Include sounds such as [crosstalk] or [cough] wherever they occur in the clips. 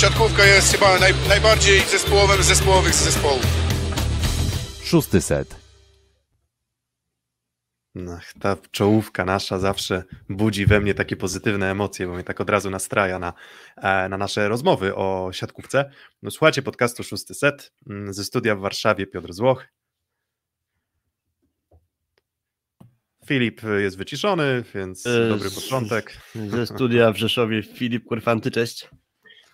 siatkówka jest chyba naj, najbardziej zespołowym z zespołowych z zespołów. Szósty set. No, ta czołówka nasza zawsze budzi we mnie takie pozytywne emocje, bo mnie tak od razu nastraja na, e, na nasze rozmowy o siatkówce. No, słuchajcie podcastu Szósty Set mm, ze studia w Warszawie Piotr Złoch. Filip jest wyciszony, więc E, dobry początek. Ze studia w Rzeszowie Filip Kurfanty, cześć.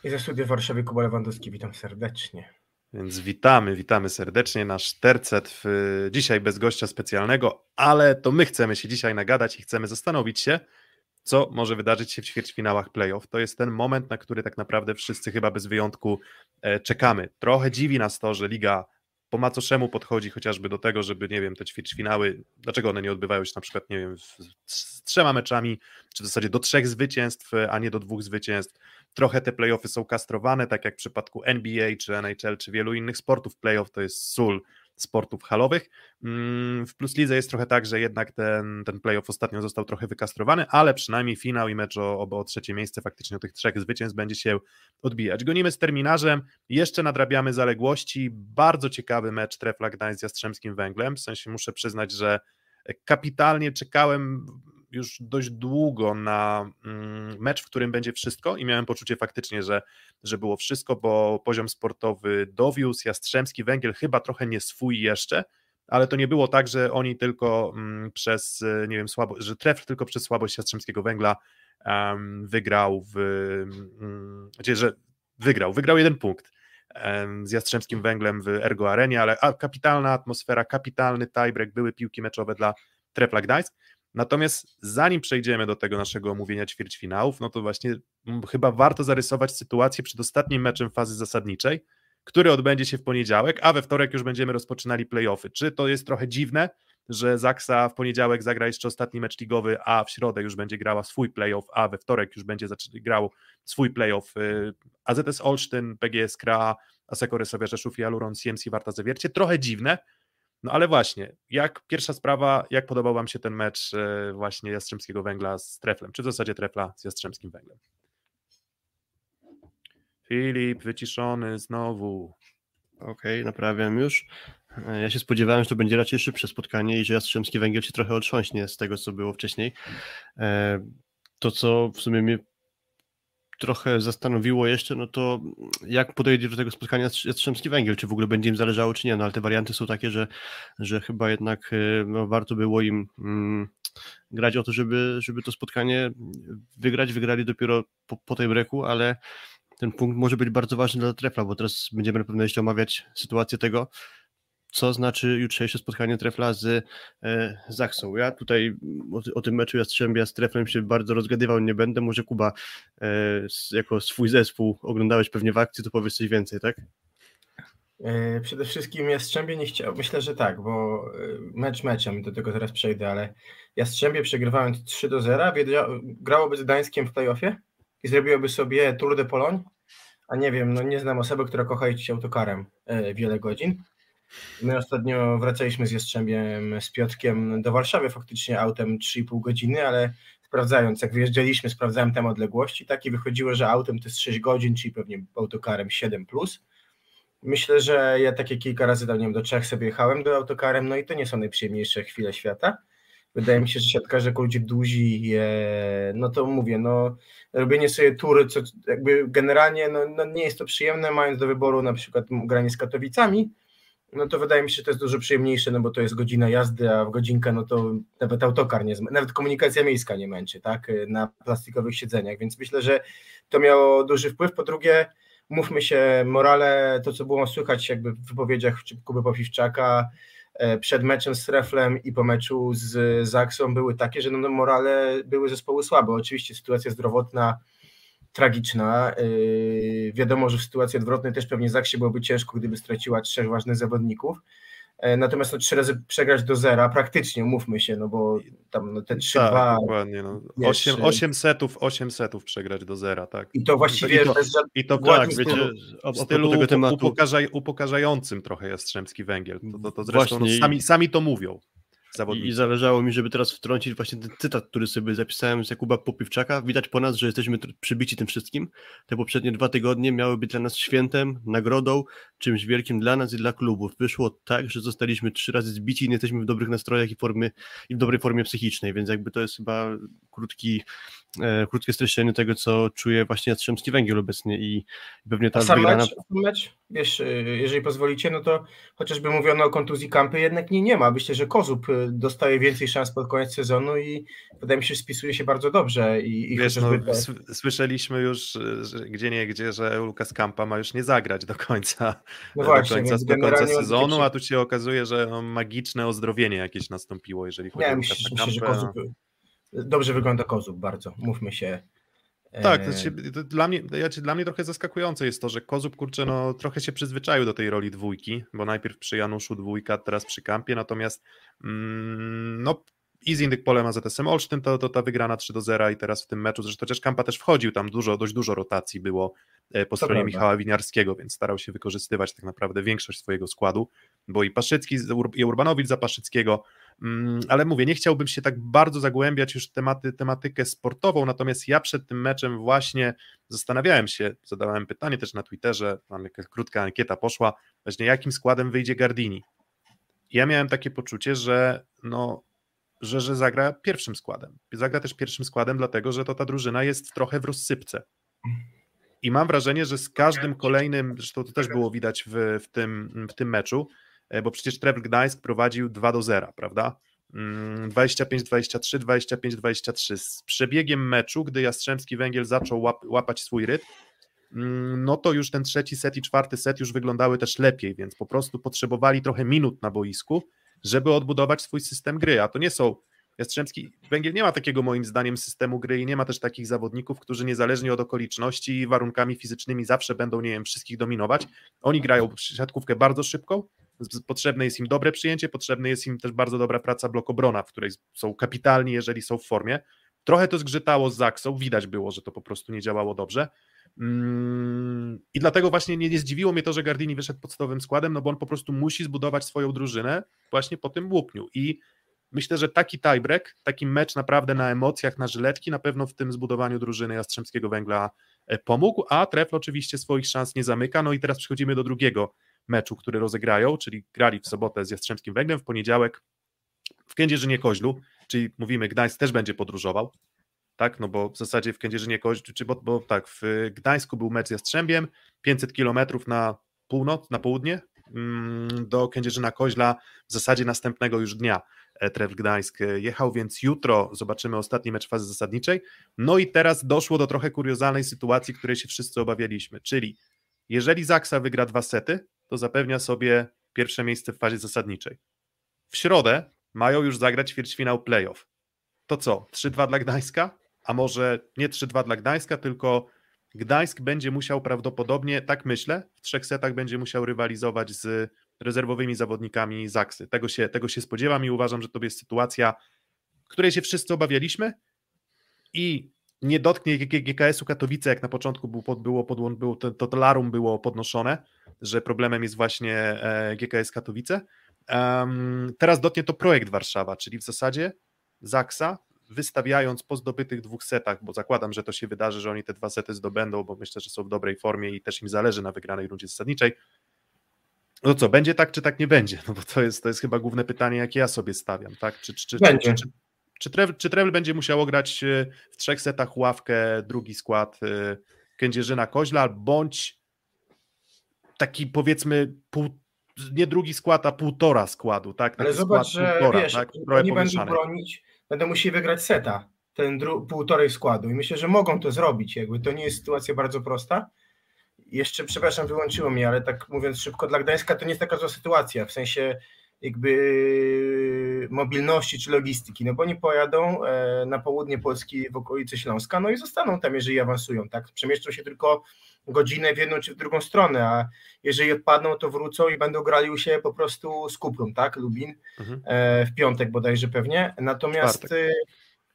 I ze studia w Warszawie Kuba Lewandowski, witam serdecznie. Więc witamy, witamy serdecznie. Nasz tercet w, dzisiaj bez gościa specjalnego, ale to my chcemy się dzisiaj nagadać i chcemy zastanowić się, co może wydarzyć się w ćwierćfinałach playoff. To jest ten moment, na który tak naprawdę wszyscy chyba bez wyjątku e, czekamy. Trochę dziwi nas to, że liga po macoszemu podchodzi chociażby do tego, żeby, nie wiem, te ćwierćfinały, dlaczego one nie odbywają się na przykład, nie wiem, z, trzema meczami, czy w zasadzie do trzech zwycięstw, a nie do dwóch zwycięstw. Trochę te playoffy są kastrowane, tak jak w przypadku NBA, czy NHL, czy wielu innych sportów. Playoff to jest sól sportów halowych. Mm, W Plus Lidze jest trochę tak, że jednak ten, ten playoff ostatnio został trochę wykastrowany, ale przynajmniej finał i mecz o, o, trzecie miejsce faktycznie o tych trzech zwycięstw będzie się odbijać. Gonimy z terminarzem, jeszcze nadrabiamy zaległości. Bardzo ciekawy mecz Trefla Gdańsk z Jastrzębskim Węglem. W sensie muszę przyznać, że kapitalnie czekałem już dość długo na mm, mecz, w którym będzie wszystko i miałem poczucie faktycznie, że, że było wszystko, bo poziom sportowy dowiózł, Jastrzębski Węgiel chyba trochę nie swój jeszcze, ale to nie było tak, że oni tylko mm, przez, nie wiem, słabo, że tref tylko przez słabość Jastrzębskiego Węgla wygrał w, um, że wygrał, wygrał jeden punkt z Jastrzębskim Węglem w Ergo Arenie, ale kapitalna atmosfera, kapitalny tiebreak, były piłki meczowe dla Trefla Gdańsk, Natomiast zanim przejdziemy do tego naszego omówienia ćwierćfinałów, no to właśnie m, chyba warto zarysować sytuację przed ostatnim meczem fazy zasadniczej, który odbędzie się w poniedziałek, a we wtorek już będziemy rozpoczynali playoffy. Czy to jest trochę dziwne, że Zaksa w poniedziałek zagra jeszcze ostatni mecz ligowy, a w środę już będzie grała swój playoff, a we wtorek już będzie grał swój playoff y, AZS Olsztyn, PGS Kra, Aseko Rysowia Rzeszów i Aluron CMC Warta Zawiercie. Trochę dziwne, no ale właśnie, jak pierwsza sprawa, jak podobał Wam się ten mecz e, właśnie Jastrzębskiego Węgla z Treflem, czy w zasadzie Trefla z Jastrzębskim Węglem? Filip, wyciszony znowu. Okej, naprawiam już. E, Ja się spodziewałem, że to będzie raczej szybsze spotkanie i że Jastrzębski Węgiel się trochę otrząśnie z tego, co było wcześniej. E, To, co w sumie mnie trochę zastanowiło jeszcze, no to jak podejdzie do tego spotkania Jastrzębski Węgiel, czy w ogóle będzie im zależało, czy nie, no ale te warianty są takie, że, że chyba jednak e, no, warto było im mm, grać o to, żeby, żeby to spotkanie wygrać, wygrali dopiero po, po tej breku, ale ten punkt może być bardzo ważny dla Trefla, bo teraz będziemy na pewno jeszcze omawiać sytuację tego, co znaczy jutrzejsze spotkanie Trefla z e. Ja tutaj o, o tym meczu Jastrzębia z Treflem się bardzo rozgadywał nie będę. Może Kuba e, jako swój zespół oglądałeś pewnie w akcji, to powiedz coś więcej, tak? E, Przede wszystkim Jastrzębie nie chciał, myślę, że tak, bo e, mecz meczem, do tego zaraz przejdę, ale Jastrzębie przegrywając 3 do 0, wiedzia- grałoby z Gdańskiem w playoffie i zrobiłoby sobie Tour de Pologne, a nie wiem, no nie znam osoby, która kocha jeździć autokarem wiele godzin. My ostatnio wracaliśmy z Jastrzębiem, z Piotkiem do Warszawy faktycznie autem 3,5 godziny, ale sprawdzając, jak wyjeżdżaliśmy, sprawdzałem tam odległości, tak i wychodziło, że autem to jest 6 godzin, czyli pewnie autokarem 7+. Plus. Myślę, że ja takie kilka razy tam, nie wiem, do Czech sobie jechałem do autokarem, no i to nie są najprzyjemniejsze chwile świata. Wydaje mi się, że siatkarze, ludzie duzi, no to mówię, no robienie sobie tury, co jakby generalnie no, no nie jest to przyjemne, mając do wyboru na przykład granie z Katowicami, no to wydaje mi się, że to jest dużo przyjemniejsze, no bo to jest godzina jazdy, a w godzinkę, no to nawet autokar nie, nawet komunikacja miejska nie męczy, tak, na plastikowych siedzeniach, więc myślę, że to miało duży wpływ. Po drugie, mówmy się, morale, to co było słychać jakby w wypowiedziach Kuby Popiwczaka e, przed meczem z Reflem i po meczu z Zaksą były takie, że no, morale były zespoły słabe. Oczywiście sytuacja zdrowotna tragiczna. Yy, wiadomo, że w sytuacji odwrotnej też pewnie Zaksie byłoby ciężko, gdyby straciła trzech ważnych zawodników. E, Natomiast no, trzy razy przegrać do zera, praktycznie, mówmy się, no bo tam no, te 3-2 Tak, dokładnie. No. wiesz, 8, y- 8 setów, 8 setów przegrać do zera, tak. i to właściwie I to, bez żadnych i to tak, w wiecie, w stylu tego tematu, upokarzaj, upokarzającym trochę Jastrzębski Węgiel. To, to, to zresztą no, sami, sami to mówią. I, zależało mi, żeby teraz wtrącić właśnie ten cytat, który sobie zapisałem z Jakuba Popiwczaka. Widać po nas, że jesteśmy przybici tym wszystkim. Te poprzednie dwa tygodnie miały być dla nas świętem, nagrodą, czymś wielkim dla nas i dla klubów. Wyszło tak, że zostaliśmy trzy razy zbici i nie jesteśmy w dobrych nastrojach i, i w dobrej formie psychicznej, więc jakby to jest chyba krótki, krótkie streszczenie tego, co czuje właśnie Jastrzębski Węgiel obecnie i pewnie ta sam wygrana... mecz, mecz, wiesz, y, jeżeli pozwolicie, no to chociażby mówiono o kontuzji Kampy, jednak nie, nie ma. Myślę, że Kozub y, dostaje więcej szans pod koniec sezonu i wydaje mi się, że spisuje się bardzo dobrze. I, i Wiesz, no, te- słyszeliśmy już że gdzie nie gdzie, że Lukas Kampa ma już nie zagrać do końca, no do właśnie, końca, do końca generalnie on sezonu, a tu się okazuje, że magiczne ozdrowienie jakieś nastąpiło, jeżeli chodzi Nie, o myślę, Lukasa myślę, że Kampę. Kozub dobrze wygląda Kozub bardzo, mówmy się. Tak, E, to się, to dla, mnie, ci- dla mnie trochę zaskakujące jest to, że Kozub, kurczę, no trochę się przyzwyczaił do tej roli dwójki, bo najpierw przy Januszu dwójka, teraz przy Kampie, natomiast mm, no Easy Indyk polem AZS-em Olsztyn to, to ta wygrana 3 do 0 i teraz w tym meczu, zresztą chociaż Kampa też wchodził, tam dużo, dość dużo rotacji było e, po stronie. Michała Winiarskiego, więc starał się wykorzystywać tak naprawdę większość swojego składu, bo i Paszycki z- i Urbanowicz za Paszyckiego, ale mówię, nie chciałbym się tak bardzo zagłębiać już tematy, tematykę sportową, natomiast ja przed tym meczem właśnie zastanawiałem się, zadawałem pytanie też na Twitterze, tam jakaś krótka ankieta poszła, właśnie jakim składem wyjdzie Gardini. Ja miałem takie poczucie, że no, że, że zagra pierwszym składem. Zagra też pierwszym składem, dlatego że to ta drużyna jest trochę w rozsypce. I mam wrażenie, że z każdym kolejnym, zresztą to też było widać w, w, tym, w tym meczu, bo przecież Trevor Gdańsk prowadził 2 do 0, prawda? Mm, 25-23, 25-23. Z przebiegiem meczu, gdy Jastrzębski Węgiel zaczął łap, łapać swój rytm, mm, no to już ten trzeci set i czwarty set już wyglądały też lepiej, więc po prostu potrzebowali trochę minut na boisku, żeby odbudować swój system gry, a to nie są Jastrzębski Węgiel nie ma takiego moim zdaniem systemu gry i nie ma też takich zawodników, którzy niezależnie od okoliczności i warunkami fizycznymi zawsze będą, nie wiem, wszystkich dominować. Oni grają siatkówkę bardzo szybką, potrzebne jest im dobre przyjęcie, potrzebna jest im też bardzo dobra praca blok obrona, w której są kapitalni, jeżeli są w formie. Trochę to zgrzytało z Zaksą, widać było, że to po prostu nie działało dobrze. Mm, I dlatego właśnie nie, nie zdziwiło mnie to, że Gardini wyszedł podstawowym składem, no bo on po prostu musi zbudować swoją drużynę właśnie po tym łupniu. I myślę, że taki tiebreak, taki mecz naprawdę na emocjach, na żyletki na pewno w tym zbudowaniu drużyny Jastrzębskiego Węgla e, pomógł, a Trefl oczywiście swoich szans nie zamyka. No i teraz przechodzimy do drugiego meczu, który rozegrają, czyli grali w sobotę z Jastrzębskim Węglem, w poniedziałek w Kędzierzynie-Koźlu, czyli mówimy Gdańsk też będzie podróżował, tak, no bo w zasadzie w Kędzierzynie-Koźlu, czy bo, bo tak, w Gdańsku był mecz z Jastrzębiem, 500 kilometrów na północ, na południe, mm, do Kędzierzyna-Koźla w zasadzie następnego już dnia e, Tref Gdańsk e, jechał, więc jutro zobaczymy ostatni mecz fazy zasadniczej. No i teraz doszło do trochę kuriozalnej sytuacji, której się wszyscy obawialiśmy, czyli jeżeli Zaksa wygra dwa sety, to zapewnia sobie pierwsze miejsce w fazie zasadniczej. W środę mają już zagrać ćwierćfinał playoff. To co? 3-2 dla Gdańska? A może nie 3-2 dla Gdańska, tylko Gdańsk będzie musiał prawdopodobnie, tak myślę, w trzech setach będzie musiał rywalizować z rezerwowymi zawodnikami Zaksy. Tego się, tego się spodziewam i uważam, że to jest sytuacja, której się wszyscy obawialiśmy i nie dotknie GKS-u Katowice, jak na początku było, pod- było, podłą- było to, to larum było podnoszone, że problemem jest właśnie e, GKS Katowice. Em, teraz dotknie to projekt Warszawa, czyli w zasadzie Zaksa, wystawiając po zdobytych dwóch setach, bo zakładam, że to się wydarzy, że oni te dwa sety zdobędą, bo myślę, że są w dobrej formie i też im zależy na wygranej rundzie zasadniczej. No co, będzie tak, czy tak nie będzie? No bo to jest, to jest chyba główne pytanie, jakie ja sobie stawiam, tak? Czy, czy, czy, Będzie. czy, czy, czy, Trev, czy będzie musiało grać e, w trzech setach ławkę, drugi skład e, Kędzierzyna Koźla, bądź taki powiedzmy pół, nie drugi skład, a półtora składu, tak? Ale Taki zobacz, skład że półtora, wiesz, tak? Trochę oni będą pomieszane. bronić, będą musieli wygrać seta, ten dru- półtorej składu i myślę, że mogą to zrobić, jakby to nie jest sytuacja bardzo prosta. Jeszcze, przepraszam, wyłączyło mnie, ale tak mówiąc szybko, dla Gdańska to nie jest taka zła sytuacja, w sensie jakby mobilności czy logistyki, no bo oni pojadą e, na południe Polski w okolicy Śląska, no i zostaną tam, jeżeli awansują, tak? Przemieszczą się tylko godzinę w jedną czy w drugą stronę, a jeżeli odpadną, to wrócą i będą grali u siebie po prostu z Kuprą, tak? Lubin Mhm. e, w piątek bodajże pewnie. Natomiast Czwartek. e,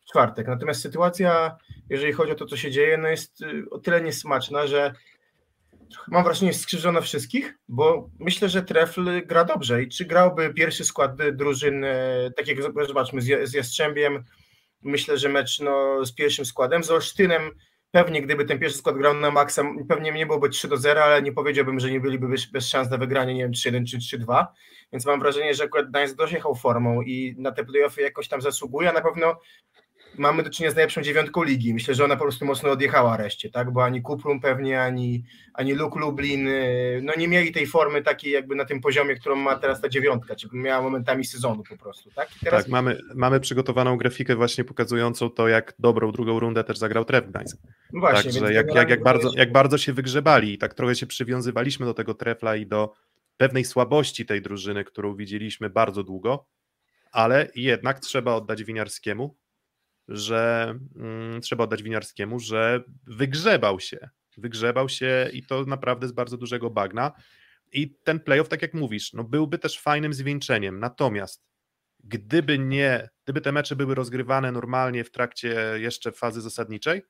w czwartek. Natomiast sytuacja, jeżeli chodzi o to, co się dzieje, no jest o tyle niesmaczna, że mam wrażenie, skrzywdzono wszystkich, bo myślę, że Trefl gra dobrze. I czy grałby pierwszy skład drużyn, e, tak jak zobaczmy z Jastrzębiem, myślę, że mecz no, z pierwszym składem, z Olsztynem pewnie gdyby ten pierwszy skład grał na maksa, pewnie nie byłoby 3 do 0, ale nie powiedziałbym, że nie byliby bez, bez szans na wygranie, nie wiem, 3-1 czy 3-2, więc mam wrażenie, że akurat Gdańsk dojechał formą i na te playoffy jakoś tam zasługuje, a na pewno mamy do czynienia z najlepszą dziewiątką ligi. Myślę, że ona po prostu mocno odjechała reszcie, tak? Bo ani Kuprum pewnie, ani, ani Luk Lublin, y, no nie mieli tej formy takiej jakby na tym poziomie, którą ma teraz ta dziewiątka, czy miała momentami sezonu po prostu, tak? Teraz... Tak, mamy, mamy przygotowaną grafikę właśnie pokazującą to, jak dobrą drugą rundę też zagrał Tref Gdańsk. No właśnie, Także jak, jak, jak, bardzo, jak bardzo się wygrzebali i tak trochę się przywiązywaliśmy do tego Trefla i do pewnej słabości tej drużyny, którą widzieliśmy bardzo długo, ale jednak trzeba oddać Winiarskiemu, że mm, trzeba oddać Winiarskiemu, że wygrzebał się. Wygrzebał się i to naprawdę z bardzo dużego bagna. I ten playoff, tak jak mówisz, no byłby też fajnym zwieńczeniem. Natomiast gdyby nie, gdyby te mecze były rozgrywane normalnie w trakcie jeszcze fazy zasadniczej,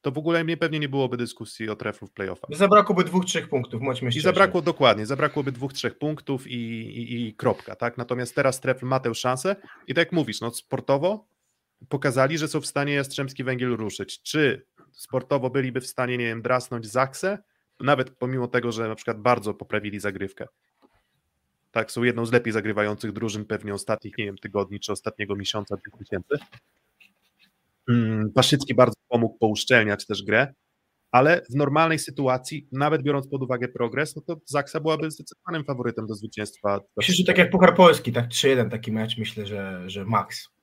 to w ogóle mnie pewnie nie byłoby dyskusji o treflu w playoffach. Zabrakłoby dwóch, trzech punktów, bądźmy I zabrakło dokładnie, zabrakłoby dwóch, trzech punktów i, i, i kropka, tak? Natomiast teraz trefl ma tę szansę i tak jak mówisz, no sportowo pokazali, że są w stanie Jastrzębski Węgiel ruszyć. Czy sportowo byliby w stanie, nie wiem, drasnąć Zaksę, nawet pomimo tego, że na przykład bardzo poprawili zagrywkę. Tak, są jedną z lepiej zagrywających drużyn pewnie ostatnich, nie wiem, tygodni czy ostatniego miesiąca, dwóch miesięcy. Mm, Paszycki bardzo pomógł pouszczelniać też grę, ale w normalnej sytuacji, nawet biorąc pod uwagę progres, no to Zaksa byłaby zdecydowanym faworytem do zwycięstwa. Myślę, że tak jak Puchar Polski, tak 3-1 taki mecz, myślę, że, że max.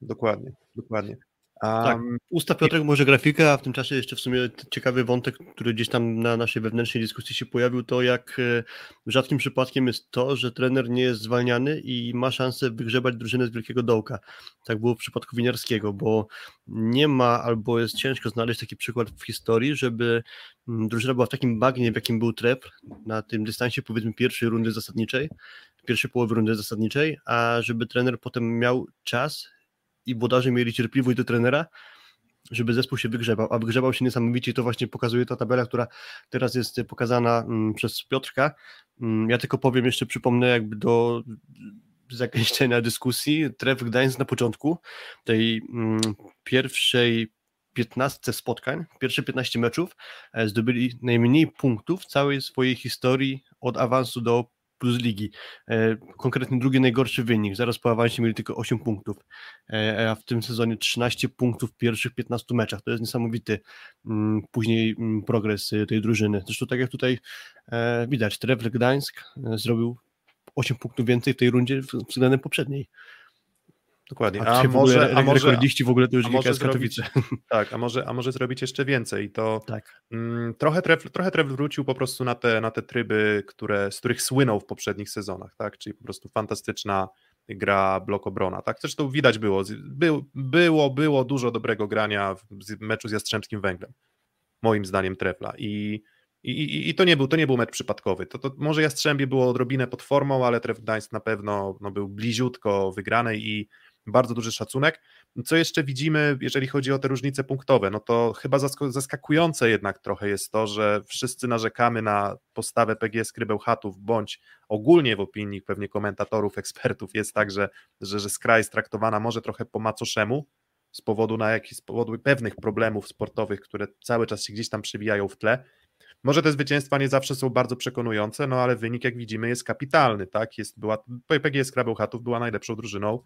Dokładnie, dokładnie. Um, tak, usta Piotrek może grafikę, a w tym czasie jeszcze w sumie ciekawy wątek, który gdzieś tam na naszej wewnętrznej dyskusji się pojawił, to jak e, rzadkim przypadkiem jest to, że trener nie jest zwalniany i ma szansę wygrzebać drużynę z wielkiego dołka. Tak było w przypadku Winiarskiego, bo nie ma albo jest ciężko znaleźć taki przykład w historii, żeby mm, drużyna była w takim bagnie, w jakim był Trep na tym dystansie powiedzmy pierwszej rundy zasadniczej, pierwszej połowy rundy zasadniczej, a żeby trener potem miał czas i włodarze mieli cierpliwość do trenera, żeby zespół się wygrzebał, a wygrzebał się niesamowicie i to właśnie pokazuje ta tabela, która teraz jest pokazana mm, przez Piotrka. Mm, ja tylko powiem, jeszcze przypomnę jakby do zakończenia dyskusji, Tref Gdańsk na początku tej mm, pierwszej 15 spotkań, pierwsze 15 meczów e, zdobyli najmniej punktów w całej swojej historii od awansu do plus ligi. E, konkretnie drugi najgorszy wynik. Zaraz po awansie mieli tylko 8 punktów, e, a w tym sezonie 13 punktów w pierwszych 15 meczach. To jest niesamowity mm, później mm, progres e, tej drużyny. Zresztą tak jak tutaj widać, Trevor Gdańsk zrobił 8 punktów więcej w tej rundzie względem poprzedniej. Dokładnie. A, a może, a może w ogóle to już a może Katowice. Tak, a może, a może zrobić jeszcze więcej. To tak. mm, trochę, tref, trochę tref wrócił po prostu na te, na te tryby, które, z których słynął w poprzednich sezonach, tak? Czyli po prostu fantastyczna gra blok obrona, tak? Zresztą widać było, by, było, było dużo dobrego grania w meczu z Jastrzębskim Węglem, moim zdaniem trefla i i, i, I, to nie był to nie był mecz przypadkowy. To, to może Jastrzębie było odrobinę pod formą, ale Tref Gdańsk na pewno no, był bliziutko wygranej i bardzo duży szacunek. Co jeszcze widzimy, jeżeli chodzi o te różnice punktowe? No to chyba zaskakujące jednak trochę jest to, że wszyscy narzekamy na postawę PGS Krybełchatów, bądź ogólnie w opinii pewnie komentatorów, ekspertów jest tak, że, że, że Skra jest traktowana może trochę po macoszemu, z powodu, na jakich, z powodu pewnych problemów sportowych, które cały czas się gdzieś tam przewijają w tle. Może te zwycięstwa nie zawsze są bardzo przekonujące, no ale wynik, jak widzimy, jest kapitalny, tak? Jest, była, PGS Krabełchatów była najlepszą drużyną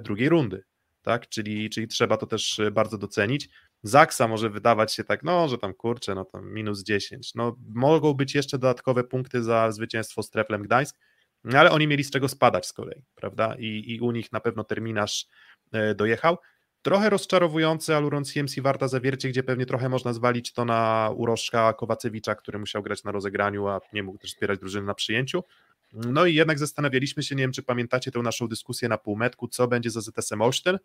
drugiej rundy, tak? Czyli, czyli trzeba to też e, bardzo docenić. Zaksa może wydawać się tak, no, że tam kurczę, no tam minus 10. No, mogą być jeszcze dodatkowe punkty za zwycięstwo z Treflem Gdańsk, ale oni mieli z czego spadać z kolei, prawda? I, i u nich na pewno terminarz e, dojechał. Trochę rozczarowujący Aluron CMC Warta Zawiercie, gdzie pewnie trochę można zwalić to na Uroszka Kowacewicza, który musiał grać na rozegraniu, a nie mógł też wspierać drużyny na przyjęciu. No i jednak zastanawialiśmy się, nie wiem czy pamiętacie tę naszą dyskusję na półmetku, co będzie za ZSM Olsztyn.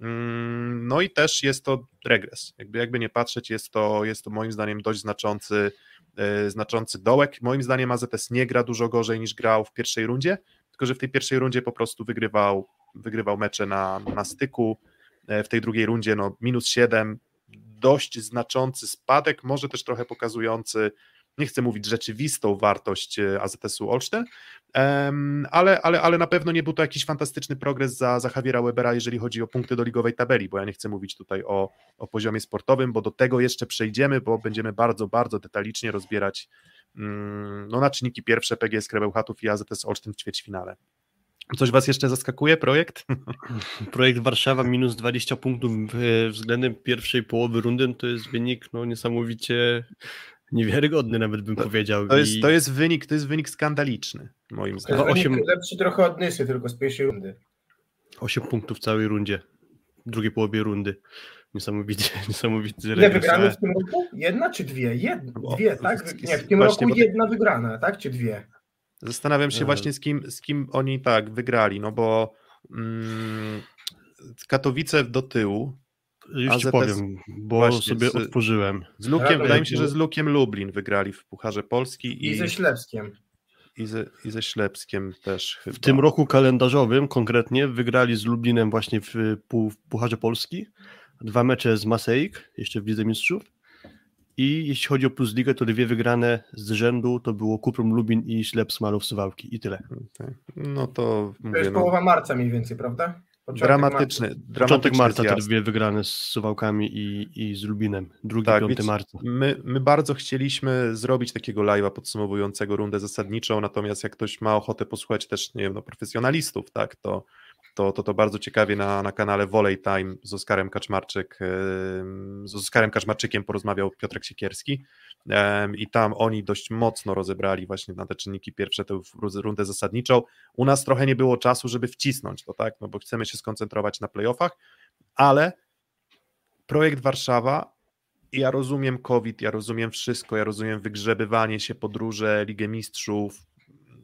Mm, no i też jest to regres. Jakby, jakby nie patrzeć, jest to, jest to moim zdaniem dość znaczący, yy, znaczący dołek. Moim zdaniem AZS nie gra dużo gorzej niż grał w pierwszej rundzie, tylko że w tej pierwszej rundzie po prostu wygrywał, wygrywał mecze na, na styku. E, w tej drugiej rundzie no, minus 7, dość znaczący spadek, może też trochę pokazujący nie chcę mówić rzeczywistą wartość e, AZS-u Olsztyn, ale, ale, ale na pewno nie był to jakiś fantastyczny progres za, za Javiera Webera, jeżeli chodzi o punkty do ligowej tabeli, bo ja nie chcę mówić tutaj o, o poziomie sportowym, bo do tego jeszcze przejdziemy, bo będziemy bardzo, bardzo detalicznie rozbierać mm, no, na czynniki pierwsze PGS Krebełchatów i AZS Olsztyn w ćwierćfinale. Coś Was jeszcze zaskakuje, projekt? [laughs] Projekt Warszawa minus 20 punktów względem pierwszej połowy rundy to jest wynik no, niesamowicie niewiarygodny, nawet bym to, powiedział. To jest, to, jest wynik, to jest wynik skandaliczny, moim zdaniem. To jest 8... lepszy trochę od Nysy, tylko z pierwszej rundy. 8 punktów w całej rundzie, w drugiej połowie rundy. Niesamowicie, [laughs] niesamowity Ile wygranych w tym roku? Jedna czy dwie? Jed... Dwie, tak? Nie, w tym Właśnie, roku jedna wygrana, tak? Czy dwie? Zastanawiam się właśnie z kim, z kim oni tak wygrali, no bo mm, Katowice do tyłu. Już AZS, ci powiem, bo właśnie, sobie z, otworzyłem. Z Lukiem, wydaje mi się, że z Lukiem Lublin wygrali w Pucharze Polski. I, i ze Ślepskiem. I ze, I ze Ślepskiem też chyba. W tym roku kalendarzowym konkretnie wygrali z Lublinem właśnie w, w Pucharze Polski. Dwa mecze z Maseik, jeszcze w Lidze Mistrzów i jeśli chodzi o Plus Ligę, to dwie wygrane z rzędu to było Kuprum Lubin i Ślep Smalów Suwałki i tyle. No to mówię, To jest no, połowa marca mniej więcej, prawda? Początek dramatyczny, marca. dramatyczny marca te dwie wygrane z Suwałkami i, i z Lubinem. Drugi, tak, 5 marca. My, my bardzo chcieliśmy zrobić takiego live'a podsumowującego rundę zasadniczą, natomiast jak ktoś ma ochotę posłuchać też, nie wiem, no, profesjonalistów, tak, to to, to, to bardzo ciekawie na, na kanale Volley Time z Oskarem Kaczmarczyk, z Oskarem Kaczmarczykiem porozmawiał Piotrek Siekierski i tam oni dość mocno rozebrali właśnie na te czynniki pierwsze tę rundę zasadniczą. U nas trochę nie było czasu, żeby wcisnąć to, tak, no bo chcemy się skoncentrować na playoffach, ale projekt Warszawa ja rozumiem COVID, ja rozumiem wszystko, ja rozumiem wygrzebywanie się, podróże, Ligę Mistrzów,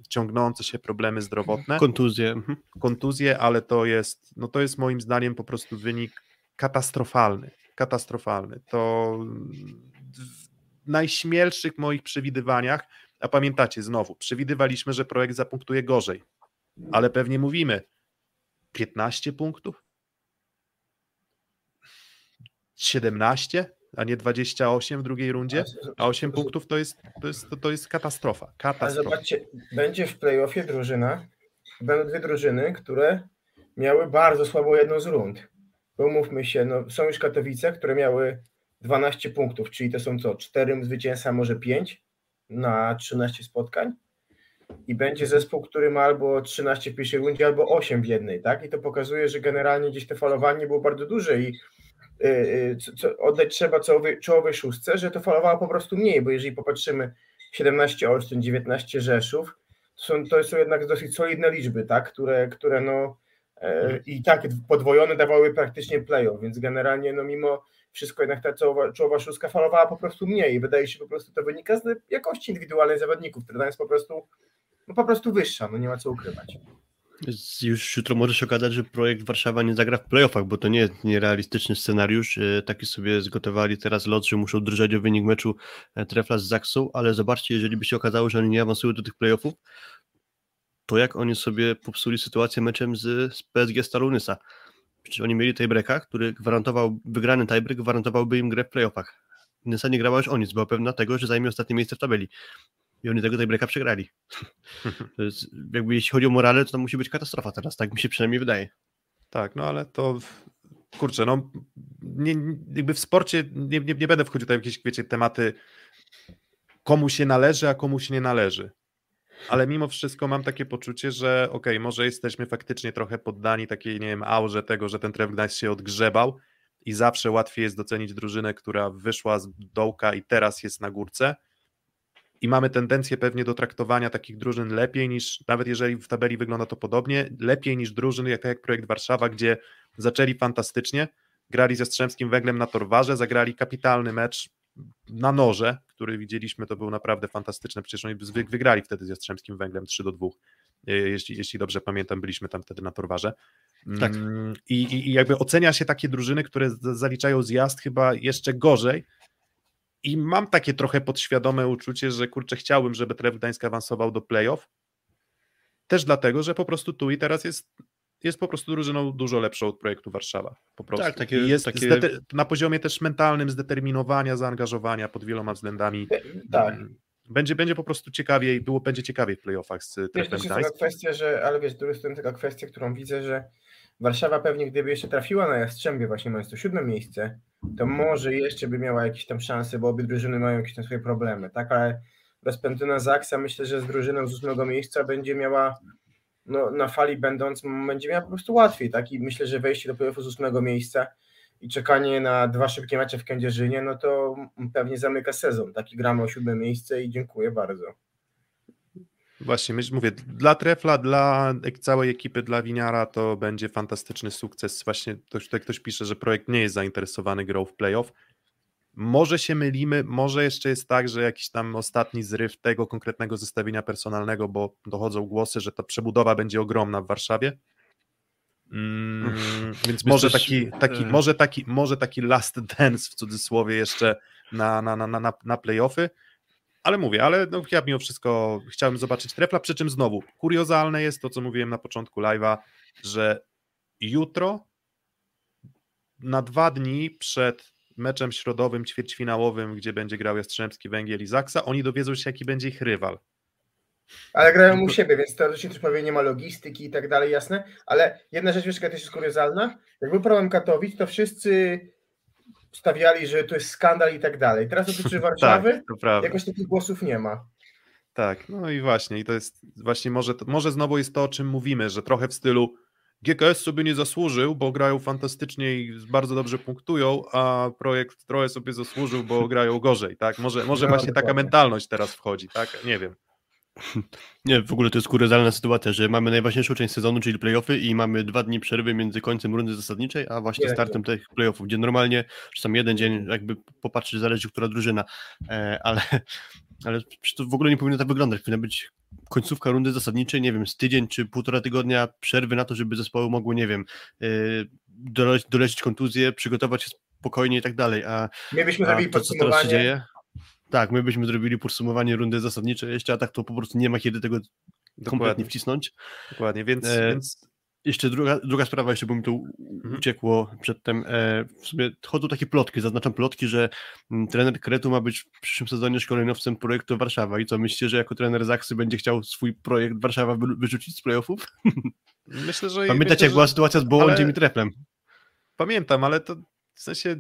ciągnące się problemy zdrowotne. Kontuzje. Mhm. Kontuzje, ale to jest, no to jest moim zdaniem po prostu wynik katastrofalny. Katastrofalny. To w najśmielszych moich przewidywaniach, a pamiętacie znowu, przewidywaliśmy, że projekt zapunktuje gorzej, ale pewnie mówimy 15 punktów? 17? A nie 28 w drugiej rundzie, a 8 punktów to jest, to jest, to jest katastrofa. katastrofa. Ale zobaczcie, będzie w playoffie drużyna, będą dwie drużyny, które miały bardzo słabą jedną z rund. Umówmy się, no, są już Katowice, które miały 12 punktów, czyli to są co, 4 zwycięstwa, może 5 na 13 spotkań i będzie zespół, który ma albo 13 w pierwszej rundzie, albo 8 w jednej, tak? I to pokazuje, że generalnie gdzieś te falowanie było bardzo duże i co, oddać trzeba czołowej, czołowej szóstce, że to falowało po prostu mniej, bo jeżeli popatrzymy 17 Olsztyn, 19 Rzeszów, to są, to są jednak dosyć solidne liczby, tak, które, które no e, i tak podwojone dawały praktycznie playoff, więc generalnie no mimo wszystko jednak ta czołowa, czołowa szóstka falowała po prostu mniej wydaje się po prostu to wynika z jakości indywidualnej zawodników, która jest po prostu no po prostu wyższa, no nie ma co ukrywać. Już jutro może się okazać, że projekt Warszawa nie zagra w playoffach, bo to nie jest nierealistyczny scenariusz. E, taki sobie zgotowali teraz lot, że muszą drżeć o wynik meczu e, Trefla z Zaksą, ale zobaczcie, jeżeli by się okazało, że oni nie awansują do tych playoffów, to jak oni sobie popsuli sytuację meczem z, z PSG Stalunysa. Przecież oni mieli tiebreaka, który gwarantował, wygrany tiebreak gwarantowałby im grę w playoffach. Nysa nie grała już o nic, była pewna tego, że zajmie ostatnie miejsce w tabeli i oni tego tiebreaka przegrali. [laughs] Jest, jakby jeśli chodzi o morale, to to musi być katastrofa teraz, tak mi się przynajmniej wydaje. Tak, no ale to kurczę, no nie, jakby w sporcie nie, nie, nie będę wchodził w jakieś, wiecie, tematy komu się należy, a komu się nie należy. Ale mimo wszystko mam takie poczucie, że okej, okay, może jesteśmy faktycznie trochę poddani takiej, nie wiem, aurze tego, że ten Tref Gdańsk się odgrzebał i zawsze łatwiej jest docenić drużynę, która wyszła z dołka i teraz jest na górce, i mamy tendencję pewnie do traktowania takich drużyn lepiej niż, nawet jeżeli w tabeli wygląda to podobnie, lepiej niż drużyny, jak, tak jak projekt Warszawa, gdzie zaczęli fantastycznie, grali ze Strzemskim Węglem na Torwarze, zagrali kapitalny mecz na noże, który widzieliśmy, to był naprawdę fantastyczny, przecież oni wygrali wtedy ze Strzemskim Węglem 3 do 2, e, jeśli, jeśli dobrze pamiętam, byliśmy tam wtedy na Torwarze. Tak. Mm, I, i, I jakby ocenia się takie drużyny, które zaliczają zjazd chyba jeszcze gorzej, i mam takie trochę podświadome uczucie, że kurczę, chciałbym, żeby Tref Gdańsk awansował do playoff. Też dlatego, że po prostu tu i teraz jest, jest po prostu drużyną dużo lepszą od projektu Warszawa. Po prostu. Tak, takie, I jest takie... na poziomie też mentalnym zdeterminowania, zaangażowania pod wieloma względami. Tak. będzie, będzie po prostu ciekawiej, było, będzie ciekawiej w playoffach z jest Gdańsk. taka kwestia, że, ale wiesz, z drugiej strony taka kwestia, którą widzę, że Warszawa pewnie gdyby jeszcze trafiła na Jastrzębie właśnie mając to siódme miejsce, to może jeszcze by miała jakieś tam szanse, bo obie drużyny mają jakieś tam swoje problemy, tak, ale rozpędzona Zaksa myślę, że z drużyną z ósmego miejsca będzie miała no, na fali będąc, będzie miała po prostu łatwiej, tak, i myślę, że wejście do playoffu z ósmego miejsca i czekanie na dwa szybkie mecze w Kędzierzynie, no to pewnie zamyka sezon, tak, i gramy o siódme miejsce i dziękuję bardzo. Właśnie, mówię, dla Trefla, dla całej ekipy, dla Winiara to będzie fantastyczny sukces. Właśnie to, tutaj ktoś pisze, że projekt nie jest zainteresowany grą w playoff. Może się mylimy, może jeszcze jest tak, że jakiś tam ostatni zryw tego konkretnego zestawienia personalnego, bo dochodzą głosy, że ta przebudowa będzie ogromna w Warszawie. Mm, [laughs] więc może taki, taki, e, może, taki, może taki last [laughs] dance w cudzysłowie jeszcze na, na, na, na- na playoffy. Ale mówię, ale no, ja mimo wszystko chciałem zobaczyć trefla, przy czym znowu kuriozalne jest to, co mówiłem na początku live'a, że jutro na dwa dni przed meczem środowym, ćwierćfinałowym, gdzie będzie grał Jastrzębski Węgiel i Zaksa, oni dowiedzą się, jaki będzie ich rywal. Ale grają u siebie, więc teoretycznie też powie, nie ma logistyki i tak dalej, jasne. Ale jedna rzecz, wiesz, jaka też jest kuriozalna. Jak był problem Katowic, to wszyscy stawiali, że to jest skandal i tak dalej. Teraz dotyczy [laughs] Warszawy, Tak, jakoś takich głosów nie ma. Tak, no i właśnie, i to jest właśnie może, może znowu jest to, o czym mówimy, że trochę w stylu GKS sobie nie zasłużył, bo grają fantastycznie i bardzo dobrze punktują, a projekt trochę sobie zasłużył, bo grają gorzej, tak? Może, może No, właśnie taka mentalność teraz wchodzi, tak? Nie wiem. Nie, w ogóle to jest kuriozalna sytuacja, że mamy najważniejszą część sezonu, czyli playoffy i mamy dwa dni przerwy między końcem rundy zasadniczej, a właśnie Nie, startem tych playoffów, gdzie normalnie czasami jeden dzień jakby popatrzeć, zależy która drużyna, e, ale, ale to w ogóle nie powinno tak wyglądać, powinna być końcówka rundy zasadniczej, nie wiem, z tydzień czy półtora tygodnia przerwy na to, żeby zespoły mogły, nie wiem, e, dolecić, dolecić kontuzję, przygotować się spokojnie i tak dalej, a My byśmy a to, co teraz się podsumowanie. dzieje? Tak, my byśmy zrobili podsumowanie rundy zasadniczej jeszcze, a tak to po prostu nie ma kiedy tego kompletnie Dokładnie, wcisnąć. dokładnie. Więc, E, więc Jeszcze druga, druga sprawa, jeszcze bo mi to Mhm. uciekło przedtem. E, w sumie chodzą takie plotki, zaznaczam plotki, że mm, trener Kretu ma być w przyszłym sezonie szkoleniowcem projektu Warszawa. I co, myślicie, że jako trener Zaksy będzie chciał swój projekt Warszawa wy- wyrzucić z playoffów? [laughs] myślę, że... Pamiętacie, myślę, jak była że- sytuacja z Bołądziem ale- i Treplem? Pamiętam, ale to w sensie,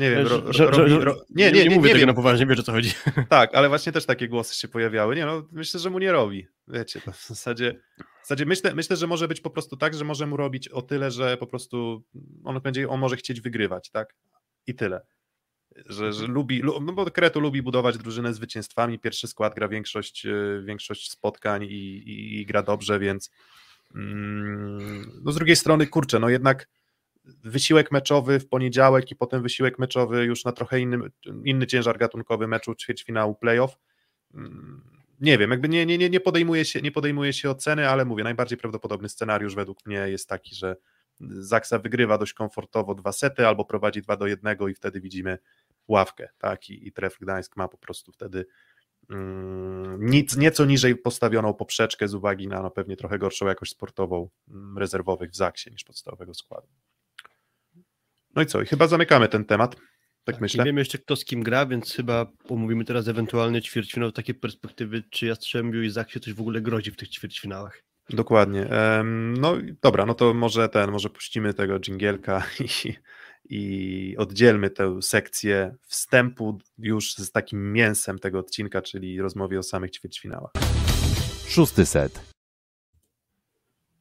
nie wiem, ro, ro, że- ro, nie, nie, nie, mówię nie tego wiem, na poważnie, wiesz o co chodzi. [laughs] Tak, ale właśnie też takie głosy się pojawiały. Nie no, myślę, że mu nie robi. Wiecie, to w zasadzie, w zasadzie myślę, myślę, że może być po prostu tak, że może mu robić o tyle, że po prostu on będzie, on może chcieć wygrywać, tak? I tyle. Że, że lubi, lu- no bo Kretu lubi budować drużynę zwycięstwami. Pierwszy skład gra większość, e, większość spotkań i, i, i gra dobrze, więc mm, no z drugiej strony, kurczę, no jednak wysiłek meczowy w poniedziałek i potem wysiłek meczowy już na trochę innym, inny ciężar gatunkowy meczu ćwierćfinału playoff. Mm, Nie wiem, jakby nie, nie, nie, nie, podejmuje się, nie podejmuje się oceny, ale mówię, najbardziej prawdopodobny scenariusz według mnie jest taki, że Zaksa wygrywa dość komfortowo dwa sety albo prowadzi dwa do jednego i wtedy widzimy ławkę, tak, i, i Tref Gdańsk ma po prostu wtedy mm, nic, nieco niżej postawioną poprzeczkę z uwagi na no, pewnie trochę gorszą jakość sportową mm, rezerwowych w Zaksie niż podstawowego składu. No i co? I chyba zamykamy ten temat. Tak, myślę. Nie wiemy jeszcze kto z kim gra, więc chyba omówimy teraz ewentualny ćwierćfinał takie perspektywy, czy Jastrzębiu i Zaksie coś w ogóle grozi w tych ćwierćfinałach. Dokładnie. No i dobra, no to może ten, może puścimy tego dżingielka [laughs] i, i oddzielmy tę sekcję wstępu już z takim mięsem tego odcinka, czyli rozmowie o samych ćwierćfinałach. Szósty set.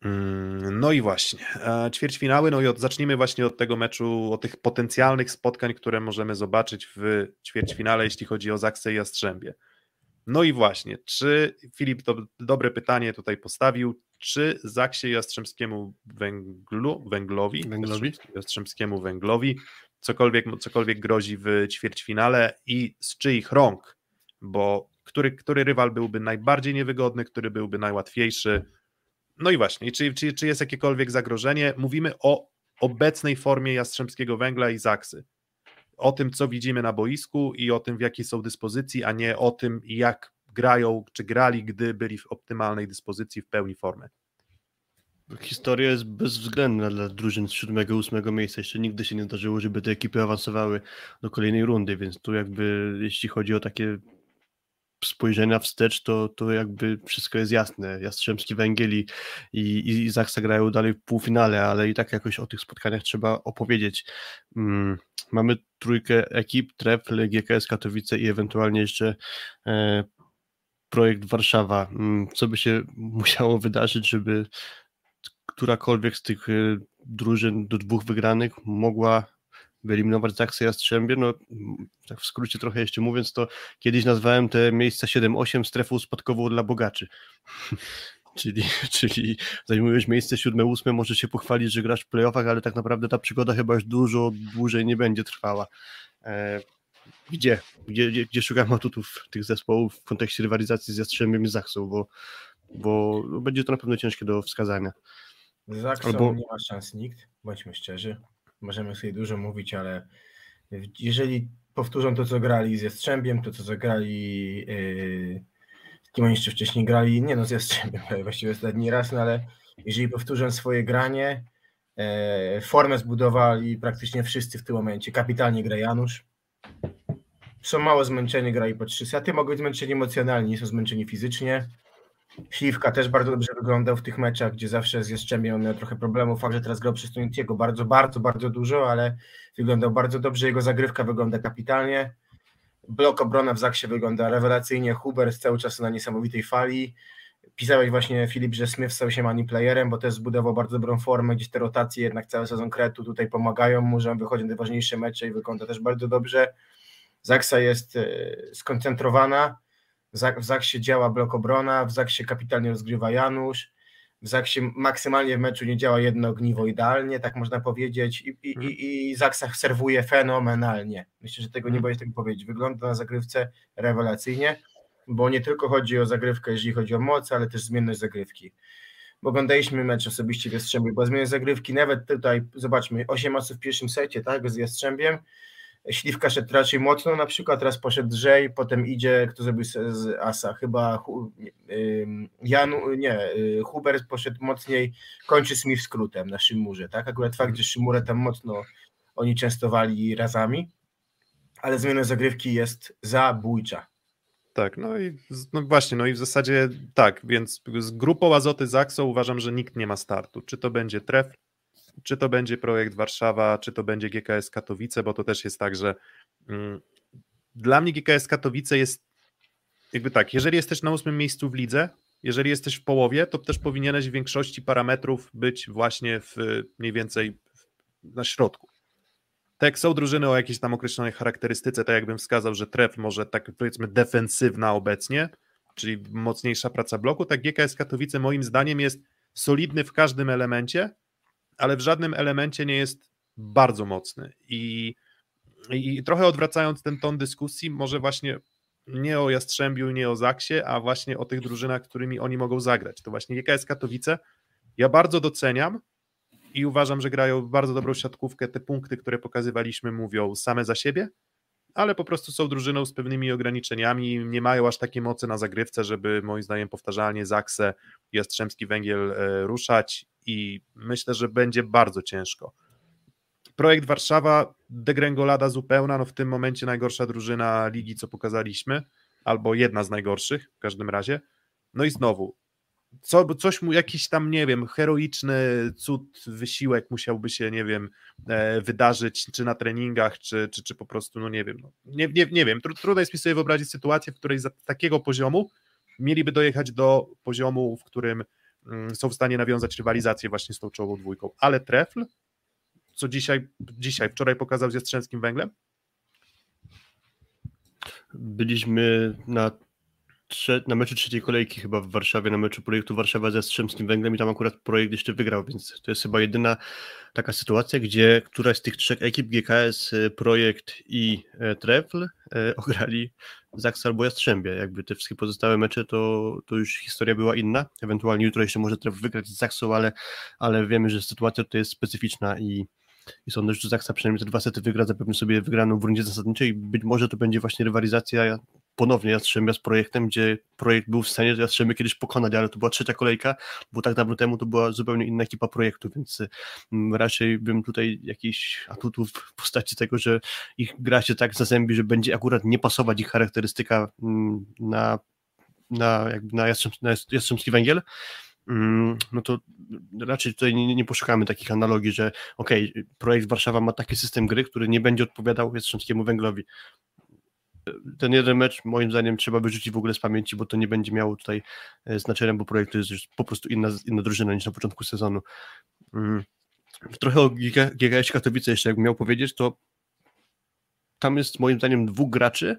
Mm, No i właśnie, e, ćwierćfinały, no i od, zacznijmy właśnie od tego meczu, od tych potencjalnych spotkań, które możemy zobaczyć w ćwierćfinale, jeśli chodzi o Zaksę i Jastrzębie. No i właśnie, czy Filip to dobre pytanie tutaj postawił, czy Zaksie Jastrzębskiemu Węglu, Węglowi, Węglowi? Jastrzębskiemu Węglowi cokolwiek, cokolwiek grozi w ćwierćfinale i z czyich rąk, bo który, który rywal byłby najbardziej niewygodny, który byłby najłatwiejszy, no i właśnie, czy, czy, czy jest jakiekolwiek zagrożenie? Mówimy o obecnej formie Jastrzębskiego Węgla i Zaksy. O tym, co widzimy na boisku i o tym, w jakiej są dyspozycji, a nie o tym, jak grają, czy grali, gdy byli w optymalnej dyspozycji, w pełni formy. Historia jest bezwzględna dla drużyn z 7-8 miejsca. Jeszcze nigdy się nie zdarzyło, żeby te ekipy awansowały do kolejnej rundy, więc tu jakby jeśli chodzi o takie spojrzenia wstecz, to, to jakby wszystko jest jasne. Jastrzębski Węgiel i, i, i grają dalej w półfinale, ale i tak jakoś o tych spotkaniach trzeba opowiedzieć. Mm, mamy trójkę ekip, Trefl, GKS Katowice i ewentualnie jeszcze e, projekt Warszawa. Mm, co by się [laughs] musiało wydarzyć, żeby którakolwiek z tych e, drużyn do dwóch wygranych mogła wyeliminować Zaksę Jastrzębie, no tak w skrócie trochę jeszcze mówiąc, to kiedyś nazwałem te miejsca 7-8 strefą spadkową dla bogaczy. [laughs] czyli, czyli zajmujesz miejsce 7-8, możesz się pochwalić, że grasz w playoffach, ale tak naprawdę ta przygoda chyba już dużo dłużej nie będzie trwała. E, gdzie? Gdzie, gdzie, gdzie szukam atutów tych zespołów w kontekście rywalizacji z Jastrzębiem i Zaksą, bo, bo będzie to na pewno ciężkie do wskazania. Z Zaksą Albo... nie ma szans nikt, bądźmy szczerzy możemy sobie dużo mówić, ale jeżeli powtórzą to, co grali z Jastrzębiem, to, co zagrali, yy, z kim oni jeszcze wcześniej grali, nie no, z Jastrzębiem [laughs] właściwie ostatni raz, no ale jeżeli powtórzą swoje granie, yy, formę zbudowali praktycznie wszyscy w tym momencie, kapitalnie gra Janusz, są mało zmęczeni, grali po trzy sety, mogą być zmęczeni emocjonalnie, nie są zmęczeni fizycznie, Śliwka też bardzo dobrze wyglądał w tych meczach, gdzie zawsze z Jastrzębiem miał trochę problemów. Fakt, że teraz grał przez Tunitiego bardzo, bardzo, bardzo dużo, ale wyglądał bardzo dobrze. Jego zagrywka wygląda kapitalnie. Blok obrona w Zaksie wygląda rewelacyjnie. Huber cały czas na niesamowitej fali. Pisałeś właśnie, Filip, że Smith stał się money playerem, bo też zbudował bardzo dobrą formę, gdzieś te rotacje jednak cały sezon kretu tutaj pomagają mu, że on wychodzi na ważniejsze mecze i wygląda też bardzo dobrze. Zaksa jest e, skoncentrowana, w Zaksie działa blok obrona, w Zaksie kapitalnie rozgrywa Janusz, w Zaksie maksymalnie w meczu nie działa jedno ogniwo idealnie, tak można powiedzieć, i, i, i, i Zaksach serwuje fenomenalnie. Myślę, że tego nie mhm. boję się tego powiedzieć. Wygląda na zagrywce rewelacyjnie, bo nie tylko chodzi o zagrywkę, jeżeli chodzi o moc, ale też zmienność zagrywki. Bo oglądaliśmy mecz osobiście w Jastrzębiu, bo zmienność zagrywki nawet tutaj, zobaczmy, 8 osób w pierwszym secie, tak, z Jastrzębiem, Śliwka szedł raczej mocno, na przykład teraz poszedł Drzej, potem idzie, kto zrobił z Asa, chyba Janu, nie, y, Hubert poszedł mocniej, kończy Smith skrótem na Szymurze, tak? Akurat fakt, że Szymurę tam mocno oni częstowali razami, ale zmiana zagrywki jest zabójcza. Tak, no i no właśnie, no i w zasadzie tak, więc z grupą Azoty Zakso uważam, że nikt nie ma startu. Czy to będzie Tref, czy to będzie projekt Warszawa, czy to będzie GKS Katowice, bo to też jest tak, że mm, dla mnie GKS Katowice jest jakby tak, jeżeli jesteś na ósmym miejscu w lidze, jeżeli jesteś w połowie, to też powinieneś w większości parametrów być właśnie w mniej więcej na środku. Tak są drużyny o jakiejś tam określonej charakterystyce, tak jakbym wskazał, że tref może tak powiedzmy defensywna obecnie, czyli mocniejsza praca bloku, tak GKS Katowice moim zdaniem jest solidny w każdym elemencie, ale w żadnym elemencie nie jest bardzo mocny. I, i trochę odwracając ten ton dyskusji, może właśnie nie o Jastrzębiu, nie o Zaksie, a właśnie o tych drużynach, którymi oni mogą zagrać. To właśnie GKS Katowice ja bardzo doceniam i uważam, że grają bardzo dobrą siatkówkę. Te punkty, które pokazywaliśmy, mówią same za siebie, ale po prostu są drużyną z pewnymi ograniczeniami, nie mają aż takiej mocy na zagrywce, żeby moim zdaniem powtarzalnie Zaksę, Jastrzębski Węgiel e, ruszać i myślę, że będzie bardzo ciężko. Projekt Warszawa, degrengolada zupełna, no w tym momencie najgorsza drużyna ligi, co pokazaliśmy, albo jedna z najgorszych w każdym razie. No i znowu, co, coś mu, jakiś tam, nie wiem, heroiczny cud, wysiłek musiałby się, nie wiem, e, wydarzyć, czy na treningach, czy, czy, czy po prostu, no nie wiem, no, nie, nie, nie wiem, trudno jest mi sobie wyobrazić sytuację, w której z takiego poziomu mieliby dojechać do poziomu, w którym mm, są w stanie nawiązać rywalizację właśnie z tą czołową dwójką, ale Trefl, co dzisiaj, dzisiaj, wczoraj pokazał z Jastrzębskim Węglem? Byliśmy na na meczu trzeciej kolejki chyba w Warszawie, na meczu projektu Warszawa ze Strzemskim Węglem i tam akurat projekt jeszcze wygrał, więc to jest chyba jedyna taka sytuacja, gdzie któraś z tych trzech ekip GKS, e, Projekt i e, Trefl e, [laughs] ograli Zaks albo Jastrzębie. Jakby te wszystkie pozostałe mecze, to, to już historia była inna. Ewentualnie jutro jeszcze może Trefl wygrać z Zaksą, ale, ale wiemy, że sytuacja tutaj jest specyficzna i i sądzę, że Zaksa przynajmniej te dwa sety wygra, zapewni sobie wygraną w rundzie zasadniczej. Być może to będzie właśnie rywalizacja ponownie Jastrzębia z projektem, gdzie projekt był w stanie Jastrzębie kiedyś pokonać, ale to była trzecia kolejka, bo tak dawno temu to była zupełnie inna ekipa projektu, więc mm, raczej bym tutaj jakiś atutów w postaci tego, że ich gra się tak zazębi, że będzie akurat nie pasować ich charakterystyka mm, na na, jakby na, Jastrzęb, na Jastrzębski Węgiel, mm, no to raczej tutaj nie, nie poszukamy takich analogii, że okay, projekt Warszawa ma taki system gry, który nie będzie odpowiadał Jastrzębskiemu Węglowi. Ten jeden mecz moim zdaniem trzeba wyrzucić w ogóle z pamięci, bo to nie będzie miało tutaj e, znaczenia, bo projekt to jest już po prostu inna, inna drużyna niż na początku sezonu. Mm. Trochę o GKS Katowice jeszcze jakbym miał powiedzieć, to tam jest moim zdaniem dwóch graczy,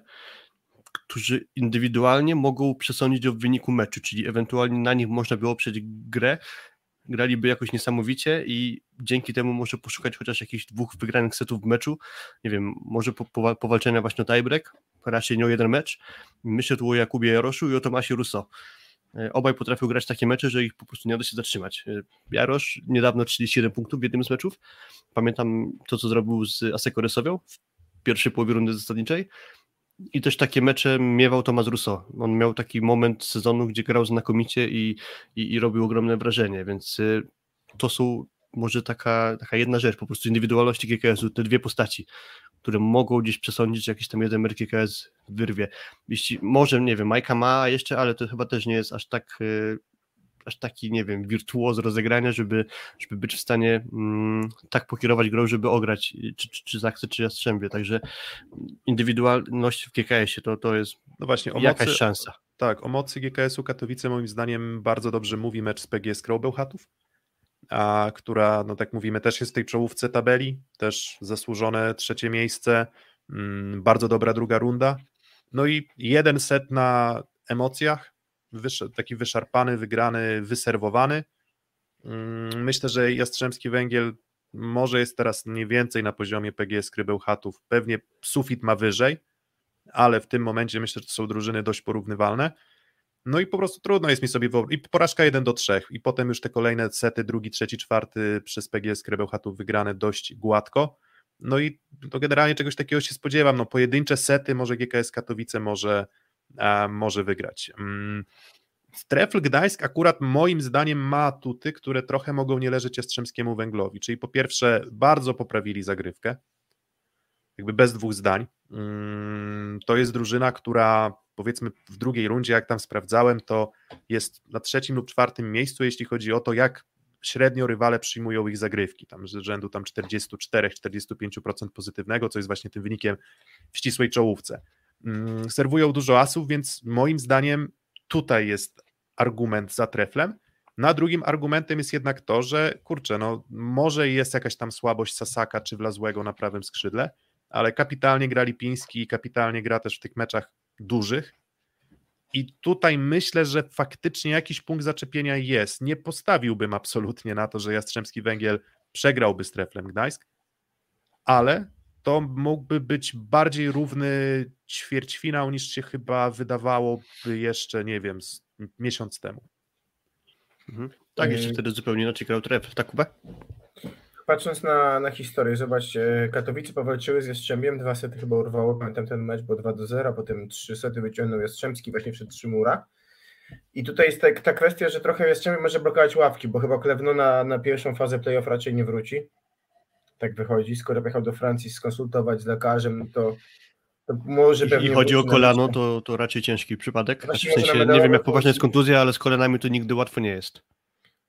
którzy indywidualnie mogą przesądzić o wyniku meczu, czyli ewentualnie na nich można by oprzeć grę, graliby jakoś niesamowicie i dzięki temu może poszukać chociaż jakichś dwóch wygranych setów w meczu, nie wiem, może po, po, powalczenia właśnie o tiebreak, raczej nie o jeden mecz. Myślę tu o Jakubie Jaroszu i o Tomasie Russo. E, obaj potrafią grać takie mecze, że ich po prostu nie da się zatrzymać. E, Jarosz niedawno 37 punktów w jednym z meczów. Pamiętam to, co zrobił z Aseko Rysowią w pierwszej połowie rundy zasadniczej. I też takie mecze miewał Tomasz Russo. On miał taki moment sezonu, gdzie grał znakomicie i, i, i robił ogromne wrażenie, więc y, to są może taka, taka jedna rzecz, po prostu indywidualności GKS-u, te dwie postaci, które mogą gdzieś przesądzić, że jakiś tam jeden mecz GKS wyrwie. Jeśli może, nie wiem, Majka ma jeszcze, ale to chyba też nie jest aż tak y, aż taki, nie wiem, wirtuoz rozegrania, żeby, żeby być w stanie mm, tak pokierować grą, żeby ograć czy, czy, czy Zachce, czy Jastrzębie, także indywidualność w GKS-ie to, to jest no właśnie, o jakaś mocy, szansa. Tak, o mocy GKS-u Katowice moim zdaniem bardzo dobrze mówi mecz z PGS Krąbełchatów, a która, no tak mówimy, też jest w tej czołówce tabeli, też zasłużone trzecie miejsce, mm, bardzo dobra druga runda, no i jeden set na emocjach, taki wyszarpany, wygrany, wyserwowany. Mm, myślę, że Jastrzębski Węgiel może jest teraz mniej więcej na poziomie PGS Krybełchatów, pewnie sufit ma wyżej, ale w tym momencie myślę, że to są drużyny dość porównywalne. No i po prostu trudno jest mi sobie wyobrazić. I porażka 1 do 3, i potem już te kolejne sety, drugi, trzeci, czwarty przez PGS Krybełchatów wygrane dość gładko. No i to generalnie czegoś takiego się spodziewam. No pojedyncze sety może GKS Katowice może, może wygrać. Mm, Trefl Gdańsk akurat moim zdaniem ma atuty, które trochę mogą nie leżeć Jastrzębskiemu Węglowi, czyli po pierwsze bardzo poprawili zagrywkę, jakby bez dwóch zdań. Mm, to jest drużyna, która powiedzmy w drugiej rundzie, jak tam sprawdzałem, to jest na trzecim lub czwartym miejscu, jeśli chodzi o to, jak średnio rywale przyjmują ich zagrywki, tam z rzędu tam 44-45% pozytywnego, co jest właśnie tym wynikiem w ścisłej czołówce. Mm, serwują dużo asów, więc moim zdaniem tutaj jest argument za treflem. Na drugim argumentem jest jednak to, że kurczę, no może jest jakaś tam słabość Sasaka czy Wlazłego na prawym skrzydle, ale kapitalnie gra Lipiński i kapitalnie gra też w tych meczach dużych. I tutaj myślę, że faktycznie jakiś punkt zaczepienia jest. Nie postawiłbym absolutnie na to, że Jastrzębski Węgiel przegrałby z Treflem Gdańsk, ale to mógłby być bardziej równy ćwierćfinał niż się chyba wydawałoby jeszcze, nie wiem, miesiąc temu. Mhm. Tak, jeszcze wtedy zupełnie inaczej grał tref, tak Kuba? Patrząc na, na historię, zobaczcie, Katowice powalczyły z Jastrzębiem, dwa sety chyba urwało, pamiętam ten mecz, bo 2 do 0, potem trzy sety wyciągnął Jastrzębski właśnie przed Trzymura. I tutaj jest ta, ta kwestia, że trochę Jastrzębie może blokować ławki, bo chyba Klewno na, na pierwszą fazę playoff raczej nie wróci tak wychodzi. Skoro pojechał do Francji skonsultować z lekarzem, to, może pewnie... I chodzi o kolano, to, to raczej ciężki przypadek. Znaczy, w sensie, nie wiem jak poważna jest kontuzja, ale z kolanami to nigdy łatwo nie jest.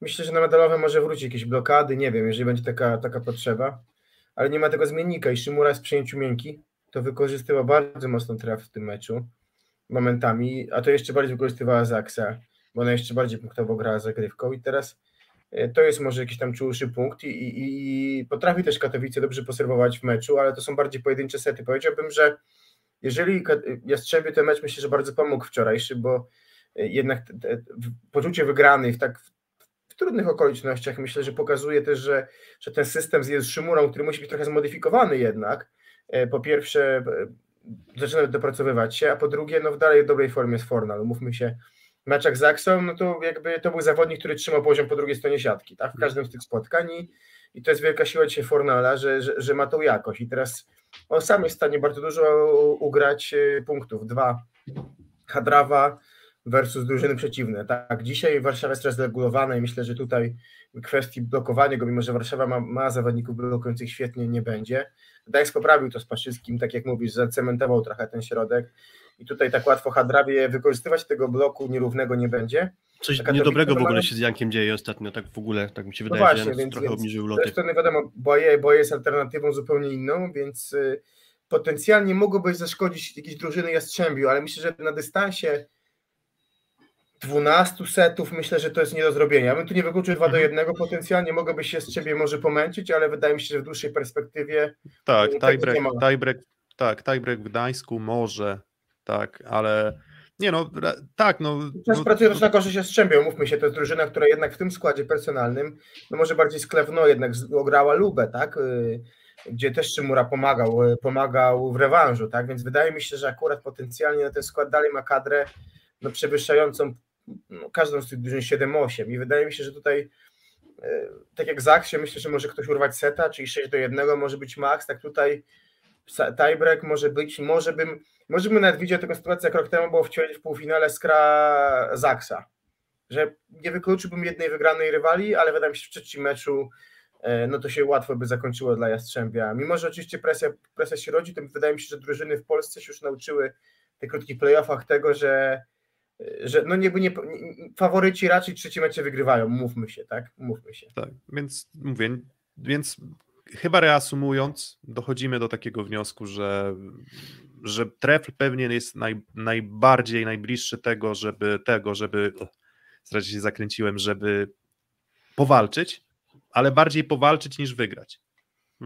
Myślę, że na medalowe może wrócić jakieś blokady, nie wiem, jeżeli będzie taka, taka potrzeba, ale nie ma tego zmiennika i Szymura jest w przyjęciu miękki, to wykorzystywała bardzo mocno traf w tym meczu momentami, a to jeszcze bardziej wykorzystywała Zaksa, bo ona jeszcze bardziej punktowo grała zagrywką. I teraz E, to jest może jakiś tam czułszy punkt i, i, i potrafi też Katowice dobrze poserwować w meczu, ale to są bardziej pojedyncze sety. Powiedziałbym, że jeżeli Jastrzębie ten mecz myślę, że bardzo pomógł wczorajszy, bo e, jednak te, te, poczucie wygranych tak trudnych okolicznościach myślę, że pokazuje też, że, że ten system z Szymurą, który musi być trochę zmodyfikowany jednak, e, po pierwsze zaczyna dopracowywać się, a po drugie no w dalej w dobrej formie jest Fornal, mówmy się, meczach z Axą, no to jakby to był zawodnik, który trzymał poziom po drugiej stronie siatki, tak? W mhm. każdym z tych spotkań i, i to jest wielka siła dzisiaj Fornala, że, że, że ma tą jakość i teraz on sam jest w stanie bardzo dużo ugrać e, punktów, dwa Hadrawa versus drużyny przeciwne. Tak, dzisiaj Warszawa jest rozregulowana i myślę, że tutaj kwestii blokowania go, mimo że Warszawa ma, ma zawodników blokujących świetnie, nie będzie. Gdańsk poprawił to z Paszyskim, tak jak mówisz, zacementował trochę ten środek i tutaj tak łatwo Hadrawie wykorzystywać tego bloku nierównego nie będzie. Coś Taka niedobrego w ogóle się z Jankiem dzieje ostatnio, tak w ogóle, tak mi się No wydaje, właśnie, że więc- trochę więc obniżył loty. Zresztą nie wiadomo, Boje, Boje jest alternatywą zupełnie inną, więc y, potencjalnie mogłoby zaszkodzić jakiejś drużyny Jastrzębiu, ale myślę, że na dystansie 12 setów myślę, że to jest nie do zrobienia. Ja bym tu nie wykluczył 2 do Mhm. 1, potencjalnie mogłoby się z ciebie może pomęczyć, ale wydaje mi się, że w dłuższej perspektywie Tak, Tego tiebreak, tiebreak, tak, tiebreak w Gdańsku może, tak, ale nie no, tak, no, Też no pracuje też na korzyść Jastrzębia, mówmy się, to jest drużyna, która jednak w tym składzie personalnym, no może bardziej sklewno jednak ograła Lubę, tak, y, gdzie też Szymura pomagał, y, pomagał w rewanżu, tak, więc wydaje mi się, że akurat potencjalnie na ten skład dalej ma kadrę no, przewyższającą no, każdą z tych drużyn 7-8 i wydaje mi się, że tutaj y, tak jak Zaksie, myślę, że może ktoś urwać seta, czyli 6 do 1 może być max, tak tutaj tiebreak może być, może bym może bym nawet widział taką sytuację, jak rok temu było w, ćwierć- w półfinale Skra Zaksa, że nie wykluczyłbym jednej wygranej rywali, ale wydaje mi się, że w trzecim meczu e, no to się łatwo by zakończyło dla Jastrzębia. Mimo, że oczywiście presja, presja się rodzi, to wydaje mi się, że drużyny w Polsce się już nauczyły w tych krótkich playoffach tego, że że no niby nie, nie, faworyci raczej trzeci mecze wygrywają, mówmy się, tak? Mówmy się. Tak, więc mówię, więc chyba reasumując, dochodzimy do takiego wniosku, że, że trefl pewnie jest naj, najbardziej najbliższy tego, żeby tego, żeby zraźnie się zakręciłem, żeby powalczyć, ale bardziej powalczyć niż wygrać.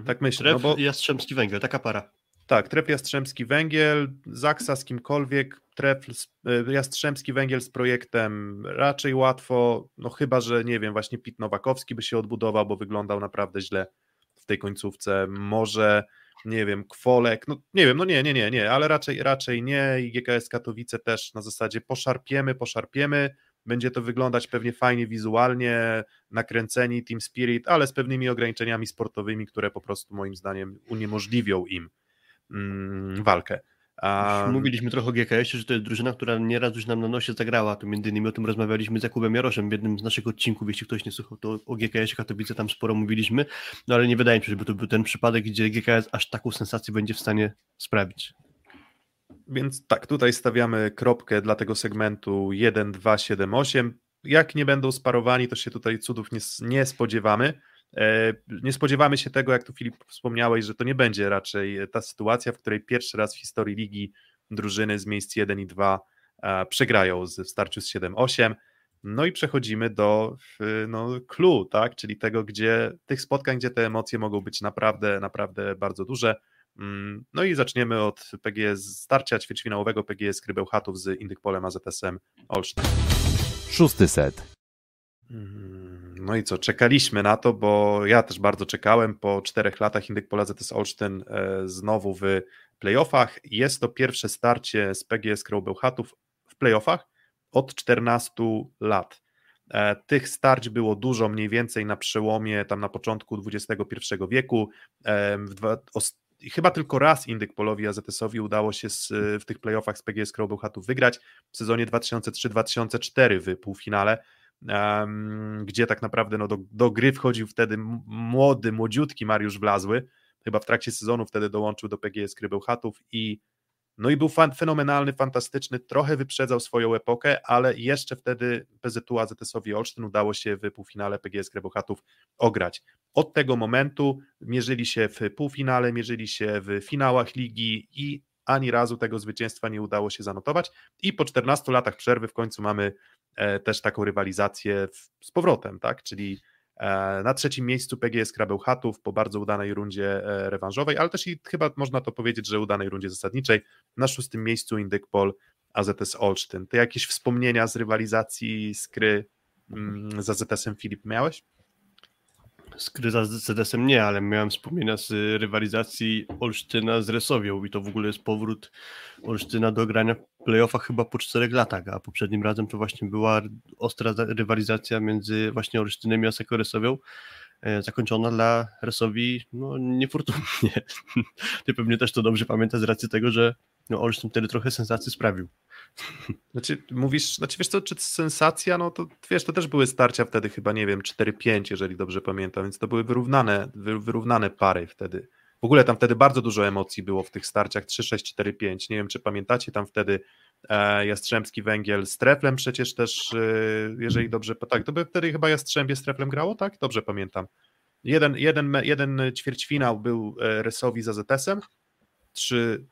Tak myślę. Tref No bo, Jastrzębski Węgiel, taka para. Tak, tref Jastrzębski Węgiel, Zaksa z kimkolwiek, tref y, Jastrzębski Węgiel z projektem raczej łatwo, no chyba, że nie wiem, właśnie Pit Nowakowski by się odbudował, bo wyglądał naprawdę źle w tej końcówce, może nie wiem, Kwolek, no nie wiem, no nie, nie, nie, nie, ale raczej, raczej nie i GKS Katowice też na zasadzie poszarpiemy, poszarpiemy, będzie to wyglądać pewnie fajnie wizualnie, nakręceni Team Spirit, ale z pewnymi ograniczeniami sportowymi, które po prostu moim zdaniem uniemożliwią im mm, walkę. A, Mówiliśmy trochę o GKS-ie, że to jest drużyna, która nieraz już nam na nosie zagrała. To między innymi o tym rozmawialiśmy z Jakubem Jaroszem w jednym z naszych odcinków. Jeśli ktoś nie słuchał, to o GKS-ie Katowice tam sporo mówiliśmy, no ale nie wydaje mi się, żeby to był ten przypadek, gdzie GKS aż taką sensację będzie w stanie sprawić. Więc tak, tutaj stawiamy kropkę dla tego segmentu 1, 2, 7, 8. Jak nie będą sparowani, to się tutaj cudów nie, nie spodziewamy. E, Nie spodziewamy się tego, jak tu Filip wspomniałeś, że to nie będzie raczej ta sytuacja, w której pierwszy raz w historii ligi drużyny z miejsc 1 i 2 e, przegrają z- w starciu z 7-8. No i przechodzimy do no, clue, tak? czyli tego, gdzie tych spotkań, gdzie te emocje mogą być naprawdę, naprawdę bardzo duże. Mm, No i zaczniemy od PGS, starcia ćwierćfinałowego PGS Krybełchatów z Indykpolem AZS-em Olsztyn. Szósty set. Mm, No i co, czekaliśmy na to, bo ja też bardzo czekałem. Po czterech latach Indykpol AZS Olsztyn e, znowu w playoffach. Jest to pierwsze starcie z PGS Krybełchatów w playoffach od 14 lat. E, Tych starć było dużo, mniej więcej na przełomie, tam na początku XXI wieku. E, W dwa, chyba tylko raz Indykpolowi AZS-owi udało się z, w tych playoffach z PGS Krybełchatów wygrać w sezonie 2003-2004 w półfinale gdzie tak naprawdę no, do, do gry wchodził wtedy młody, młodziutki Mariusz Wlazły, chyba w trakcie sezonu wtedy dołączył do PGS Krybełchatów i no i był fan, fenomenalny, fantastyczny, trochę wyprzedzał swoją epokę, ale jeszcze wtedy PZU AZS-owi Olsztyn udało się w półfinale PGS Krybełchatów ograć. Od tego momentu mierzyli się w półfinale, mierzyli się w finałach ligi i ani razu tego zwycięstwa nie udało się zanotować i po 14 latach przerwy w końcu mamy też taką rywalizację w, z powrotem, tak? Czyli e, na trzecim miejscu PGS Krabełchatów po bardzo udanej rundzie e, rewanżowej, ale też i chyba można to powiedzieć, że udanej rundzie zasadniczej. Na szóstym miejscu Indykpol AZS Olsztyn. Ty jakieś wspomnienia z rywalizacji skry mm, z AZS-em Filip miałeś? Z Kryza z ZS-em nie, ale miałem wspomnienia z rywalizacji Olsztyna z Resowią i to w ogóle jest powrót Olsztyna do grania w playoffach chyba po czterech latach, a poprzednim razem to właśnie była ostra za- rywalizacja między właśnie Olsztynem i Aseko Resowią, e, zakończona dla Resowi no, niefortunnie. [laughs] Ty pewnie też to dobrze pamiętasz z racji tego, że no, Olsztyn wtedy trochę sensacji sprawił. Znaczy, mówisz, znaczy wiesz co, czy sensacja, no to wiesz, to też były starcia wtedy chyba, nie wiem, 4-5, jeżeli dobrze pamiętam, więc to były wyrównane, wyrównane pary wtedy. W ogóle tam wtedy bardzo dużo emocji było w tych starciach 3-6-4-5. Nie wiem, czy pamiętacie tam wtedy e, Jastrzębski Węgiel z Treflem przecież też, e, jeżeli dobrze, tak, to by wtedy chyba Jastrzębie z Treflem grało, tak? Dobrze pamiętam. Jeden, jeden, jeden ćwierćfinał był e, Resowi za ZS-em, 3,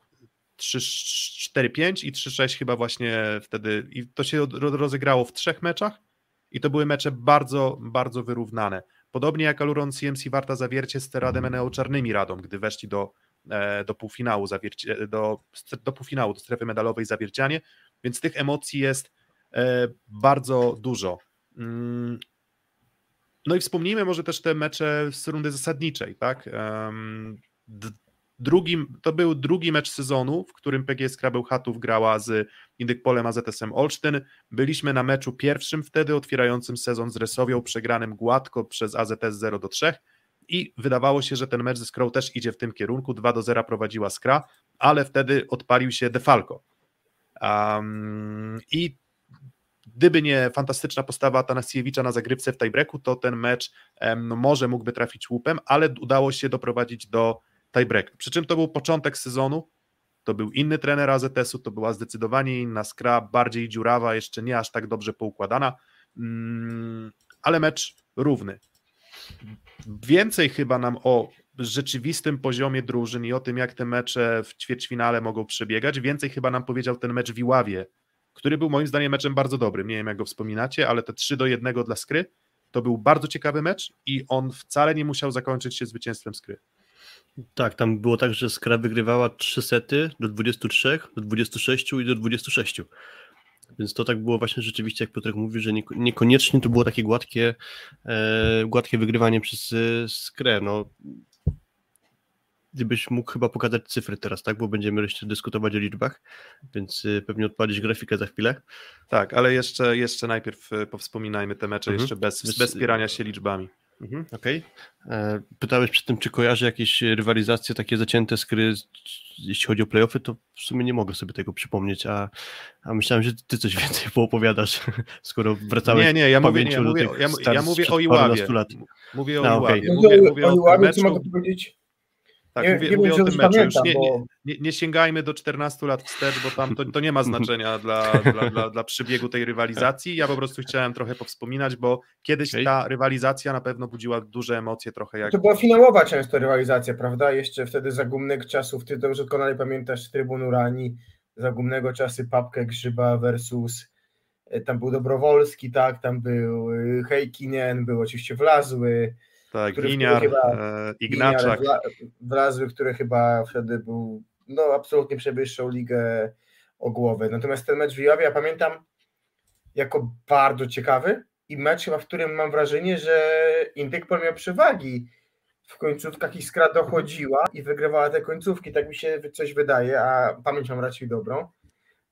3-4-5 i 3-6 chyba właśnie wtedy. I to się rozegrało w trzech meczach i to były mecze bardzo, bardzo wyrównane. Podobnie jak Aluron CMC Warta Zawiercie z Teradem Eneo Czarnymi Radą, gdy weszli do, e, do półfinału zawiercie, do, do półfinału, do strefy medalowej Zawiercianie, więc tych emocji jest e, bardzo dużo. Mm, no i wspomnijmy może też te mecze z rundy zasadniczej, tak? Drugim, to był drugi mecz sezonu, w którym PGS Krabełchatów grała z Indykpolem AZS-em Olsztyn. Byliśmy na meczu pierwszym wtedy, otwierającym sezon z Resowią, przegranym gładko przez AZS 0 do 3 i wydawało się, że ten mecz ze Skrą też idzie w tym kierunku. 2 do 0 prowadziła Skra, ale wtedy odpalił się Defalco. Um, I gdyby nie fantastyczna postawa Atanasiewicza na zagrywce w tiebreaku, to ten mecz um, może mógłby trafić łupem, ale udało się doprowadzić do tiebreak. Przy czym to był początek sezonu, to był inny trener AZS-u, to była zdecydowanie inna skra, bardziej dziurawa, jeszcze nie aż tak dobrze poukładana, mm, ale mecz równy. Więcej chyba nam o rzeczywistym poziomie drużyn i o tym, jak te mecze w ćwierćfinale mogą przebiegać, więcej chyba nam powiedział ten mecz w Iławie, który był moim zdaniem meczem bardzo dobrym. Nie wiem, jak go wspominacie, ale te 3 do 1 dla Skry to był bardzo ciekawy mecz i on wcale nie musiał zakończyć się zwycięstwem Skry. Tak, tam było tak, że Skra wygrywała 3 sety do 23, do 26 i do 26. Więc to tak było właśnie rzeczywiście, jak Piotrek mówi, że niekoniecznie to było takie gładkie, e, gładkie wygrywanie przez e, Skrę. No, gdybyś mógł chyba pokazać cyfry teraz, tak? Bo będziemy jeszcze dyskutować o liczbach, więc e, pewnie odpalić grafikę za chwilę. Tak, ale jeszcze, jeszcze najpierw e, powspominajmy te mecze mhm. jeszcze bez, bez spierania się liczbami. Mhm, Okej. Okay. E, pytałeś przy tym, czy kojarzy jakieś rywalizacje takie zacięte z gry, jeśli chodzi o playoffy, to w sumie nie mogę sobie tego przypomnieć, a, a myślałem, że ty coś [laughs] więcej poopowiadasz, skoro wracałeś Nie, nie, ja mówię, nie, ja mówię, ja, ja mówię o Iławie. Mówię o Iławie. Okay. Mówię, mówię o, o Iławie, co mogę powiedzieć? Tak, nie, mówię, nie mówię o tym meczu. Już nie, bo... nie, nie, sięgajmy do 14 lat wstecz, bo tam to, to nie ma [laughs] znaczenia dla, dla, dla, dla przybiegu tej rywalizacji. Ja po prostu chciałem trochę powspominać, bo kiedyś ta rywalizacja na pewno budziła duże emocje trochę jak... To była finałowa często rywalizacja, prawda? Jeszcze wtedy za gumnych czasów, ty dobrze doskonale pamiętasz Trybunu Rani, za gumnego czasy Papkę Grzyba versus e, tam był Dobrowolski, tak, tam był e, Hejkinen, był oczywiście Wlazły, tak, chyba, e, Ignaczak. Wlazły, który chyba wtedy był, no absolutnie przewyższał ligę o głowę. Natomiast ten mecz w Iławie, ja pamiętam jako bardzo ciekawy i mecz chyba, w którym mam wrażenie, że Indykpol miał przewagi w końcówkach i skra dochodziła i wygrywała te końcówki, tak mi się coś wydaje, a pamięć mam raczej dobrą.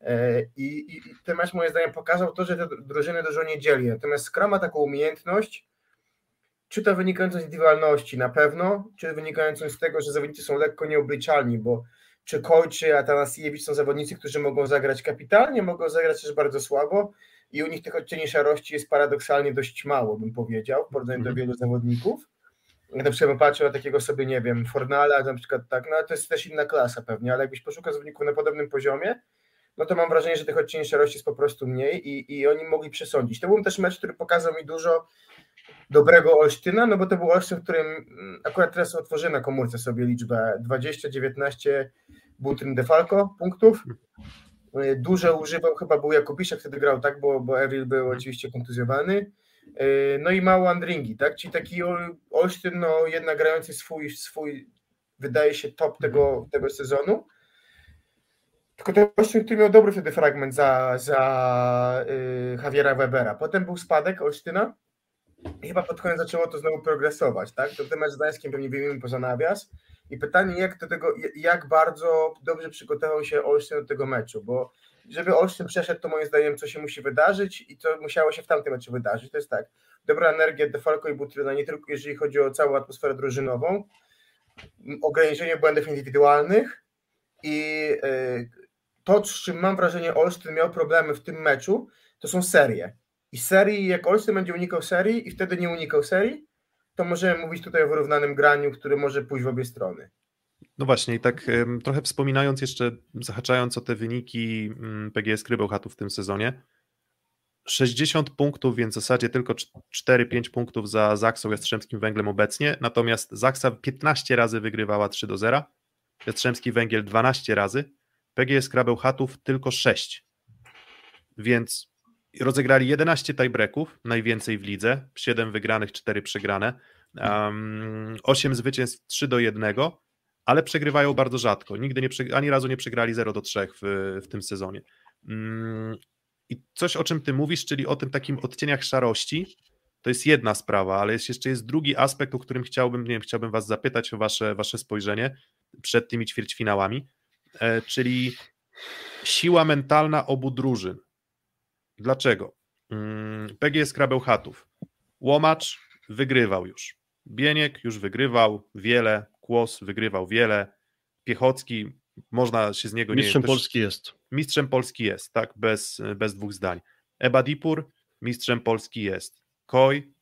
E, I, i ten mecz moim zdaniem pokazał to, że te drużyny dużo nie dzieli. Natomiast Skra ma taką umiejętność, czy to wynikające z indywidualności na pewno, czy wynikające z tego, że zawodnicy są lekko nieobliczalni, bo czy Koj, czy Atanasiewicz są zawodnicy, którzy mogą zagrać kapitalnie, mogą zagrać też bardzo słabo i u nich tych odcieni szarości jest paradoksalnie dość mało, bym powiedział, w porównaniu do mhm. wielu zawodników. Ja na przykład patrzę na takiego sobie, nie wiem, Fornala, na przykład tak, no to jest też inna klasa pewnie, ale jakbyś poszukał zawodników na podobnym poziomie, no to mam wrażenie, że tych odcieni szarości jest po prostu mniej i, i oni mogli przesądzić. To był też mecz, który pokazał mi dużo dobrego Olsztyna, no bo to był Olsztyn, w którym mm, akurat teraz otworzyłem na komórce sobie liczbę 20-19 Butryn Defalco punktów. Y, duże używał, chyba był Jakubiszek wtedy grał, tak, bo, bo Evil był mhm. oczywiście kontuzjowany. Y, no i mało Andringi, tak, czyli taki Olsztyn, no jednak grający swój, swój wydaje się top tego, mhm. tego sezonu. Tylko ten Olsztyn, który miał dobry wtedy fragment za, za yy, Javiera Webera. Potem był spadek Olsztyna, chyba pod koniec zaczęło to znowu progresować, tak? To ten mecz z Gdańskiem pewnie wyjmiemy poza nawias. I pytanie, jak do tego, jak bardzo dobrze przygotował się Olsztyn do tego meczu, bo żeby Olsztyn przeszedł, to moim zdaniem co się musi wydarzyć i to musiało się w tamtym meczu wydarzyć. To jest tak, dobra energia Defalco i Butryna, nie tylko jeżeli chodzi o całą atmosferę drużynową, ograniczenie błędów indywidualnych i yy, to, z czym mam wrażenie Olsztyn miał problemy w tym meczu, to są serie. I serii, jak Olsztyn będzie unikał serii i wtedy nie unikał serii, to możemy mówić tutaj o wyrównanym graniu, które może pójść w obie strony. No właśnie, i tak trochę wspominając jeszcze, zahaczając o te wyniki um, PGS Krybełchatów w tym sezonie, 60 punktów, więc w zasadzie tylko 4-5 punktów za Zaksą Jastrzębskim Węglem obecnie, natomiast Zaksa 15 razy wygrywała 3 do 0, Jastrzębski Węgiel 12 razy, PGS Krabełchatów tylko 6, więc rozegrali 11 tiebreaków, najwięcej w lidze, 7 wygranych, 4 przegrane, um, 8 zwycięstw 3 do 1, ale przegrywają bardzo rzadko. Nigdy nie, ani razu nie przegrali 0 do 3 w, w tym sezonie. Um, I coś, o czym ty mówisz, czyli o tym takim odcieniach szarości, to jest jedna sprawa, ale jest, jeszcze jest drugi aspekt, o którym chciałbym, nie wiem, chciałbym was zapytać o wasze, wasze spojrzenie przed tymi ćwierćfinałami, e, czyli siła mentalna obu drużyn. Dlaczego? Mm, PGS Krabełchatów. Łomacz wygrywał już. Bieniek już wygrywał wiele, Kłos wygrywał wiele, Piechocki, można się z niego mistrzem nie... Polski jest. Mistrzem Polski jest, tak, bez, bez dwóch zdań. Ebadipur mistrzem Polski jest. Koj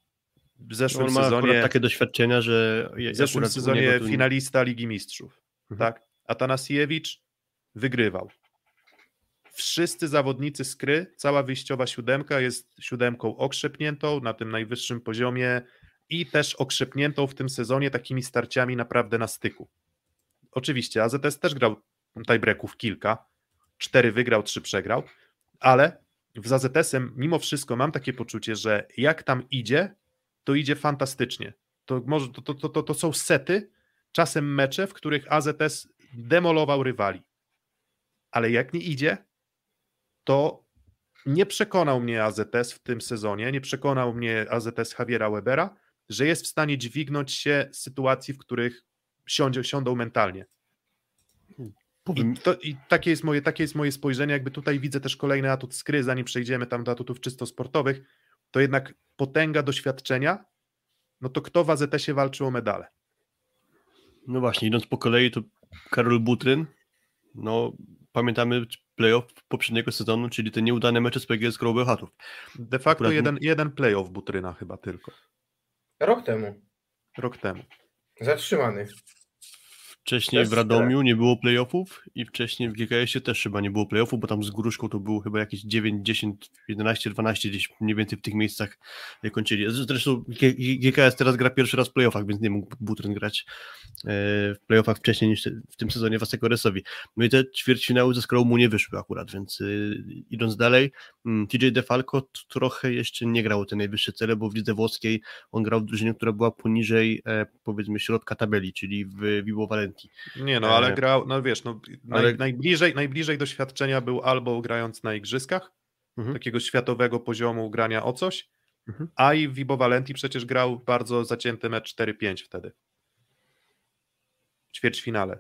w zeszłym On ma sezonie... takie doświadczenia, że... W zeszłym sezonie finalista Ligi Mistrzów, mhm. tak. Atanasiewicz wygrywał wszyscy zawodnicy skry, cała wyjściowa siódemka jest siódemką okrzepniętą na tym najwyższym poziomie i też okrzepniętą w tym sezonie takimi starciami naprawdę na styku. Oczywiście AZS też grał tiebreaków kilka, cztery wygrał, trzy przegrał, ale z AZS-em mimo wszystko mam takie poczucie, że jak tam idzie, to idzie fantastycznie. To, może, to, to, to, to są sety, czasem mecze, w których AZS demolował rywali. Ale jak nie idzie, to nie przekonał mnie AZS w tym sezonie, nie przekonał mnie AZS Javiera Webera, że jest w stanie dźwignąć się z sytuacji, w których siądzie, siądą mentalnie. I, to, I, takie, jest moje, takie jest moje spojrzenie, jakby tutaj widzę też kolejny atut skry, zanim przejdziemy tam do atutów czysto sportowych, to jednak potęga doświadczenia, no to kto w AZS-ie walczył o medale? No właśnie, idąc po kolei, to Karol Butryn, no pamiętamy playoff poprzedniego sezonu, czyli te nieudane mecze z PGS Bełchatów. De facto Akurat... jeden, jeden playoff Butryna chyba tylko. Rok temu. Rok temu. Zatrzymany. Wcześniej w Radomiu nie było playoffów i wcześniej w GKS-ie też chyba nie było playoffów, bo tam z Gruszką to było chyba jakieś 9, 10, 11, 12 gdzieś mniej więcej w tych miejscach kończyli. Zresztą GKS teraz gra pierwszy raz w playoffach, więc nie mógł Butryn grać e, w playoffach wcześniej niż w tym sezonie Wasekoresowi. No i te ćwierćfinały ze Skrą mu nie wyszły akurat, więc y, idąc dalej, mm, TJ DeFalco trochę jeszcze nie grał te najwyższe cele, bo w lidze włoskiej on grał w drużynie, która była poniżej e, powiedzmy środka tabeli, czyli w Vivo Valentii nie no, ale e, grał, no wiesz, no, ale... naj, najbliżej, najbliżej doświadczenia był albo grając na igrzyskach, mhm. takiego światowego poziomu grania o coś, mhm. a i Vibo Valenti przecież grał bardzo zacięty mecz 4-5 wtedy. W ćwierćfinale.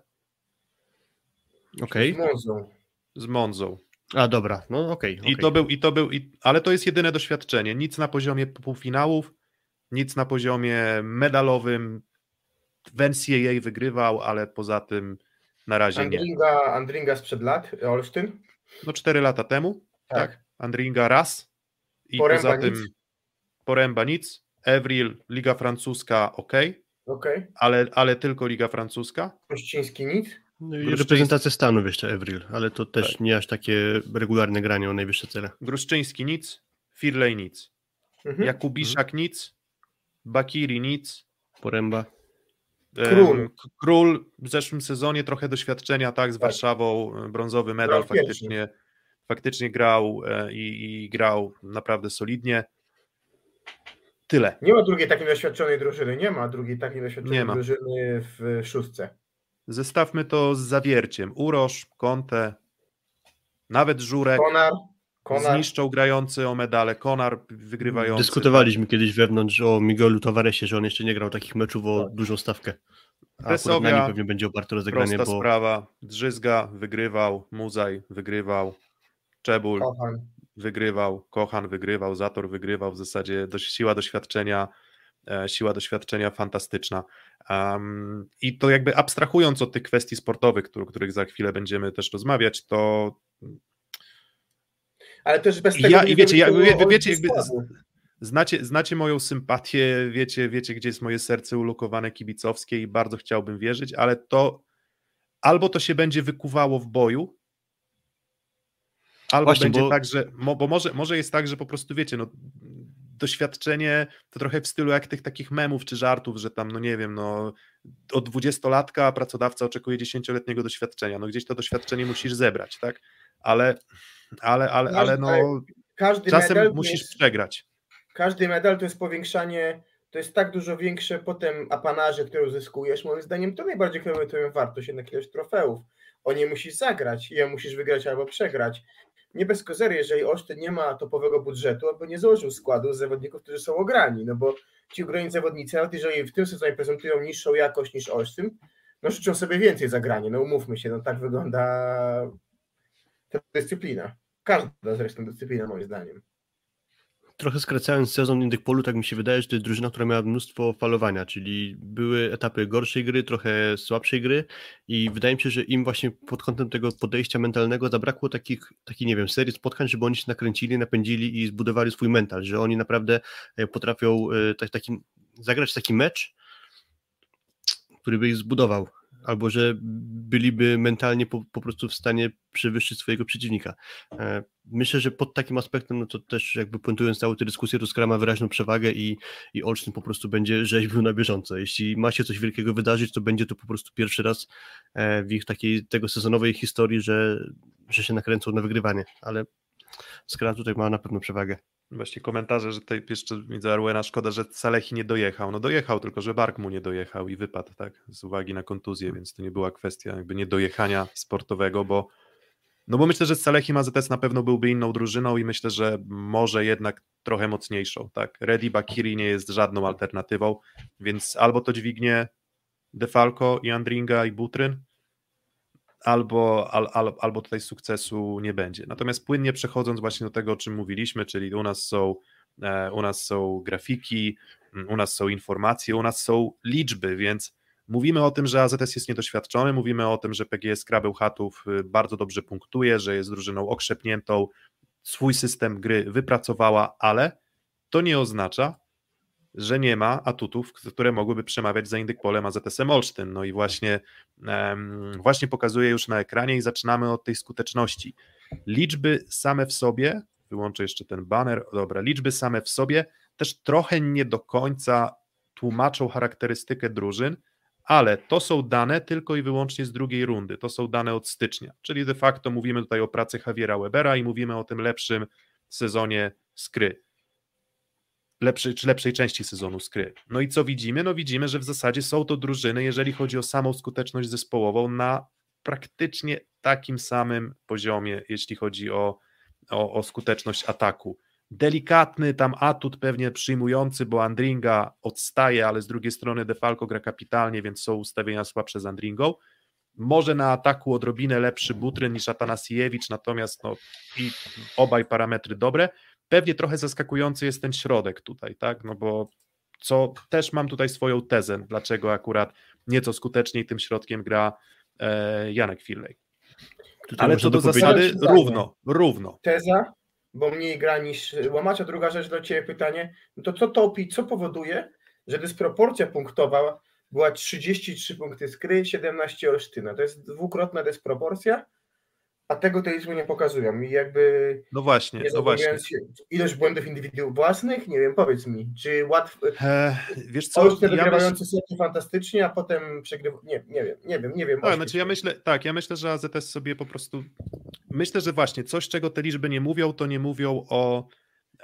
Okej. Okay. Z Monzą. Z Monzą. A dobra, no okej. Okay, okay. I to był, i to był, i, ale to jest jedyne doświadczenie. Nic na poziomie półfinałów, nic na poziomie medalowym, w NCAA wygrywał, ale poza tym na razie Andringa, nie. Andringa sprzed lat, Olsztyn? No cztery lata temu, tak. tak. Andringa raz i Poręba poza tym nic. Poręba nic, Evril, Liga Francuska ok, okay. Ale, ale tylko Liga Francuska. Kościński nic. No i reprezentacja Stanów jeszcze Evril, ale to też tak. nie aż takie regularne granie o najwyższe cele. Gruszczyński nic, Firley nic, mhm. Jakubiszak mhm. nic, Bakiri nic, Poręba. Król. Król w zeszłym sezonie trochę doświadczenia, tak, z tak. Warszawą, e, brązowy medal faktycznie, faktycznie grał e, i, i, grał naprawdę solidnie. Tyle. Nie ma drugiej takiej doświadczonej drużyny, nie ma drugiej takiej doświadczonej drużyny w szóstce. Zestawmy to z zawierciem. Uroż, Conte, nawet Żurek. Konar. Konar. Zniszczą grający o medale. Konar wygrywający. Dyskutowaliśmy kiedyś wewnątrz o Miguelu Tavaresie, że on jeszcze nie grał takich meczów o tak. dużą stawkę. A Pesowia, na nim pewnie będzie oparte rozegranie. Prosta bo... sprawa. Drzyzga wygrywał, Muzaj wygrywał, Czebul Kochan. wygrywał, Kochan wygrywał, Zator wygrywał. W zasadzie dość, siła doświadczenia e, siła doświadczenia fantastyczna. Um, I to jakby abstrahując od tych kwestii sportowych, o których za chwilę będziemy też rozmawiać, to ale też bez tego ja, nie i wiecie, ja, wie, wiecie, jakby znacie, znacie moją sympatię, wiecie, wiecie, gdzie jest moje serce ulokowane kibicowskie i bardzo chciałbym wierzyć, ale to albo to się będzie wykuwało w boju, albo Właśnie, będzie bo- tak, że, mo, bo może, może jest tak, że po prostu wiecie, no doświadczenie to trochę w stylu jak tych takich memów czy żartów, że tam, no nie wiem, no od dwudziestolatka pracodawca oczekuje dziesięcioletniego doświadczenia, no gdzieś to doświadczenie musisz zebrać, tak? Ale, ale, ale, ale no Każdy czasem musisz jest, przegrać. każdy medal to jest powiększanie, to jest tak dużo większe potem apanarze, które uzyskujesz. Moim zdaniem to najbardziej twoją wartość jednak ilość trofeów. O nie musisz zagrać je musisz wygrać albo przegrać. Nie bez kozery, jeżeli Olsztyn nie ma topowego budżetu, albo nie założył składu z zawodników, którzy są ograni, no bo ci ograni zawodnicy, nawet jeżeli w tym sezonie prezentują niższą jakość niż Olsztyn, no życzą sobie więcej zagrania, no umówmy się, no tak wygląda ta dyscyplina. Każda zresztą dyscyplina moim zdaniem. Trochę skracając sezon Indykpolu, tak mi się wydaje, że to jest drużyna, która miała mnóstwo falowania, czyli były etapy gorszej gry, trochę słabszej gry i wydaje mi się, że im właśnie pod kątem tego podejścia mentalnego zabrakło takich, takich nie wiem, serii spotkań, żeby oni się nakręcili, napędzili i zbudowali swój mental, że oni naprawdę e, potrafią e, tak, taki, zagrać taki mecz, który by ich zbudował, albo że byliby mentalnie po, po prostu w stanie przewyższyć swojego przeciwnika. E, Myślę, że pod takim aspektem, no to też jakby puentując całą tę dyskusję, to Skra ma wyraźną przewagę i, i Olsztyn po prostu będzie rzeźbił na bieżąco. Jeśli ma się coś wielkiego wydarzyć, to będzie to po prostu pierwszy raz e, w ich takiej tego sezonowej historii, że, że się nakręcą na wygrywanie, ale Skra tutaj ma na pewno przewagę. Właśnie komentarze, że tutaj jeszcze widzę Arwena, szkoda, że Salehi nie dojechał. No dojechał, tylko że Bark mu nie dojechał i wypadł, tak, z uwagi na kontuzję, więc to nie była kwestia jakby niedojechania sportowego, bo no bo myślę, że Salehi Mazetes na pewno byłby inną drużyną i myślę, że może jednak trochę mocniejszą, tak. Reddy Bakiri nie jest żadną alternatywą, więc albo to dźwignie Defalco i Andringa i Butryn, albo, al, al, albo tutaj sukcesu nie będzie. Natomiast płynnie przechodząc właśnie do tego, o czym mówiliśmy, czyli u nas są, e, u nas są grafiki, mm, u nas są informacje, u nas są liczby, więc mówimy o tym, że AZS jest niedoświadczony, mówimy o tym, że PGS Krabeł Chatów y, bardzo dobrze punktuje, że jest drużyną okrzepniętą, swój system gry wypracowała, ale to nie oznacza, że nie ma atutów, które mogłyby przemawiać za Indykpolem AZS-em Olsztyn. No i właśnie, właśnie pokazuję już na ekranie i zaczynamy od tej skuteczności. Liczby same w sobie, wyłączę jeszcze ten banner, dobra, liczby same w sobie też trochę nie do końca tłumaczą charakterystykę drużyn, ale to są dane tylko i wyłącznie z drugiej rundy, to są dane od stycznia, czyli de facto mówimy tutaj o pracy Javiera Webera i mówimy o tym lepszym sezonie skry lepszej, czy lepszej części sezonu skry. No i co widzimy? No widzimy, że w zasadzie są to drużyny, jeżeli chodzi o samą skuteczność zespołową, na praktycznie takim samym poziomie, jeśli chodzi o, o, o skuteczność ataku. Delikatny tam atut pewnie przyjmujący, bo Andringa odstaje, ale z drugiej strony Defalco gra kapitalnie, więc są ustawienia słabsze z Andringą. Może na ataku odrobinę lepszy Butryn niż Atanasiewicz, natomiast no, i obaj parametry dobre. Pewnie trochę zaskakujący jest ten środek tutaj, tak? No bo co też mam tutaj swoją tezę, dlaczego akurat nieco skuteczniej tym środkiem gra e, Janek. Tutaj Ale co do zasady, Zdanie. równo, równo. Teza, bo mniej gra niż łamacz, a druga rzecz do Ciebie pytanie, no to co topi, co powoduje, że dysproporcja punktowa była 33 punkty skry, 17 Olsztyna. To jest dwukrotna dysproporcja, a tego te liczby nie pokazują. I jakby No właśnie, nie no właśnie. ilość błędów indywidualnych własnych, nie wiem, powiedz mi, czy łatwo, E, wiesz co, Olsztyn ja wygrywający sety fantastycznie, a potem przegrywa, nie, nie wiem, nie wiem, nie wiem. Tak, znaczy ja myślę, tak, ja myślę, że AZS sobie po prostu. Myślę, że właśnie coś, czego te liczby nie mówią, to nie mówią o.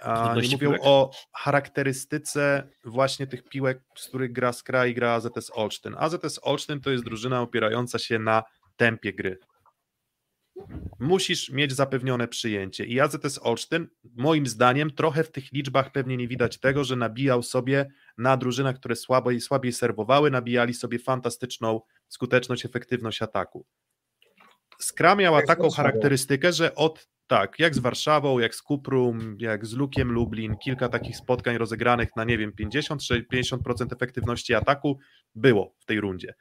A, nie mówią piłek. o charakterystyce właśnie tych piłek, z których gra Skra i gra AZS Olsztyn. AZS Olsztyn to jest drużyna opierająca się na tempie gry. Musisz mieć zapewnione przyjęcie. I AZS Olsztyn, moim zdaniem, trochę w tych liczbach pewnie nie widać tego, że nabijał sobie na drużynach, które słabiej, słabiej serwowały, nabijali sobie fantastyczną skuteczność, efektywność ataku. Skra miała Jak taką charakterystykę, że od Tak, jak z Warszawą, jak z Kuprum, jak z Lukiem Lublin, kilka takich spotkań rozegranych na nie wiem 50 50% efektywności ataku było w tej rundzie.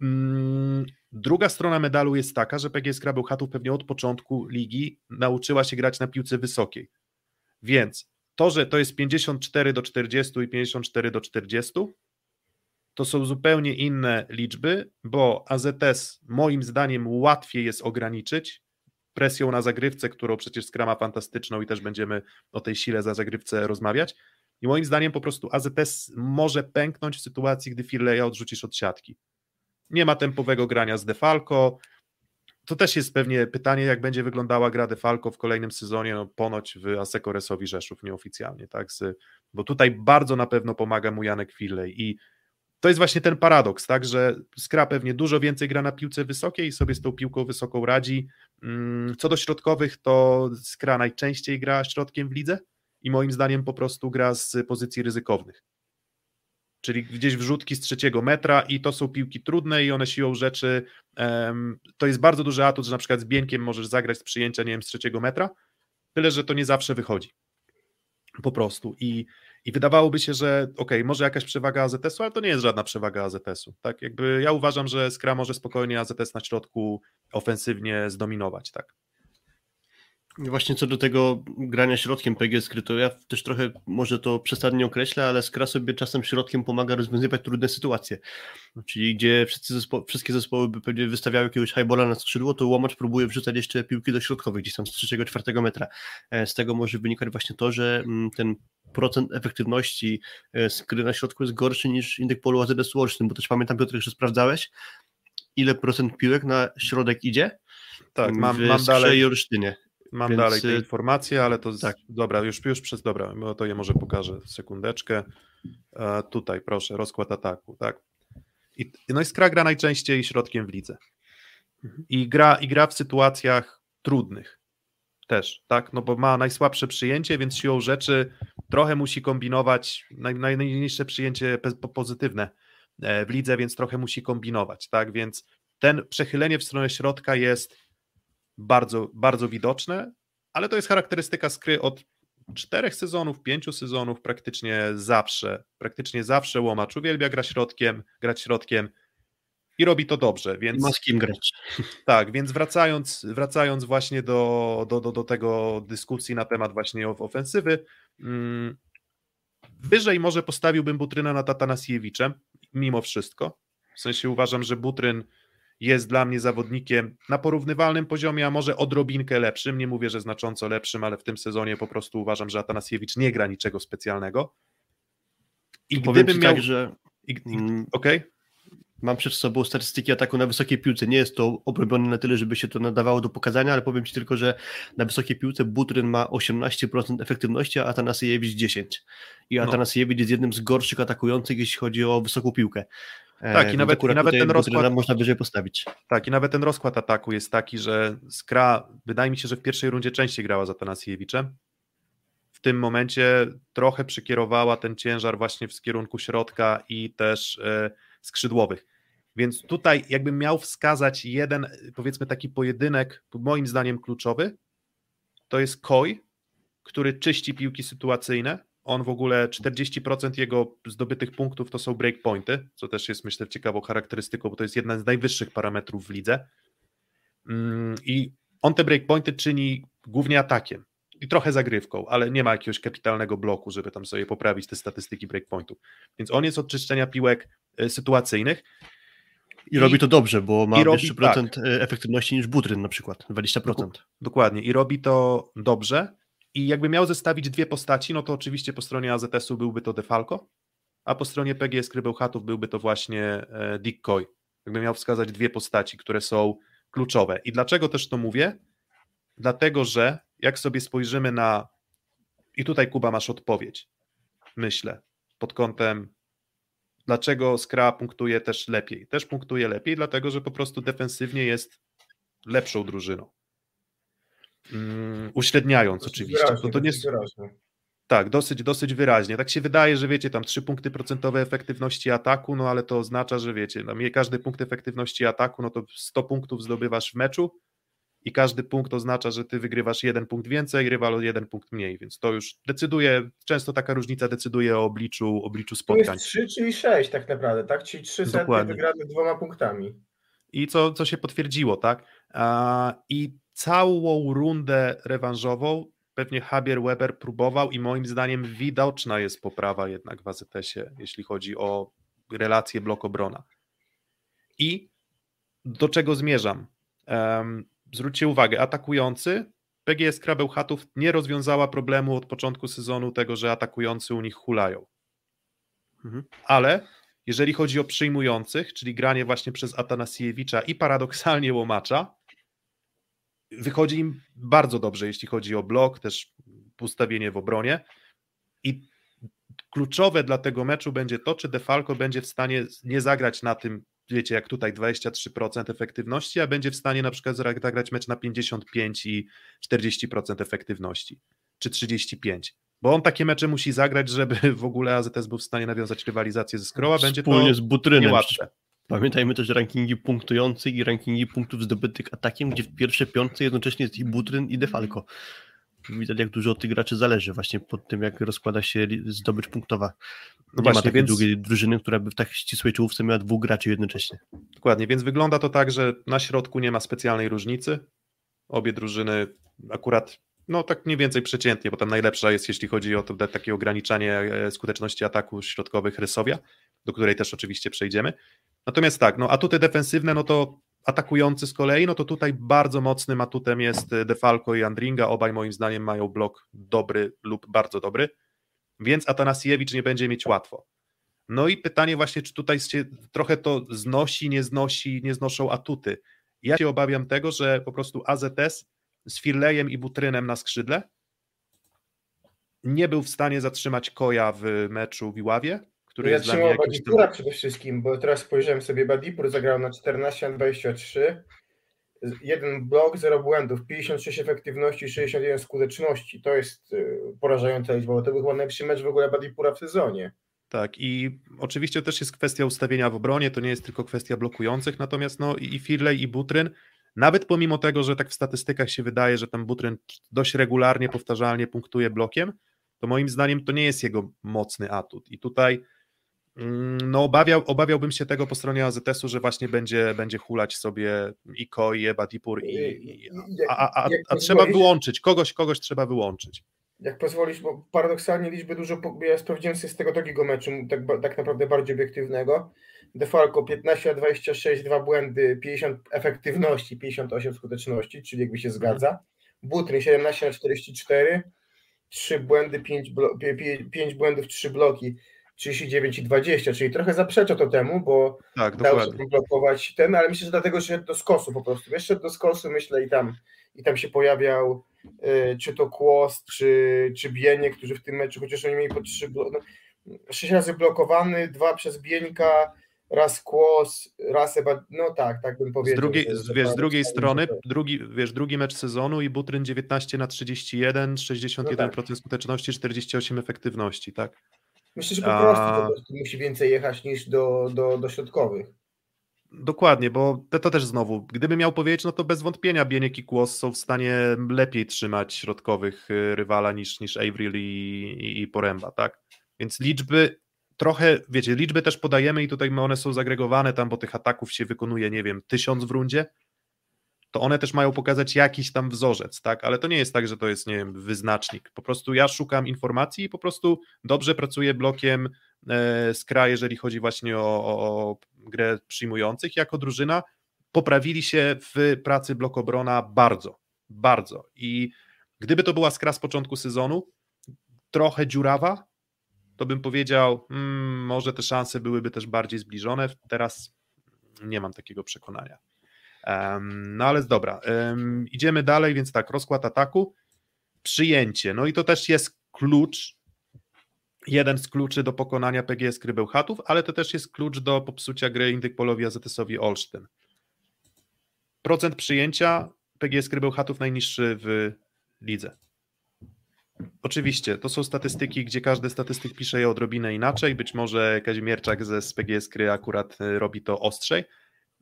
Mm, druga strona medalu jest taka, że PGS Bełchatów pewnie od początku ligi nauczyła się grać na piłce wysokiej. Więc to, że to jest 54 do 40 i 54 do 40, to są zupełnie inne liczby, bo AZS moim zdaniem łatwiej jest ograniczyć presją na zagrywce, którą przecież skrama fantastyczną i też będziemy o tej sile za zagrywce rozmawiać. I moim zdaniem po prostu AZS może pęknąć w sytuacji, gdy Firleja odrzucisz od siatki. Nie ma tempowego grania z Defalco. To też jest pewnie pytanie, jak będzie wyglądała gra Defalco w kolejnym sezonie, no ponoć w Asekoresowi Rzeszów nieoficjalnie, tak? Z, bo tutaj bardzo na pewno pomaga mu Janek Firlej i to jest właśnie ten paradoks, tak, że Skra pewnie dużo więcej gra na piłce wysokiej i sobie z tą piłką wysoką radzi. Mm, co do środkowych, to Skra najczęściej gra środkiem w lidze i moim zdaniem po prostu gra z pozycji ryzykownych. Czyli gdzieś wrzutki z trzeciego metra i to są piłki trudne i one siłą rzeczy, um, to jest bardzo duży atut, że na przykład z Bieńkiem możesz zagrać z przyjęcia, nie wiem, z trzeciego metra, tyle, że to nie zawsze wychodzi. Po prostu. I i wydawałoby się, że ok, może jakaś przewaga AZS-u, ale to nie jest żadna przewaga AZS-u. Tak, jakby ja uważam, że Skra może spokojnie AZS na środku ofensywnie zdominować, tak. Właśnie co do tego grania środkiem PGS to ja też trochę może to przesadnie określę, ale Skra sobie czasem środkiem pomaga rozwiązywać trudne sytuacje. Czyli gdzie zespo wszystkie zespoły by pewnie wystawiały jakiegoś highbola na skrzydło, to Łomacz próbuje wrzucać jeszcze piłki do środkowych, gdzieś tam z trzeciego, czwartego metra. E, z tego może wynikać właśnie to, że mm, ten procent efektywności e, skry na środku jest gorszy niż indeks polu AZS łącznym, bo też pamiętam Piotr, że sprawdzałeś, ile procent piłek na środek idzie? Tak, mam, mam dalej. i Olsztynie. Mam Więc... dalej te y, informacje, ale to tak. dobra, już, już przez dobra, bo to je może pokażę sekundeczkę. E, tutaj proszę, rozkład ataku, tak. I, no i Skra gra najczęściej środkiem w lidze. Mhm. I gra, I gra w sytuacjach trudnych też, tak, no bo ma najsłabsze przyjęcie, więc siłą rzeczy trochę musi kombinować, naj, najniższe przyjęcie pozytywne e, w lidze, więc trochę musi kombinować, tak, więc ten przechylenie w stronę środka jest bardzo, bardzo widoczne, ale to jest charakterystyka skry od czterech sezonów, pięciu sezonów, praktycznie zawsze, praktycznie zawsze Łomacz uwielbia grać środkiem, grać środkiem i robi to dobrze, więc... Ma z kim grać. [laughs] Tak, więc wracając, wracając właśnie do, do, do, do tego dyskusji na temat właśnie ofensywy, mm, wyżej może postawiłbym Butryna nad Atanasiewiczem, mimo wszystko, w sensie uważam, że Butryn jest dla mnie zawodnikiem na porównywalnym poziomie, a może odrobinkę lepszym. Nie mówię, że znacząco lepszym, ale w tym sezonie po prostu uważam, że Atanasiewicz nie gra niczego specjalnego. I Powiem gdybym miał. Tak, że... Mm, okej. Okay. Mam przed sobą statystyki ataku na wysokiej piłce. Nie jest to obrobione na tyle, żeby się to nadawało do pokazania, ale powiem Ci tylko, że na wysokiej piłce Butryn ma 18% efektywności, a Atanasiewicz 10%. I Atanasiewicz no. jest jednym z gorszych atakujących, jeśli chodzi o wysoką piłkę. E, tak, i nawet, i nawet ten rozkład można wyżej postawić. Tak, i nawet ten rozkład ataku jest taki, że Skra, wydaje mi się, że w pierwszej rundzie częściej grała za Tanasiewiczem. W tym momencie trochę przykierowała ten ciężar właśnie w kierunku środka i też e, skrzydłowych. Więc tutaj, jakbym miał wskazać jeden, powiedzmy, taki pojedynek, moim zdaniem kluczowy, to jest Koi, który czyści piłki sytuacyjne, on w ogóle 40% jego zdobytych punktów to są breakpointy, co też jest myślę ciekawą charakterystyką, bo to jest jedna z najwyższych parametrów w lidze. Mm, I on te breakpointy czyni głównie atakiem trochę zagrywką, ale nie ma jakiegoś kapitalnego bloku, żeby tam sobie poprawić te statystyki breakpointów. Więc on jest od czyszczenia piłek e, sytuacyjnych. I, I robi to dobrze, bo ma wyższy procent tak. E, efektywności niż Butryn na przykład, 20%. Dokładnie. I robi to dobrze i jakby miał zestawić dwie postaci, no to oczywiście po stronie AZS-u byłby to Defalco, a po stronie PGS Krybełchatów byłby to właśnie e, Dick Coy. Jakby miał wskazać dwie postaci, które są kluczowe. I dlaczego też to mówię? Dlatego, że jak sobie spojrzymy na. I tutaj Kuba masz odpowiedź, myślę, pod kątem dlaczego Skra punktuje też lepiej. Też punktuje lepiej, dlatego że po prostu defensywnie jest lepszą drużyną. Mm, uśredniając dosyć oczywiście. Wyraźnie, to, to nie jest, tak, dosyć, dosyć wyraźnie. Tak się wydaje, że wiecie, tam 3 punkty procentowe efektywności ataku, no ale to oznacza, że wiecie, no, każdy punkt efektywności ataku, no to 100 punktów zdobywasz w meczu i każdy punkt oznacza, że ty wygrywasz jeden punkt więcej, rywal o jeden punkt mniej, więc to już decyduje, często taka różnica decyduje o obliczu, obliczu spotkań. jest 3, czyli 6 tak naprawdę, tak? Czyli 3 sety Dokładnie. wygrane dwoma punktami. I co, co się potwierdziło, tak? I całą rundę rewanżową pewnie Javier Weber próbował i moim zdaniem widoczna jest poprawa jednak w AZS-ie, jeśli chodzi o relację blok-obrona. I do czego zmierzam? Um, zwróćcie uwagę, atakujący PGS Krabełchatów nie rozwiązała problemu od początku sezonu tego, że atakujący u nich hulają. Mhm. Ale jeżeli chodzi o przyjmujących, czyli granie właśnie przez Atanasiewicza i paradoksalnie Łomacza, wychodzi im bardzo dobrze, jeśli chodzi o blok, też ustawienie w obronie. I kluczowe dla tego meczu będzie to, czy Defalco będzie w stanie nie zagrać na tym, wiecie, jak tutaj 23% efektywności, a będzie w stanie na przykład zagrać mecz na 55 i 40% efektywności, czy 35. Bo on takie mecze musi zagrać, żeby w ogóle AZS był w stanie nawiązać rywalizację ze Skroła. Będzie Wspólnie to z Butrynem. niełatwe. Pamiętajmy też rankingi punktujących i rankingi punktów zdobytych atakiem, gdzie w pierwszej piątce jednocześnie jest i Butryn i Defalco. Widać jak dużo od tych graczy zależy właśnie pod tym, jak rozkłada się zdobycz punktowa. No Nie ma właśnie, takiej więc- drugiej drużyny, która by w tak ścisłej czołówce miała dwóch graczy jednocześnie. Dokładnie, więc wygląda to tak, że na środku nie ma specjalnej różnicy. Obie drużyny akurat, no tak mniej więcej przeciętnie, bo tam najlepsza jest, jeśli chodzi o to takie ograniczanie e, skuteczności ataku środkowych Rysowia, do której też oczywiście przejdziemy. Natomiast tak, no atuty defensywne, no to atakujący z kolei, no to tutaj bardzo mocnym atutem jest e, Defalco i Andringa, obaj moim zdaniem mają blok dobry lub bardzo dobry, więc Atanasiewicz nie będzie mieć łatwo. No i pytanie właśnie, czy tutaj się trochę to znosi, nie znosi, nie znoszą atuty. Ja się obawiam tego, że po prostu AZS z Firlejem i Butrynem na skrzydle nie był w stanie zatrzymać Koja w meczu w Iławie, który Ja jest dla mnie. Badipura przede wszystkim, bo teraz spojrzałem sobie, Badipur zagrał na 14 na 23, jeden blok, 0 błędów, 56 efektywności, 61 skuteczności. To jest y, porażająca liczba, bo to był chyba najlepszy mecz w ogóle Badipura w sezonie. Tak, i oczywiście też jest kwestia ustawienia w obronie, to nie jest tylko kwestia blokujących, natomiast no i Firlej i Butryn, nawet pomimo tego, że tak w statystykach się wydaje, że tam Butryn dość regularnie, powtarzalnie punktuje blokiem, to moim zdaniem to nie jest jego mocny atut. I tutaj no obawiał, obawiałbym się tego po stronie AZS-u, że właśnie będzie, będzie hulać sobie i Koi, i Ebadipur, i, i, a, a, a, a trzeba wyłączyć, kogoś, kogoś trzeba wyłączyć. Jak pozwolisz, bo paradoksalnie liczby dużo, ja sprawdziłem sobie z tego drugiego meczu, tak, tak naprawdę bardziej obiektywnego. Defalco 15 na 26, dwa błędy, 50 efektywności, 58 skuteczności, czyli jakby się zgadza. Butryn 17 na 44, 3 błędy, 5, blo, 5 błędów, 3 bloki, 39 i 20, czyli trochę zaprzecza to temu, bo Tak, dał się dokładnie. blokować ten, ale myślę, że dlatego, że szedł do skosu po prostu. Wiesz, szedł do skosu, myślę, i tam, i tam się pojawiał y, czy to Kłos, czy, czy Bienie, którzy w tym meczu, chociaż oni mieli po trzy, no, sześć razy blokowany, dwa przez Bieńka, raz Kłos, raz Eba, no tak, tak bym Z powiedział. drugiej, że- z, że wiesz, z drugiej strony, to- drugi, wiesz, drugi mecz sezonu i Butryn 19 na 31, 61% No skuteczności, 48 efektywności, tak? Myślę, że po A- prostu, po prostu musi więcej jechać niż do, do, do środkowych. Dokładnie, bo to, to też znowu, gdyby miał powiedzieć, no to bez wątpienia Bieniek i Kłos są w stanie lepiej trzymać środkowych y, rywala niż, niż Avril i, i, i Poręba, tak? Więc liczby trochę, wiecie, liczby też podajemy i tutaj one są zagregowane tam, bo tych ataków się wykonuje, nie wiem, tysiąc w rundzie, to one też mają pokazać jakiś tam wzorzec, tak? Ale to nie jest tak, że to jest, nie wiem, wyznacznik. Po prostu ja szukam informacji i po prostu dobrze pracuję blokiem e, Skra, jeżeli chodzi właśnie o, o, grę przyjmujących. Jako drużyna poprawili się w pracy blokobrona bardzo, bardzo. I gdyby to była Skra z początku sezonu, trochę dziurawa, to bym powiedział, mm, może te szanse byłyby też bardziej zbliżone. Teraz nie mam takiego przekonania. Em, no ale dobra, em, idziemy dalej, więc tak, rozkład ataku, przyjęcie, no i to też jest klucz, jeden z kluczy do pokonania PGS Krybełchatów, ale to też jest klucz do popsucia gry Indykpolowi AZS-owi Olsztyn. Procent przyjęcia PGS Krybełchatów najniższy w lidze. Oczywiście, to są statystyki, gdzie każdy statystyk pisze je odrobinę inaczej, być może Kazimierczak ze PGS Kry akurat y, robi to ostrzej,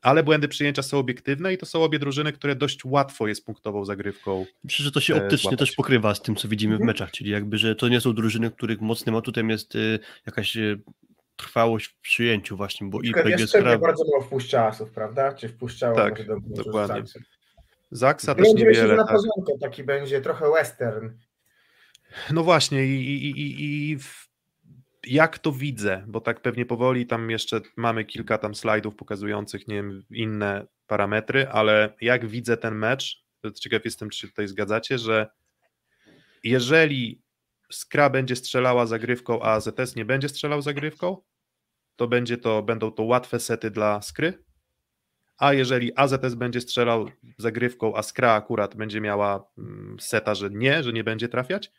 ale błędy przyjęcia są obiektywne i to są obie drużyny, które dość łatwo jest punktową zagrywką. Myślę, że to się e, optycznie złapać. też pokrywa z tym, co widzimy w Mhm. meczach, czyli jakby, że to nie są drużyny, których mocnym atutem jest y, jakaś y, trwałość w przyjęciu właśnie, bo i Tylko PG jeszcze Skra... bardzo mało wpuszcza asów, prawda? Czy wpuszczało Tak, do dokładnie. Zaksa też niewiele. na Tak. porządku taki będzie trochę western. No właśnie, i, i, i, i w, jak to widzę, bo tak pewnie powoli tam jeszcze mamy kilka tam slajdów pokazujących, nie wiem, inne parametry, ale jak widzę ten mecz, ciekaw jestem, czy się tutaj zgadzacie, że jeżeli Skra będzie strzelała zagrywką, a AZS nie będzie strzelał zagrywką, to, będzie to będą to łatwe sety dla Skry, a jeżeli AZS będzie strzelał zagrywką, a Skra akurat będzie miała mm, seta, że nie, że nie będzie trafiać,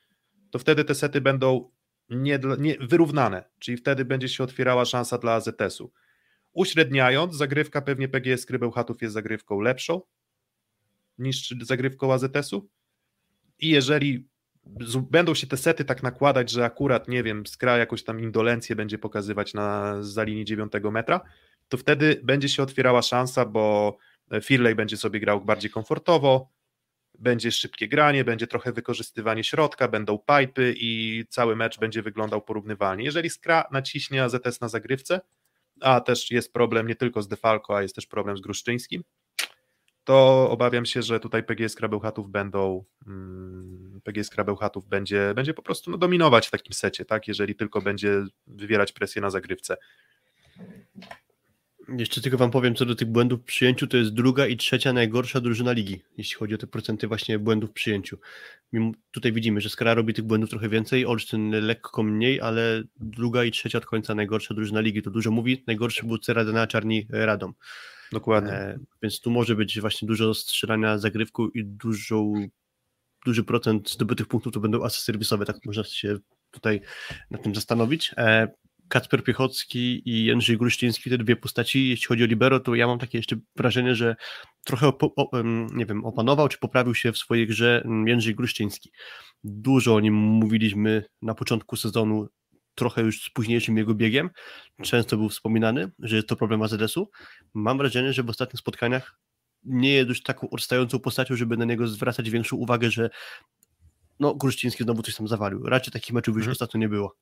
to wtedy te sety będą nie, nie, wyrównane, czyli wtedy będzie się otwierała szansa dla AZS-u. Uśredniając, zagrywka pewnie PGS Krybełchatów jest zagrywką lepszą niż zagrywką AZS-u i jeżeli będą się te sety tak nakładać, że akurat, nie wiem, Skra jakąś tam indolencję będzie pokazywać na za linii 9 metra, to wtedy będzie się otwierała szansa, bo Firley będzie sobie grał bardziej komfortowo, będzie szybkie granie, będzie trochę wykorzystywanie środka, będą pipy i cały mecz będzie wyglądał porównywalnie. Jeżeli Skra naciśnie AZS na zagrywce, a też jest problem nie tylko z Defalco, a jest też problem z Gruszczyńskim, to obawiam się, że tutaj PGS Krabełchatów będą mm, PGS Krabełchatów będzie, będzie po prostu no, dominować w takim secie, tak, jeżeli tylko będzie wywierać presję na zagrywce. Jeszcze tylko wam powiem, co do tych błędów w przyjęciu, to jest druga i trzecia najgorsza drużyna ligi, jeśli chodzi o te procenty właśnie błędów w przyjęciu. Mimo, tutaj widzimy, że Skara robi tych błędów trochę więcej, Olsztyn lekko mniej, ale druga i trzecia od końca najgorsza drużyna ligi. To dużo mówi. Najgorszy był Ceradena Czarni Radom. Dokładnie. E, więc tu może być właśnie dużo strzelania zagrywką i dużo, duży procent zdobytych punktów to będą asy serwisowe, tak można się tutaj nad tym zastanowić. E, Kacper Piechocki i Jędrzej Gruściński, te dwie postaci, jeśli chodzi o libero, to ja mam takie jeszcze wrażenie, że trochę o, nie wiem, opanował czy poprawił się w swojej grze Jędrzej Gruściński. Dużo o nim mówiliśmy na początku sezonu, trochę już z późniejszym jego biegiem. Często był wspominany, że jest to problem AZS-u. Mam wrażenie, że w ostatnich spotkaniach nie jest już taką odstającą postacią, żeby na niego zwracać większą uwagę, że no, Gruszczyński znowu coś tam zawalił. Raczej takich meczów już Mhm. ostatnio nie było.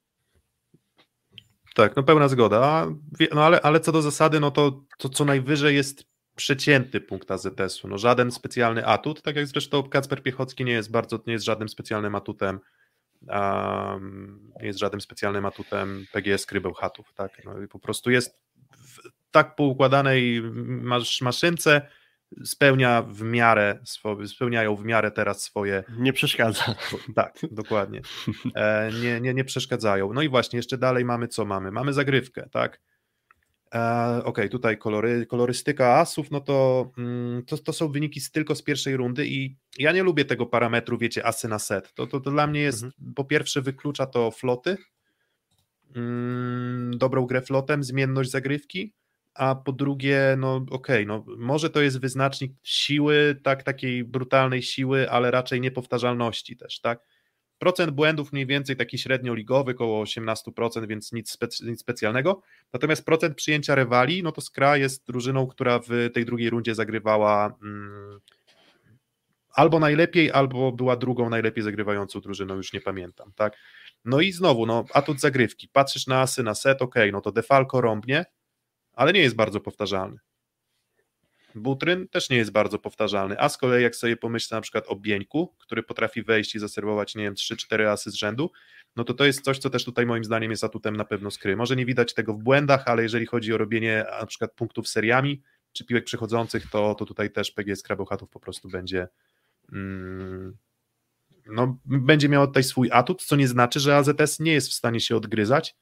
Tak, no pełna zgoda. No ale, ale co do zasady, no to, to co najwyżej jest przeciętny punkt AZS-u. No żaden specjalny atut, tak jak zresztą Kacper Piechocki nie jest bardzo, nie jest żadnym specjalnym atutem um, nie jest żadnym specjalnym atutem PGS Krybełchatów, tak. No po prostu jest w tak poukładanej masz, maszynce spełnia w miarę, spełniają w miarę teraz swoje Nie przeszkadza. tak, dokładnie. E, nie, nie, nie przeszkadzają. No i właśnie, jeszcze dalej mamy co mamy? Mamy zagrywkę, tak? E, Okej, tutaj kolory, kolorystyka asów, no to, mm, to to są wyniki z, tylko z pierwszej rundy i ja nie lubię tego parametru, wiecie, asy na set. To, to, to dla mnie jest, po pierwsze wyklucza to floty, mm, dobrą grę flotem, zmienność zagrywki, a po drugie, no okej, no może to jest wyznacznik siły, tak, takiej brutalnej siły, ale raczej niepowtarzalności też, tak? Procent błędów mniej więcej taki średnio ligowy, około 18%, więc nic, nic specjalnego. Natomiast procent przyjęcia rywali, no to Skra jest drużyną, która w tej drugiej rundzie zagrywała mm, albo najlepiej, albo była drugą najlepiej zagrywającą drużyną, już nie pamiętam, tak? No i znowu, no atut zagrywki, patrzysz na asy, na set, ok, no to Defalco rąbnie, ale nie jest bardzo powtarzalny. Butryn też nie jest bardzo powtarzalny, a z kolei jak sobie pomyślę na przykład o Bieńku, który potrafi wejść i zaserwować, nie wiem, 3-4 asy z rzędu, no to to jest coś, co też tutaj moim zdaniem jest atutem na pewno skry. Może nie widać tego w błędach, ale jeżeli chodzi o robienie na przykład punktów seriami, czy piłek przechodzących, to, to tutaj też PGS Krabełchatów po prostu będzie mm, no, będzie miał tutaj swój atut, co nie znaczy, że AZS nie jest w stanie się odgryzać,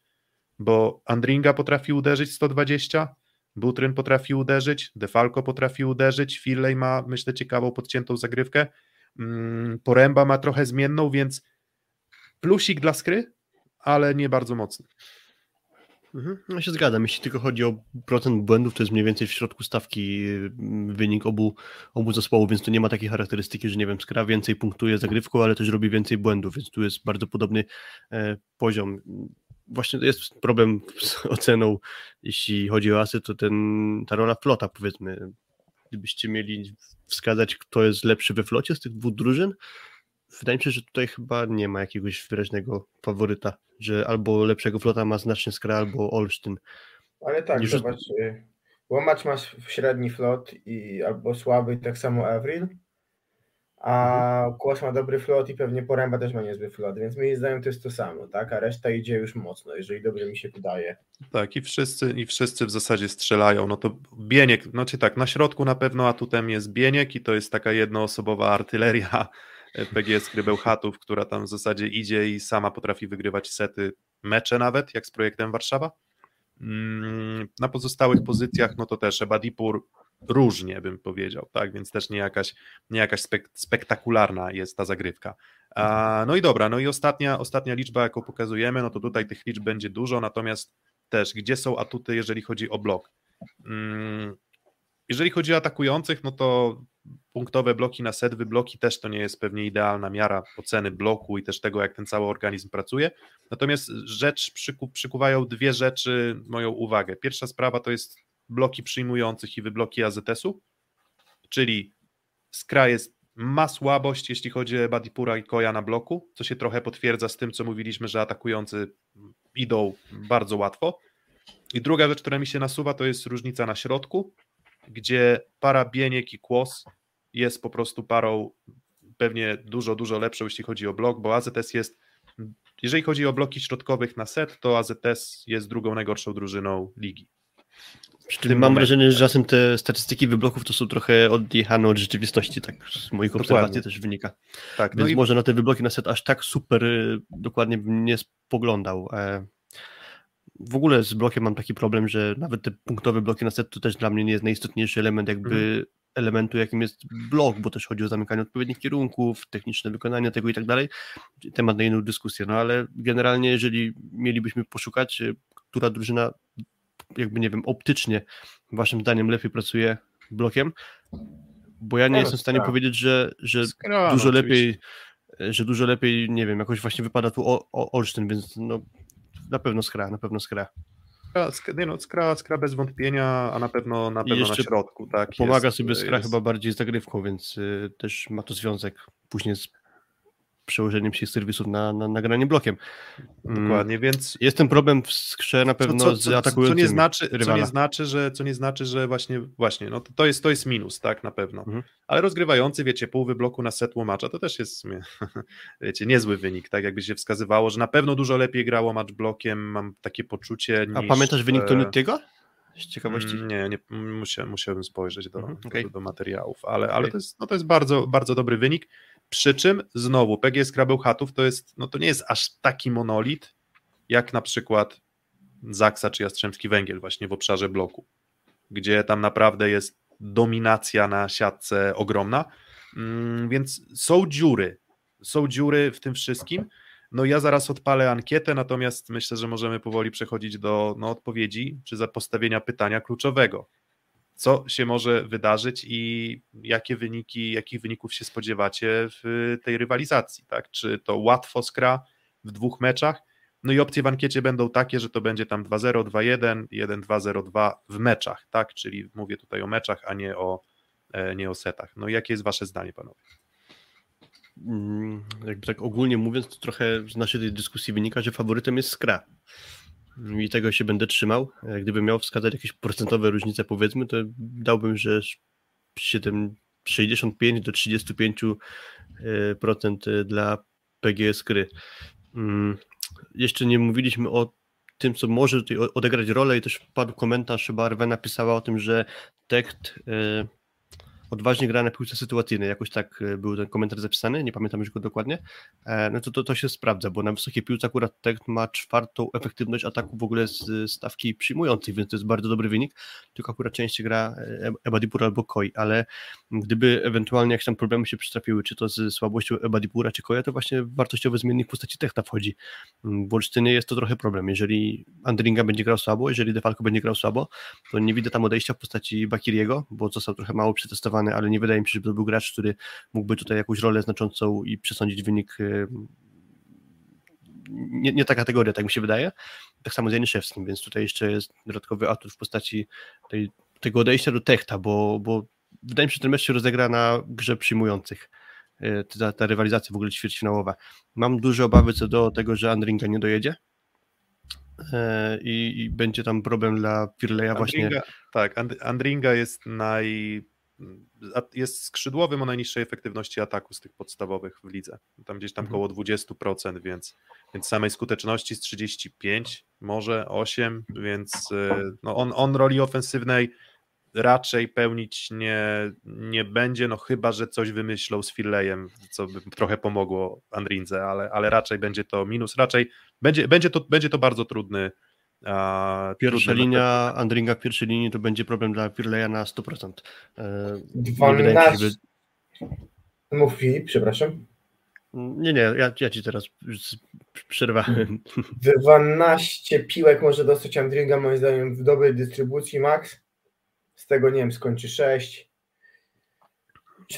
bo Andringa potrafi uderzyć 120, Butryn potrafi uderzyć, Defalco potrafi uderzyć, Firley ma, myślę, ciekawą, podciętą zagrywkę, mm, Poręba ma trochę zmienną, więc plusik dla skry, ale nie bardzo mocny. Mhm. Ja się zgadzam. Jeśli tylko chodzi o procent błędów, to jest mniej więcej w środku stawki y, wynik obu, obu zespołów, więc tu nie ma takiej charakterystyki, że nie wiem, Skra więcej punktuje zagrywką, ale też robi więcej błędów, więc tu jest bardzo podobny e, poziom. Właśnie jest problem z oceną, jeśli chodzi o asy, to ten, ta rola flota powiedzmy, gdybyście mieli wskazać, kto jest lepszy we flocie z tych dwóch drużyn, wydaje mi się, że tutaj chyba nie ma jakiegoś wyraźnego faworyta, że albo lepszego flota ma znacznie Skra, albo Olsztyn. Ale tak, Niż- zobacz, Łomacz ma średni flot i albo słaby, tak samo Avril, a Kłos ma dobry flot i pewnie Poręba też ma niezły flot, więc moim zdaniem to jest to samo, tak? A reszta idzie już mocno, jeżeli dobrze mi się wydaje. Tak, i wszyscy, i wszyscy w zasadzie strzelają. No to Bieniek, znaczy tak, na środku na pewno atutem jest Bieniek i to jest taka jednoosobowa artyleria [laughs] PGS Krybełchatów, która tam w zasadzie idzie i sama potrafi wygrywać sety, mecze nawet, jak z projektem Warszawa. Mm, Na pozostałych pozycjach, no to też Ebadipur różnie bym powiedział, tak, więc też nie jakaś, nie jakaś spek spektakularna jest ta zagrywka. A, no i dobra, no i ostatnia, ostatnia liczba, jaką pokazujemy, no to tutaj tych liczb będzie dużo, natomiast też, gdzie są atuty, jeżeli chodzi o blok? Mm, Jeżeli chodzi o atakujących, no to punktowe bloki na set, wybloki też to nie jest pewnie idealna miara oceny bloku i też tego, jak ten cały organizm pracuje. Natomiast rzecz przyku, przykuwają dwie rzeczy moją uwagę. Pierwsza sprawa to jest bloki przyjmujących i wybloki AZS-u, czyli Skra jest ma słabość, jeśli chodzi o Badipura i Koja na bloku, co się trochę potwierdza z tym, co mówiliśmy, że atakujący idą bardzo łatwo. I druga rzecz, która mi się nasuwa, to jest różnica na środku, gdzie para Bieniek i Kłos jest po prostu parą pewnie dużo, dużo lepszą, jeśli chodzi o blok, bo AZS jest, jeżeli chodzi o bloki środkowych na set, to AZS jest drugą najgorszą drużyną ligi. Przy tym mam wrażenie, że czasem te statystyki wybloków to są trochę odjechane od rzeczywistości, tak z moich Dokładnie. obserwacji też wynika. Tak, no Więc i może na te wybloki na set aż tak super y, dokładnie bym nie spoglądał. E, W ogóle z blokiem mam taki problem, że nawet te punktowe bloki na set to też dla mnie nie jest najistotniejszy element jakby Mhm. elementu, jakim jest blok, bo też chodzi o zamykanie odpowiednich kierunków, techniczne wykonanie tego i tak dalej. Temat na inną dyskusję, no ale generalnie jeżeli mielibyśmy poszukać, y, która drużyna jakby nie wiem, optycznie waszym zdaniem lepiej pracuje blokiem, bo ja nie No, jestem w stanie tak. powiedzieć, że, że Skra, dużo no, lepiej, że dużo lepiej, nie wiem, jakoś właśnie wypada tu Olsztyn, więc no na pewno skra, na pewno skra. Skra, sk- nie no, skra, skra bez wątpienia, a na pewno na, pewno na środku. Tak, Pomaga jest, sobie skra jest, chyba bardziej z zagrywką, więc y, też ma to związek później z przełożeniem się serwisów na, na nagranie blokiem. Mm, Dokładnie, więc Jest ten problem w skrze na pewno z co, atakującymi co, nie znaczy, co nie znaczy, że co nie znaczy, że właśnie, właśnie no to, to, jest, to jest minus, tak, na pewno. Mhm. Ale rozgrywający, wiecie, połowy bloku na set łomacza, to też jest [laughs] wiecie, niezły wynik, tak jakby się wskazywało, że na pewno dużo lepiej gra łomacz blokiem, mam takie poczucie A niż, pamiętasz wynik Tonutiego? Z ciekawości. Mm, Nie, nie musia, musiałbym spojrzeć do, Mhm, do- okej. do, materiałów, ale, ale to, jest, no to jest bardzo, bardzo dobry wynik. Przy czym znowu PGS Krabełchatów to jest, no to nie jest aż taki monolit, jak na przykład Zaksa czy Jastrzębski Węgiel właśnie w obszarze bloku, gdzie tam naprawdę jest dominacja na siatce ogromna, Mm, więc są dziury, są dziury w tym wszystkim. No ja zaraz odpalę ankietę, natomiast myślę, że możemy powoli przechodzić do no, odpowiedzi czy postawienia pytania kluczowego. Co się może wydarzyć i jakie wyniki, jakich wyników się spodziewacie w tej rywalizacji, tak? Czy to łatwo skra w dwóch meczach? No i opcje w ankiecie będą takie, że to będzie tam 2-0, 2-1, 1-2, 0-2 w meczach, tak? Czyli mówię tutaj o meczach, a nie o, e, nie o setach. No i jakie jest wasze zdanie, panowie? Mm, jakby tak ogólnie mówiąc, to trochę z naszej dyskusji wynika, że faworytem jest Skra. I tego się będę trzymał. E, Gdybym miał wskazać jakieś procentowe różnice, powiedzmy, to dałbym, że 7, 65 do 35% e, e, dla PGS Kry. Mm, Jeszcze nie mówiliśmy o tym, co może tutaj odegrać rolę i też padł komentarz, chyba Arwe napisała o tym, że Tekt e, odważnie gra na piłce sytuacyjnej, jakoś tak e, był ten komentarz zapisany, nie pamiętam już go dokładnie, E, no to, to to się sprawdza, bo na wysokiej piłce akurat Tekt ma czwartą efektywność ataku w ogóle z stawki przyjmującej, więc to jest bardzo dobry wynik, tylko akurat częściej gra e, Ebadipur albo Koi, ale gdyby ewentualnie jakieś tam problemy się przytrafiły, czy to z słabością Ebadipura czy Koja, to właśnie wartościowy zmiennik w postaci Tekta wchodzi. Mm, W Olsztynie jest to trochę problem, jeżeli Andringa będzie grał słabo, jeżeli Defalco będzie grał słabo, to nie widzę tam odejścia w postaci Bakiriego, bo został trochę mało przetestowany, ale nie wydaje mi się, żeby to był gracz, który mógłby tutaj jakąś rolę znaczącą i przesądzić wynik e, nie, nie ta kategoria, tak mi się wydaje. Tak samo z Janiszewskim, więc tutaj jeszcze jest dodatkowy atut w postaci tej, tego odejścia do Techta, bo, bo wydaje mi się, że ten mecz się rozegra na grze przyjmujących. E, ta, ta rywalizacja w ogóle ćwierćfinałowa. Mam duże obawy co do tego, że Andringa nie dojedzie e, i, i będzie tam problem dla Pirleja właśnie. Tak, Andringa jest naj jest skrzydłowym o najniższej efektywności ataku z tych podstawowych w lidze. Tam gdzieś tam około mhm. 20%, więc, więc samej skuteczności z 35, może 8, więc y, no on, on roli ofensywnej raczej pełnić nie, nie będzie, no chyba, że coś wymyślą z Fillejem, co by trochę pomogło Andrinze, ale, ale raczej będzie to minus, raczej będzie, będzie, to, będzie to bardzo trudny Pierwsza linia, Andringa w pierwszej linii to będzie problem dla Pirleja na 100%. E, 12... Żeby... Mów Filip, przepraszam. Nie, nie, ja, ja ci teraz przerwałem. 12 piłek może dostać Andringa moim zdaniem w dobrej dystrybucji max. Z tego nie wiem, skończy 6.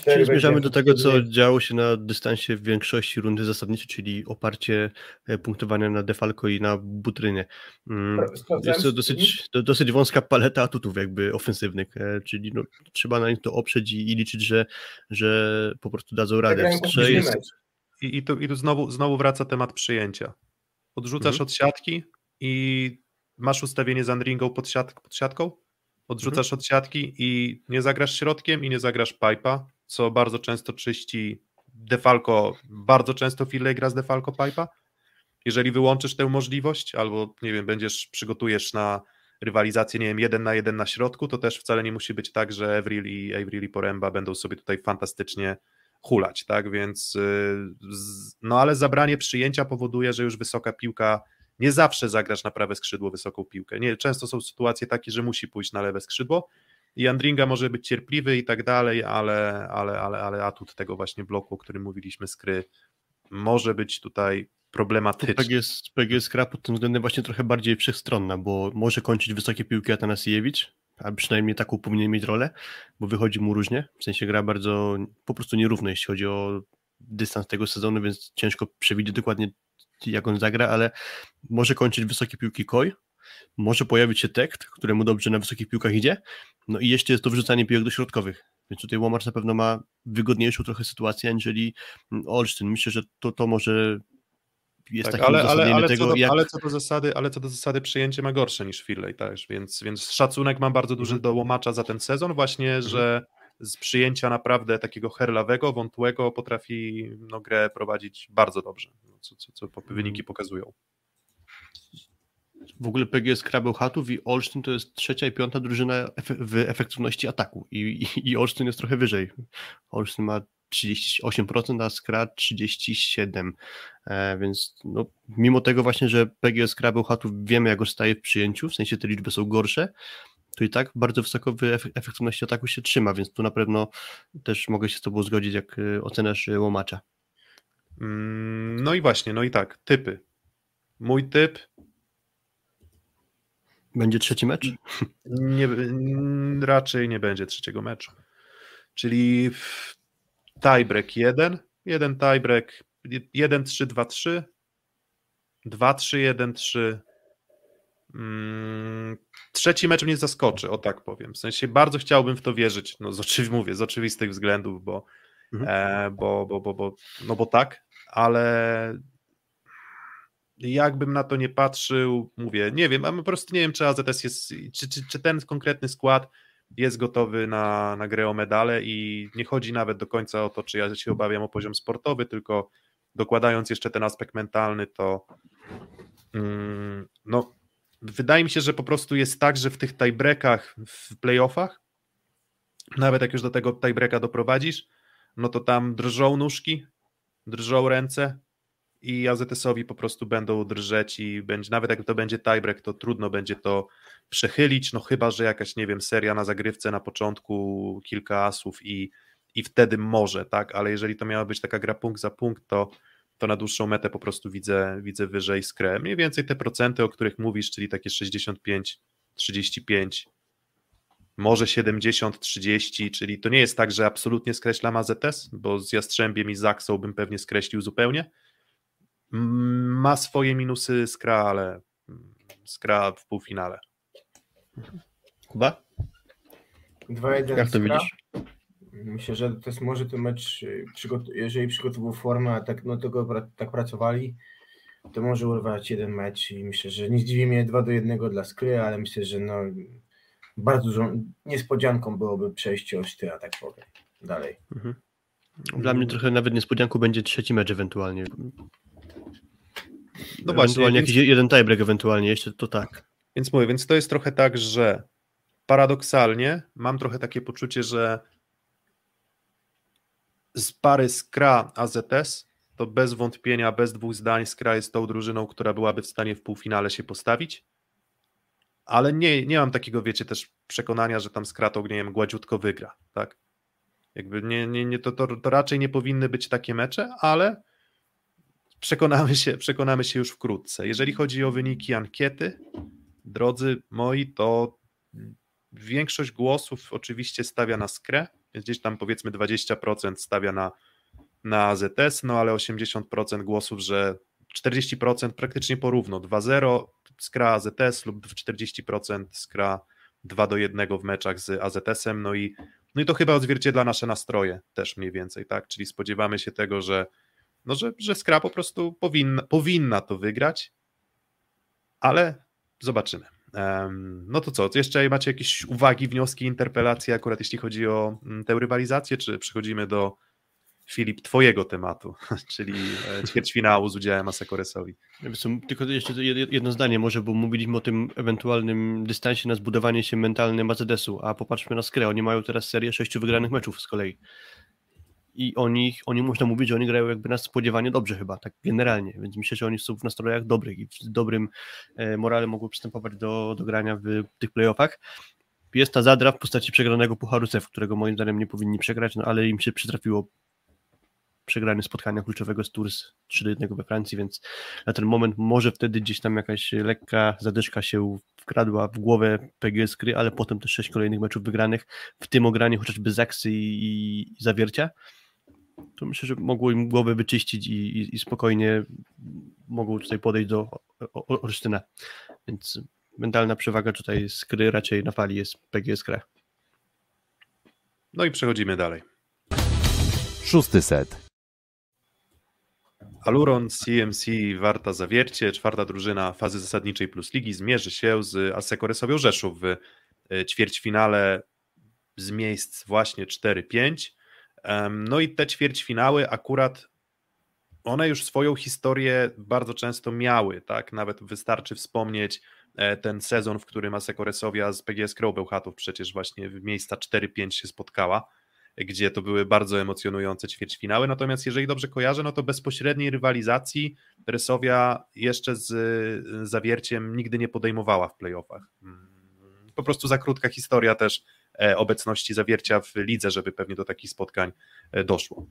Czyli zmierzamy do tego, co działo się na dystansie w większości rundy zasadniczej, czyli oparcie e, punktowania na Defalco i na Butrynie. Mm, jest to dosyć, dosyć wąska paleta atutów jakby ofensywnych, e, czyli no, trzeba na nich to oprzeć i, i liczyć, że, że po prostu dadzą radę. Jest... I, i, tu, I tu znowu, znowu wraca temat przyjęcia. Odrzucasz mhm. od siatki i masz ustawienie z Andringą pod, siat, pod siatką, odrzucasz mhm. od siatki i nie zagrasz środkiem i nie zagrasz pipa, co bardzo często czyści Defalco, bardzo często Finlay gra z Defalco Pipe'a. Jeżeli wyłączysz tę możliwość, albo nie wiem, będziesz, przygotujesz na rywalizację, nie wiem, jeden na jeden na środku, to też wcale nie musi być tak, że Avril i, Avril i Poręba będą sobie tutaj fantastycznie hulać, tak, więc y, no ale zabranie przyjęcia powoduje, że już wysoka piłka, nie zawsze zagrasz na prawe skrzydło wysoką piłkę, nie, często są sytuacje takie, że musi pójść na lewe skrzydło, i Andringa może być cierpliwy i tak dalej, ale, ale, ale, ale atut tego właśnie bloku, o którym mówiliśmy, skry, może być tutaj problematyczny. PGS, PGS gra pod tym względem właśnie trochę bardziej wszechstronna, bo może kończyć wysokie piłki Atanasiewicz, a przynajmniej taką powinien mieć rolę, bo wychodzi mu różnie, w sensie gra bardzo po prostu nierówno, jeśli chodzi o dystans tego sezonu, więc ciężko przewidzieć dokładnie jak on zagra, ale może kończyć wysokie piłki Koi, może pojawić się Tekt, któremu dobrze na wysokich piłkach idzie, no i jeszcze jest to wrzucanie piłek do środkowych, więc tutaj Łomacz na pewno ma wygodniejszą trochę sytuację, aniżeli Olsztyn. Myślę, że to, to może jest tak, takie ale, ale, ale, tego, co do, jak... ale, co do zasady, ale co do zasady przyjęcie ma gorsze niż Finlay też, więc, więc szacunek mam bardzo duży mhm. do Łomacza za ten sezon właśnie, mhm. że z przyjęcia naprawdę takiego herlawego, wątłego potrafi no, grę prowadzić bardzo dobrze, co, co, co wyniki mhm. pokazują. W ogóle PGS Krabełchatów i Olsztyn to jest trzecia i piąta drużyna w efektywności ataku i, i, i Olsztyn jest trochę wyżej. Olsztyn ma 38%, a Skra 37%, e, więc no, mimo tego właśnie, że PGS Krabełchatów wiemy jak staje w przyjęciu, w sensie te liczby są gorsze, to i tak bardzo wysoko w efektywności ataku się trzyma, więc tu na pewno też mogę się z Tobą zgodzić, jak e, oceniasz e, Łomacza. Mm, no i właśnie, no i tak, typy. Mój typ będzie trzeci mecz? Nie, raczej nie będzie trzeciego meczu. Czyli tiebreak 1, jeden tiebreak 1-3, 2-3, 2-3, 1-3. Mm, trzeci mecz mnie zaskoczy, o tak powiem. W sensie bardzo chciałbym w to wierzyć, no z oczywi- mówię, z oczywistych względów, bo, mhm. e, bo, bo, bo, bo, no bo tak, ale jakbym na to nie patrzył, mówię, nie wiem, a po prostu nie wiem, czy AZS jest, czy, czy, czy ten konkretny skład jest gotowy na, na grę o medale i nie chodzi nawet do końca o to, czy ja się obawiam o poziom sportowy, tylko dokładając jeszcze ten aspekt mentalny, to mm, no, wydaje mi się, że po prostu jest tak, że w tych tiebreakach w playoffach, nawet jak już do tego tiebreaka doprowadzisz, no to tam drżą nóżki, drżą ręce, i AZS-owi po prostu będą drżeć i będzie, nawet jak to będzie tiebreak, to trudno będzie to przechylić, no chyba, że jakaś, nie wiem, seria na zagrywce na początku, kilka asów i, i wtedy może, tak, ale jeżeli to miała być taka gra punkt za punkt, to, to na dłuższą metę po prostu widzę, widzę wyżej skrę. Mniej więcej te procenty, o których mówisz, czyli takie 65, 35, może 70, 30, czyli to nie jest tak, że absolutnie skreślam AZS, bo z Jastrzębiem i Zaksą bym pewnie skreślił zupełnie, ma swoje minusy Skra, ale mm, Skra w półfinale. Kuba? 2-1 Jak to Skra. widzisz? Myślę, że to jest może ten mecz, y, jeżeli przygotował formę, a tak, no tego tak pracowali, to może urwać jeden mecz i myślę, że nie zdziwi mnie 2 do 1 dla Skry, ale myślę, że no bardzo dużą niespodzianką byłoby przejście Olsztyna, tak powiem, dalej. Dla mnie trochę nawet niespodzianką będzie trzeci mecz ewentualnie. No właśnie, ewentualnie jakiś jeden tiebreak ewentualnie, jeszcze to tak. Więc mówię, więc to jest trochę tak, że paradoksalnie mam trochę takie poczucie, że z pary Skra AZS to bez wątpienia, bez dwóch zdań Skra jest tą drużyną, która byłaby w stanie w półfinale się postawić. Ale nie, nie mam takiego, wiecie, też przekonania, że tam Skra to, nie wiem, gładziutko wygra, tak? Jakby nie, nie, nie to, to, to raczej nie powinny być takie mecze, ale przekonamy się, przekonamy się już wkrótce. Jeżeli chodzi o wyniki ankiety, drodzy moi, to większość głosów oczywiście stawia na skrę, więc gdzieś tam powiedzmy 20% stawia na, na AZS, no ale 80% głosów, że 40% praktycznie porówno, 2-0 skra AZS lub 40% skra 2 do 1 w meczach z AZS-em, no i, no i to chyba odzwierciedla nasze nastroje też mniej więcej, tak, czyli spodziewamy się tego, że no, że, że skra po prostu powinna, powinna to wygrać, ale zobaczymy. No to co, jeszcze macie jakieś uwagi, wnioski, interpelacje akurat jeśli chodzi o mm, tę rywalizację, czy przechodzimy do Filip, twojego tematu, [laughs] czyli e, ćwierćfinału z udziałem Asekoresowi. Tylko jeszcze jed- jedno zdanie może, bo mówiliśmy o tym ewentualnym dystansie na zbudowanie się mentalnym AZS-u, a popatrzmy na Skrę, oni mają teraz serię sześciu wygranych meczów z kolei. I oni, oni można mówić, że oni grają jakby na spodziewanie dobrze chyba, tak generalnie, więc myślę, że oni są w nastrojach dobrych i z dobrym e, morale mogą przystępować do, do grania w tych playoffach. Jest ta zadra w postaci przegranego Pucharu CEF, którego moim zdaniem nie powinni przegrać, no ale im się przytrafiło przegranie spotkania kluczowego z Tours 3 do 1 we Francji, więc na ten moment może wtedy gdzieś tam jakaś lekka zadyszka się wkradła w głowę PGS Kry, ale potem też sześć kolejnych meczów wygranych, w tym ogranie chociażby Zaksy i, i Zawiercia, to myślę, że mogło im głowę wyczyścić i, i, i spokojnie mogą tutaj podejść do Olsztyna, więc mentalna przewaga tutaj z Kry raczej na fali jest PGS Kra. No i przechodzimy dalej. Szósty set. Aluron, CMC, Warta Zawiercie, czwarta drużyna fazy zasadniczej plus ligi zmierzy się z Asekoresowią Rzeszów w e, ćwierćfinale z miejsc właśnie 4-5. No i te ćwierćfinały akurat one już swoją historię bardzo często miały, tak? Nawet wystarczy wspomnieć e, ten sezon, w którym Asekoresowia z PGS Crow Bełchatów przecież właśnie w miejsca 4-5 się spotkała gdzie to były bardzo emocjonujące ćwierćfinały. Natomiast jeżeli dobrze kojarzę, no to bezpośredniej rywalizacji Resowia jeszcze z Zawierciem nigdy nie podejmowała w playoffach. Mm, Po prostu za krótka historia też obecności Zawiercia w lidze, żeby pewnie do takich spotkań e, doszło.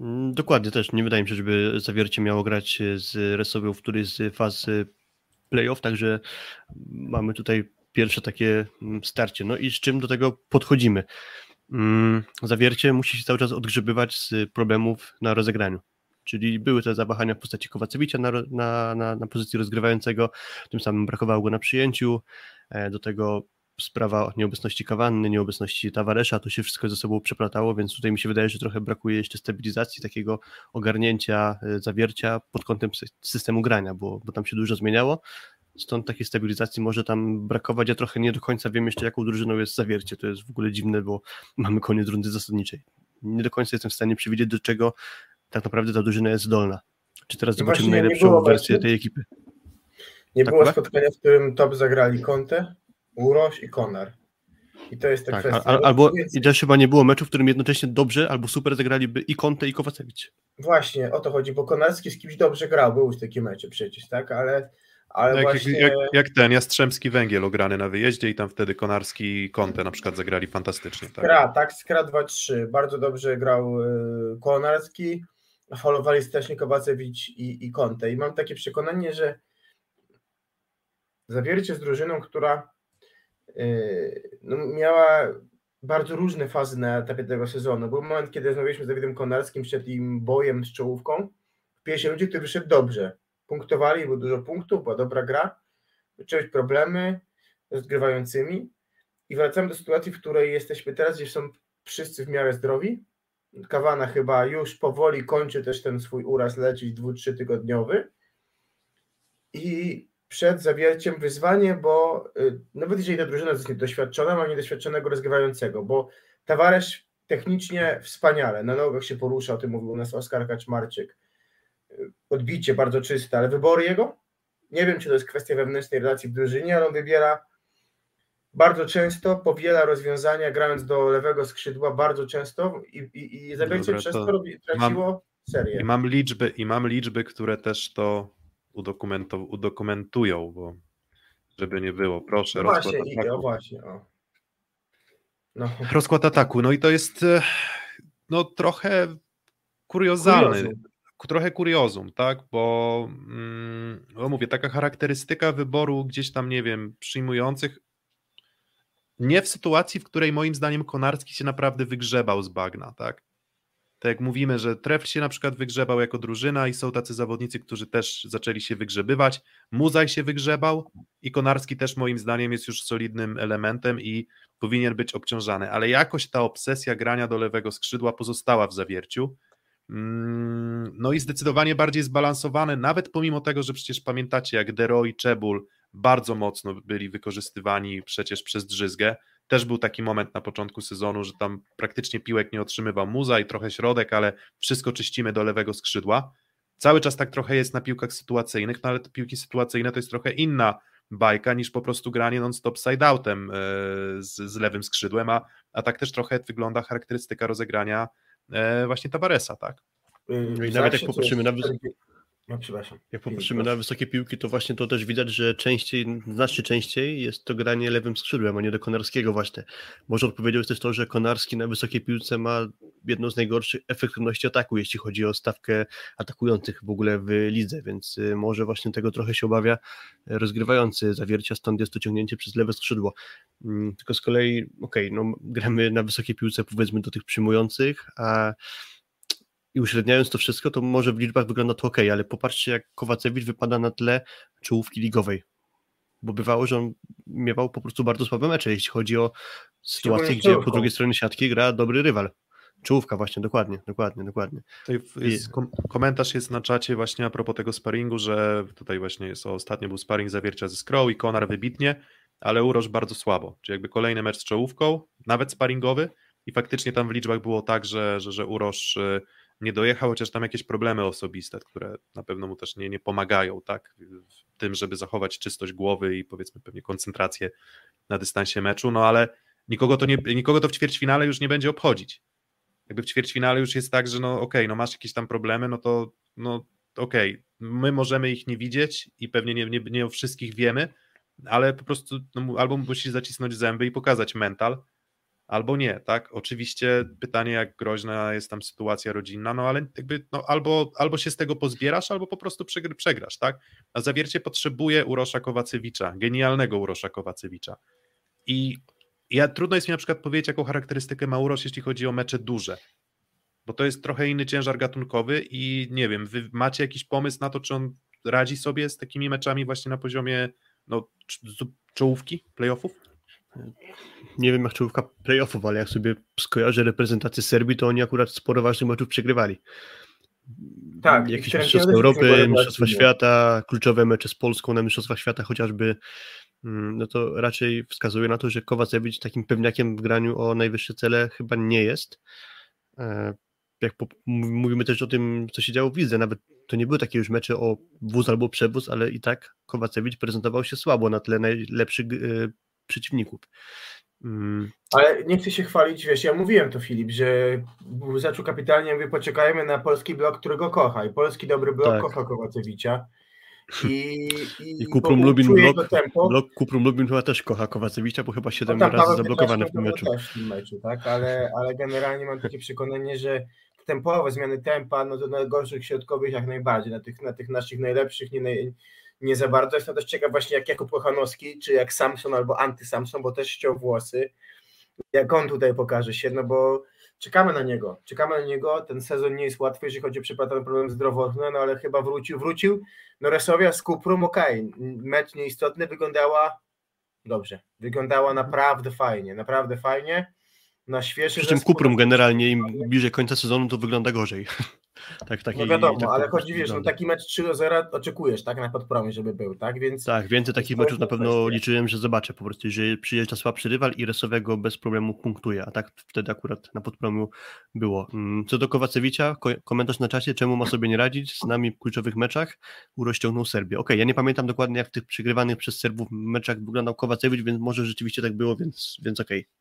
Mm, Dokładnie też. Nie wydaje mi się, żeby Zawiercie miało grać e, z Resowią w którejś z faz e, playoff, także mamy tutaj pierwsze takie mm, starcie. No i z czym do tego podchodzimy? Mm, Zawiercie musi się cały czas odgrzebywać z problemów na rozegraniu. Czyli były te zawahania w postaci Kowacewicza na, na, na, na pozycji rozgrywającego, tym samym brakowało go na przyjęciu. E, Do tego sprawa nieobecności Kawanny, nieobecności Tawaresza, to się wszystko ze sobą przeplatało, więc tutaj mi się wydaje, że trochę brakuje jeszcze stabilizacji, takiego ogarnięcia, e, zawiercia pod kątem sy- systemu grania, bo, bo tam się dużo zmieniało. Stąd takiej stabilizacji może tam brakować. Ja trochę nie do końca wiem jeszcze, jaką drużyną jest zawiercie. To jest w ogóle dziwne, bo [laughs] mamy koniec rundy zasadniczej. Nie do końca jestem w stanie przewidzieć, do czego tak naprawdę ta drużyna jest zdolna. Czy teraz No zobaczymy najlepszą wersję tej ekipy? Nie Tak, było Kuba? spotkania, w którym top zagrali Conte, Uroś i Konar. I to jest ta Tak, kwestia. al, albo Więc i też chyba nie było meczu, w którym jednocześnie dobrze albo super zagraliby i Conte i Kowacewicz. Właśnie o to chodzi, bo Konarski z kimś dobrze grał, były już takie mecze przecież, tak? Ale, ale No jak, właśnie... jak, jak ten Jastrzębski Węgiel ograny na wyjeździe i tam wtedy Konarski i Conte na przykład zagrali fantastycznie. Tak? Skra, tak, Skra 2-3. Bardzo dobrze grał y, Konarski, falowali strasznie Kowacewicz i, i Conte. I mam takie przekonanie, że zawiercie z drużyną, która no, miała bardzo różne fazy na etapie tego sezonu. Był moment, kiedy rozmawialiśmy z Dawidem Konarskim przed im bojem z czołówką w pierwsi ludzie, którzy wyszedł dobrze. Punktowali, było dużo punktów, była dobra gra, zaczęły problemy z odgrywającymi i wracamy do sytuacji, w której jesteśmy teraz, gdzie są wszyscy w miarę zdrowi. Kawana chyba już powoli kończy też ten swój uraz leczyć dwu, trzy tygodniowy i przed zawierciem wyzwanie, bo y, nawet jeżeli ta drużyna jest niedoświadczona, ma niedoświadczonego rozgrywającego, bo Tavares technicznie wspaniale, na nogach się porusza, o tym mówił u nas Oskar Kaczmarczyk, y, odbicie bardzo czyste, ale wybory jego, nie wiem, czy to jest kwestia wewnętrznej relacji w drużynie, ale on wybiera bardzo często, powiela rozwiązania, grając do lewego skrzydła bardzo często i, i, i zawiercie przez to, robi, traciło mam, serię. I mam, liczby, I mam liczby, które też to udokumentują, bo żeby nie było, proszę. No właśnie, i, o właśnie, o. No. Rozkład ataku, no i to jest e, no trochę kuriozalny. Kuriozum. Trochę kuriozum, tak? Bo mm, no mówię, taka charakterystyka wyboru gdzieś tam, nie wiem, przyjmujących. Nie w sytuacji, w której moim zdaniem Konarski się naprawdę wygrzebał z bagna, tak? Tak jak mówimy, że Tref się na przykład wygrzebał jako drużyna i są tacy zawodnicy, którzy też zaczęli się wygrzebywać. Muzaj się wygrzebał i Konarski też moim zdaniem jest już solidnym elementem i powinien być obciążany, ale jakoś ta obsesja grania do lewego skrzydła pozostała w zawierciu. Mm, no i zdecydowanie bardziej zbalansowany, nawet pomimo tego, że przecież pamiętacie, jak Dero i Czebul bardzo mocno byli wykorzystywani przecież przez Drzyzgę, też był taki moment na początku sezonu, że tam praktycznie piłek nie otrzymywał muza i trochę środek, ale wszystko czyścimy do lewego skrzydła. Cały czas tak trochę jest na piłkach sytuacyjnych, no ale te piłki sytuacyjne to jest trochę inna bajka niż po prostu granie non-stop side-outem e, z, z, lewym skrzydłem, a, a tak też trochę wygląda charakterystyka rozegrania e, właśnie Tabaresa, tak? No i nawet jak popatrzymy na, no, przepraszam. Jak popatrzymy na wysokie piłki, to właśnie to też widać, że częściej, znacznie częściej jest to granie lewym skrzydłem, a nie do Konarskiego właśnie. Może odpowiedzią jest też to, że Konarski na wysokiej piłce ma jedną z najgorszych efektywności ataku, jeśli chodzi o stawkę atakujących w ogóle w lidze, więc y, może właśnie tego trochę się obawia rozgrywający zawiercia, stąd jest to ciągnięcie przez lewe skrzydło. Mm, tylko z kolei, okej, okay, no gramy na wysokiej piłce powiedzmy do tych przyjmujących, a i uśredniając to wszystko, to może w liczbach wygląda to ok, ale popatrzcie, jak Kowacewicz wypada na tle czołówki ligowej. Bo bywało, że on miewał po prostu bardzo słabe mecze, jeśli chodzi o sytuację, gdzie po drugiej stronie siatki gra dobry rywal. Czołówka właśnie, dokładnie, dokładnie, dokładnie. Jest, komentarz jest na czacie właśnie a propos tego sparingu, że tutaj właśnie jest ostatnio był sparing zawiercia ze Skrow i Konar wybitnie, ale Uroż bardzo słabo. Czyli jakby kolejny mecz z czołówką, nawet sparingowy i faktycznie tam w liczbach było tak, że, że, że Uroż y, nie dojechał, chociaż tam jakieś problemy osobiste, które na pewno mu też nie, nie pomagają, tak, w tym, żeby zachować czystość głowy i powiedzmy pewnie koncentrację na dystansie meczu, no ale nikogo to, nie, nikogo to w ćwierćfinale już nie będzie obchodzić. Jakby w ćwierćfinale już jest tak, że no okej, okay, no masz jakieś tam problemy, no to no okej, okay, my możemy ich nie widzieć i pewnie nie, nie, nie o wszystkich wiemy, ale po prostu no, albo musisz zacisnąć zęby i pokazać mental, albo nie, tak? Oczywiście pytanie, jak groźna jest tam sytuacja rodzinna, no ale jakby no, albo, albo się z tego pozbierasz, albo po prostu przegrasz, tak? A zawiercie potrzebuje Urosza Kowacewicza, genialnego Urosza Kowacewicza. I ja trudno jest mi na przykład powiedzieć, jaką charakterystykę ma Urosz, jeśli chodzi o mecze duże, bo to jest trochę inny ciężar gatunkowy i nie wiem, wy macie jakiś pomysł na to, czy on radzi sobie z takimi meczami właśnie na poziomie no, czołówki, playoffów? Nie wiem jak czołówka playoffów, ale jak sobie skojarzę reprezentację Serbii, to oni akurat sporo ważnych meczów przegrywali. Tak. Jakieś Mistrzostwa Europy, Mistrzostwa Świata, kluczowe mecze z Polską na Mistrzostwach Świata chociażby, mm, no to raczej wskazuje na to, że Kowacewicz takim pewniakiem w graniu o najwyższe cele chyba nie jest. E, jak mówimy też o tym, co się działo w Lidze, nawet to nie były takie już mecze o wóz albo przewóz, ale i tak Kowacewicz prezentował się słabo na tle najlepszych e, przeciwników. Mm. Ale nie chcę się chwalić, wiesz, ja mówiłem to Filip, że zaczął kapitalnie, mówię, poczekajmy na polski blok, którego kocha i polski dobry blok tak. kocha Kowacewicza. I, i, I Kuprum Lubin blok, blok Kuprum Lubin chyba też kocha Kowacewicza, bo chyba 7 no razy zablokowany w tym meczu. Też w tym meczu, tak? Ale, ale generalnie mam takie przekonanie, że tempowe zmiany tempa, no to na gorszych środkowych jak najbardziej, na tych, na tych naszych najlepszych, nie, naj, nie za bardzo. Jestem też ciekaw właśnie jak Jakub Kochanowski, czy jak Samson albo anty-Samson, bo też ściął włosy. Jak on tutaj pokaże się, no bo czekamy na niego, czekamy na niego, ten sezon nie jest łatwy, jeżeli chodzi o przypadek problem zdrowotny, no ale chyba wrócił, wrócił, no Resowia z Kuprą, okej, okay. mecz nieistotny, wyglądała dobrze, wyglądała naprawdę fajnie, naprawdę fajnie, na świeży Przy czym Kuprum generalnie im bliżej końca sezonu to wygląda gorzej. [laughs] tak, taki, no wiadomo, tak, ale chodzi, wiesz, no taki mecz 3 do 0 oczekujesz, tak, na podpromie, żeby był, tak, więc... Tak, więcej takich meczów na pewno kwestia. liczyłem, że zobaczę po prostu, że przyjeżdża słabszy rywal i Resowego bez problemu punktuje, a tak wtedy akurat na podpromiu było. Mm, co do Kowacewicza, komentarz na czasie, czemu ma sobie nie radzić z nami w kluczowych meczach, rozciągnął Serbię. Okej, okay, ja nie pamiętam dokładnie, jak w tych przegrywanych przez Serbów meczach wyglądał Kowacewicz, więc może rzeczywiście tak było, więc, więc okej. Okay.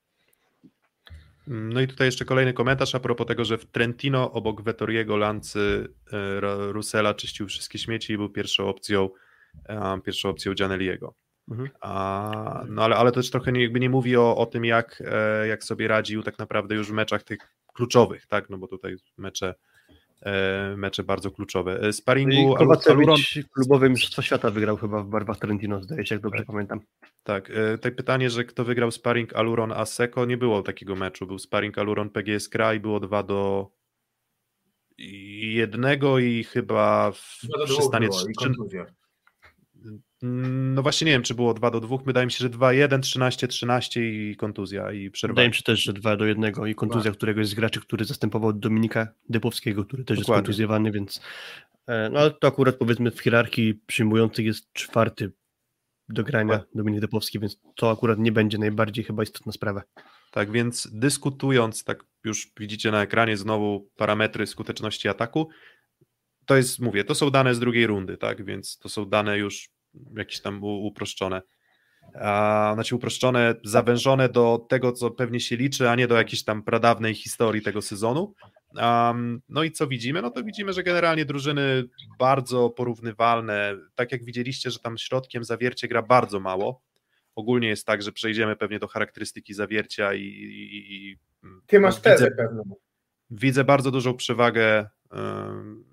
No i tutaj jeszcze kolejny komentarz a propos tego, że w Trentino obok Vettoriego, Lancy, e, Rusela czyścił wszystkie śmieci i był pierwszą opcją e, pierwszą opcją Gianelliego. Mhm. A, no ale, ale to też trochę nie, jakby nie mówi o, o tym, jak, e, jak sobie radził tak naprawdę już w meczach tych kluczowych, tak? No bo tutaj mecze mecze bardzo kluczowe. Sparingu no Aluron... klubowe Mistrzostwo Świata wygrał chyba w barwach Trentino, zdaje się, jak dobrze tak. pamiętam. Tak, to pytanie, że kto wygrał sparring Aluron Aseko, nie było takiego meczu. Był sparring Aluron PGS Kra i było 2 do jednego i chyba w przy stanie 3. No właśnie nie wiem, czy było 2 do 2. Wydaje mi się, że 2-1, 13-13 i kontuzja i przerwa. Wydaje mi się też, że 2 do 1 i kontuzja tak. któregoś z graczy, który zastępował Dominika Depowskiego, który też Dokładnie. jest kontuzjowany, więc e, no ale to akurat powiedzmy w hierarchii przyjmujących jest czwarty do grania tak. Dominik Depowski, więc to akurat nie będzie najbardziej chyba istotna sprawa. Tak więc dyskutując, tak już widzicie na ekranie znowu parametry skuteczności ataku, to jest, mówię, to są dane z drugiej rundy, tak, więc to są dane już jakieś tam uproszczone. A, znaczy uproszczone, zawężone do tego, co pewnie się liczy, a nie do jakiejś tam pradawnej historii tego sezonu. Um, no i co widzimy? No to widzimy, że generalnie drużyny bardzo porównywalne. Tak jak widzieliście, że tam środkiem zawiercie gra bardzo mało. Ogólnie jest tak, że przejdziemy pewnie do charakterystyki zawiercia i. i, i Ty masz no, tezę widzę, pewną. Widzę bardzo dużą przewagę um,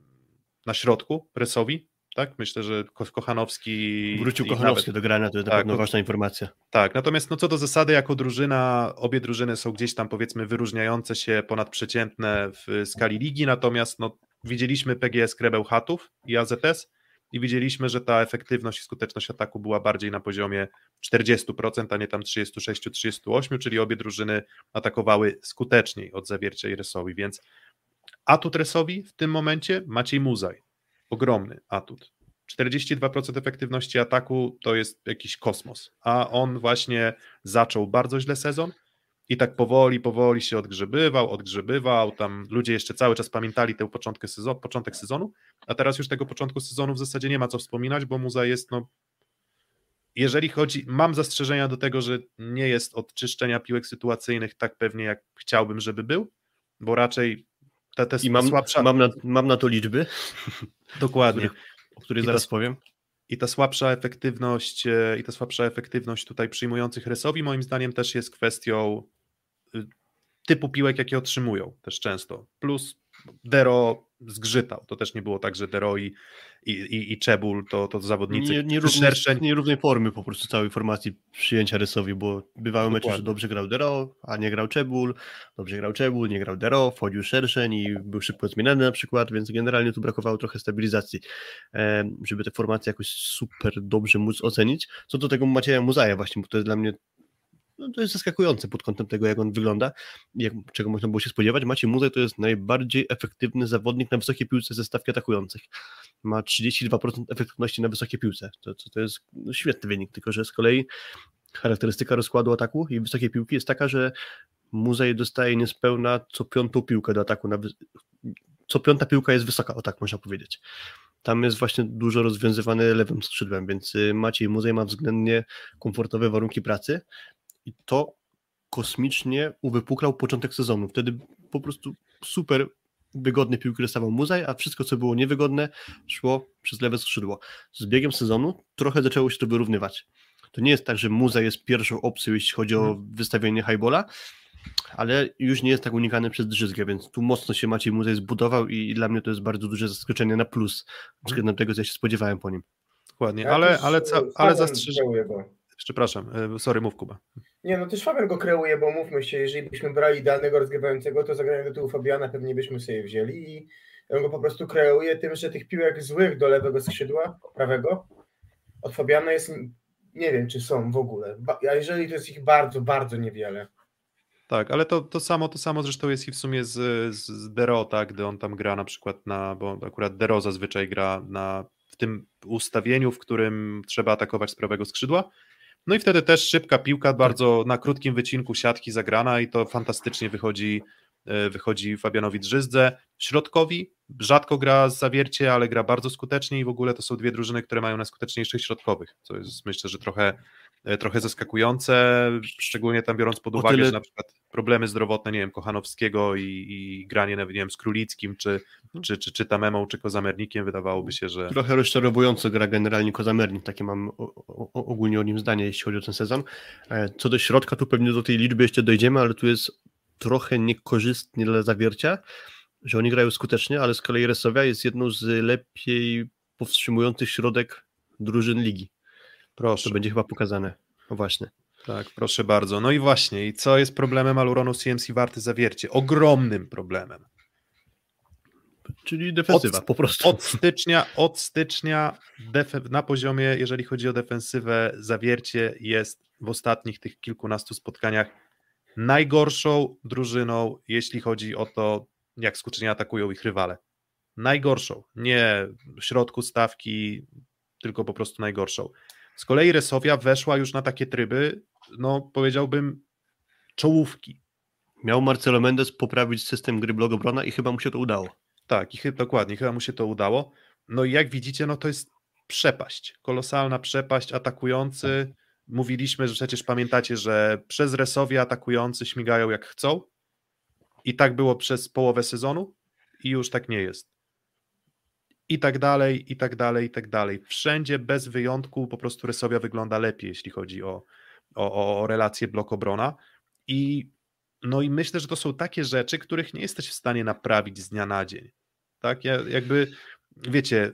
na środku Presowi, tak? Myślę, że Kochanowski... Wrócił Kochanowski nawet, do grania, to jest tak, na pewno ważna informacja. Tak, natomiast no co do zasady, jako drużyna, obie drużyny są gdzieś tam powiedzmy wyróżniające się ponadprzeciętne w skali ligi, natomiast no, widzieliśmy PGS Krebełchatów i AZS i widzieliśmy, że ta efektywność i skuteczność ataku była bardziej na poziomie 40%, a nie tam 36-38, czyli obie drużyny atakowały skuteczniej od Zawiercia i Resowi, więc atut Resowi w tym momencie Maciej Muzaj, ogromny atut. 42% efektywności ataku to jest jakiś kosmos, a on właśnie zaczął bardzo źle sezon i tak powoli, powoli się odgrzebywał, odgrzebywał, tam ludzie jeszcze cały czas pamiętali ten początek sezonu, początek sezonu, a teraz już tego początku sezonu w zasadzie nie ma co wspominać, bo Muza jest, no jeżeli chodzi, mam zastrzeżenia do tego, że nie jest od czyszczenia piłek sytuacyjnych tak pewnie jak chciałbym, żeby był, bo raczej te, te I mam, słabsza... mam, na, mam na to liczby. Dokładnie. o których zaraz powiem. I ta słabsza efektywność, e, i ta słabsza efektywność tutaj przyjmujących resowi, moim zdaniem też jest kwestią y, typu piłek, jakie otrzymują też często. Plus Dero zgrzytał. To też nie było tak, że Dero i, i, i Czebul to, to zawodnicy nie, nie szerszeń... nierównej formy po prostu całej formacji przyjęcia rysowi, bo bywały mecze, że dobrze grał Dero, a nie grał Czebul, dobrze grał Czebul, nie grał Dero, wchodził szerszeń i był szybko zmieniany na przykład, więc generalnie tu brakowało trochę stabilizacji, żeby te formacje jakoś super dobrze móc ocenić. Co do tego Macieja Muzaja właśnie, bo to jest dla mnie no to jest zaskakujące pod kątem tego, jak on wygląda, jak, czego można było się spodziewać. Maciej Muzej to jest najbardziej efektywny zawodnik na wysokiej piłce ze stawki atakujących. Ma 32% efektywności na wysokiej piłce. To, to, to jest no, świetny wynik, tylko że z kolei charakterystyka rozkładu ataku i wysokiej piłki jest taka, że Muzej dostaje niespełna co piątą piłkę do ataku. Na, co piąta piłka jest wysoka, o tak można powiedzieć. Tam jest właśnie dużo rozwiązywane lewym skrzydłem, więc y, Maciej Muzej ma względnie komfortowe warunki pracy i to kosmicznie uwypuklał początek sezonu. Wtedy po prostu super wygodny piłki dostawał Muzaj, a wszystko, co było niewygodne, szło przez lewe skrzydło. Z biegiem sezonu trochę zaczęło się to wyrównywać. To nie jest tak, że Muzaj jest pierwszą opcją, jeśli chodzi o mhm. wystawienie highbola, ale już nie jest tak unikany przez Drzyzgę, więc tu mocno się Maciej Muzej zbudował i dla mnie to jest bardzo duże zaskoczenie na plus, względem tego, co ja się spodziewałem po nim. Dokładnie, ale, ale, ca- ale zastrzeżenie Przepraszam, e, sorry, mów Kuba. Nie, no też Fabian go kreuje, bo mówmy się, jeżeli byśmy brali idealnego rozgrywającego, to zagranie do tyłu Fabiana pewnie byśmy sobie wzięli i on go po prostu kreuje tym, że tych piłek złych do lewego skrzydła, prawego, od Fabiana jest, nie wiem czy są w ogóle, a jeżeli to jest ich bardzo, bardzo niewiele. Tak, ale to, to samo to samo zresztą jest i w sumie z, z Dero, tak, gdy on tam gra na przykład na, bo akurat Dero zazwyczaj gra na, w tym ustawieniu, w którym trzeba atakować z prawego skrzydła, no i wtedy też szybka piłka, bardzo na krótkim wycinku siatki zagrana i to fantastycznie wychodzi, e, wychodzi Fabianowi Drzyzdze. Środkowi rzadko gra z zawiercie, ale gra bardzo skutecznie i w ogóle to są dwie drużyny, które mają najskuteczniejszych środkowych, co jest myślę, że trochę trochę zaskakujące, szczególnie tam biorąc pod uwagę, tyle... że na przykład problemy zdrowotne, nie wiem, Kochanowskiego i, i granie, nie wiem, z Królickim, czy, mhm. czy, czy, czy Tamemą, czy Kozamernikiem, wydawałoby się, że... Trochę rozczarowująco gra generalnie Kozamernik, takie mam o, o, ogólnie o nim zdanie, jeśli chodzi o ten sezon. E, co do środka, tu pewnie do tej liczby jeszcze dojdziemy, ale tu jest trochę niekorzystnie dla zawiercia, że oni grają skutecznie, ale z kolei Resowia jest jedną z lepiej powstrzymujących środek drużyn ligi. Proszę. To będzie chyba pokazane. No właśnie. Tak, proszę bardzo. No i właśnie, i co jest problemem Aluronu CMC Warty Zawiercie? Ogromnym problemem. Czyli defensywa, od, po prostu. Od stycznia, od stycznia na poziomie, jeżeli chodzi o defensywę, Zawiercie jest w ostatnich tych kilkunastu spotkaniach najgorszą drużyną, jeśli chodzi o to, jak skutecznie atakują ich rywale. Najgorszą. Nie w środku stawki, tylko po prostu najgorszą. Z kolei Resowia weszła już na takie tryby, no powiedziałbym, czołówki. Miał Marcelo Mendes poprawić system gry Blogobrona i chyba mu się to udało. Tak, i chyba dokładnie, chyba mu się to udało. No i jak widzicie, no to jest przepaść, kolosalna przepaść, atakujący. Tak. Mówiliśmy, że przecież pamiętacie, że przez Resowia atakujący śmigają jak chcą. I tak było przez połowę sezonu i już tak nie jest i tak dalej, i tak dalej, i tak dalej. Wszędzie bez wyjątku po prostu Resowia wygląda lepiej, jeśli chodzi o, o, o relację blok-obrona i no i myślę, że to są takie rzeczy, których nie jesteś w stanie naprawić z dnia na dzień. Tak, ja jakby, wiecie,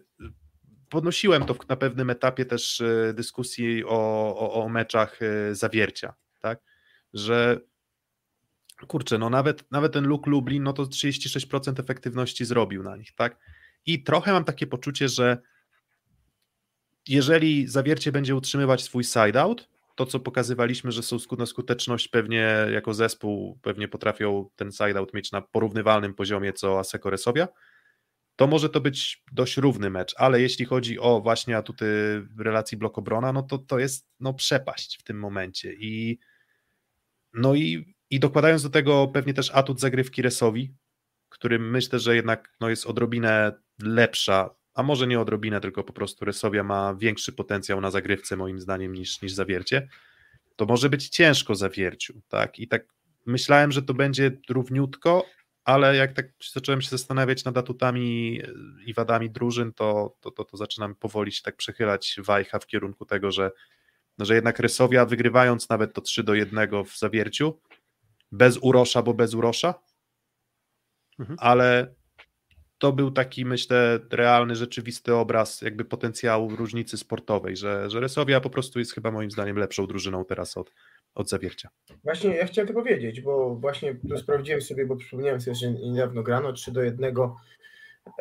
podnosiłem to na pewnym etapie też e, dyskusji o, o, o meczach e, zawiercia, tak, że kurczę, no nawet, nawet ten Luke Lublin, no to 36% efektywności zrobił na nich, tak, i trochę mam takie poczucie, że jeżeli zawiercie będzie utrzymywać swój side-out, to co pokazywaliśmy, że są skuteczność pewnie jako zespół, pewnie potrafią ten side-out mieć na porównywalnym poziomie co Aseko Resowia, to może to być dość równy mecz, ale jeśli chodzi o właśnie atuty w relacji blok-obrona, no to to jest no, przepaść w tym momencie. I no i, i dokładając do tego pewnie też atut zagrywki Resowi, którym myślę, że jednak no, jest odrobinę lepsza, a może nie odrobinę, tylko po prostu Resowia ma większy potencjał na zagrywce moim zdaniem niż, niż Zawiercie, to może być ciężko Zawierciu, tak? I tak myślałem, że to będzie równiutko, ale jak tak zacząłem się zastanawiać nad atutami i wadami drużyn, to, to, to, to zaczynam powoli się tak przechylać wajcha w kierunku tego, że, no, że jednak Resowia wygrywając nawet to 3 do 1 w Zawierciu, bez Urosza, bo bez Urosza, mhm. ale to był taki, myślę, realny, rzeczywisty obraz jakby potencjału różnicy sportowej, że, że Resowia po prostu jest chyba moim zdaniem lepszą drużyną teraz od, od Zawiercia. Właśnie ja chciałem to powiedzieć, bo właśnie tu sprawdziłem sobie, bo przypomniałem sobie, że niedawno grano 3 do 1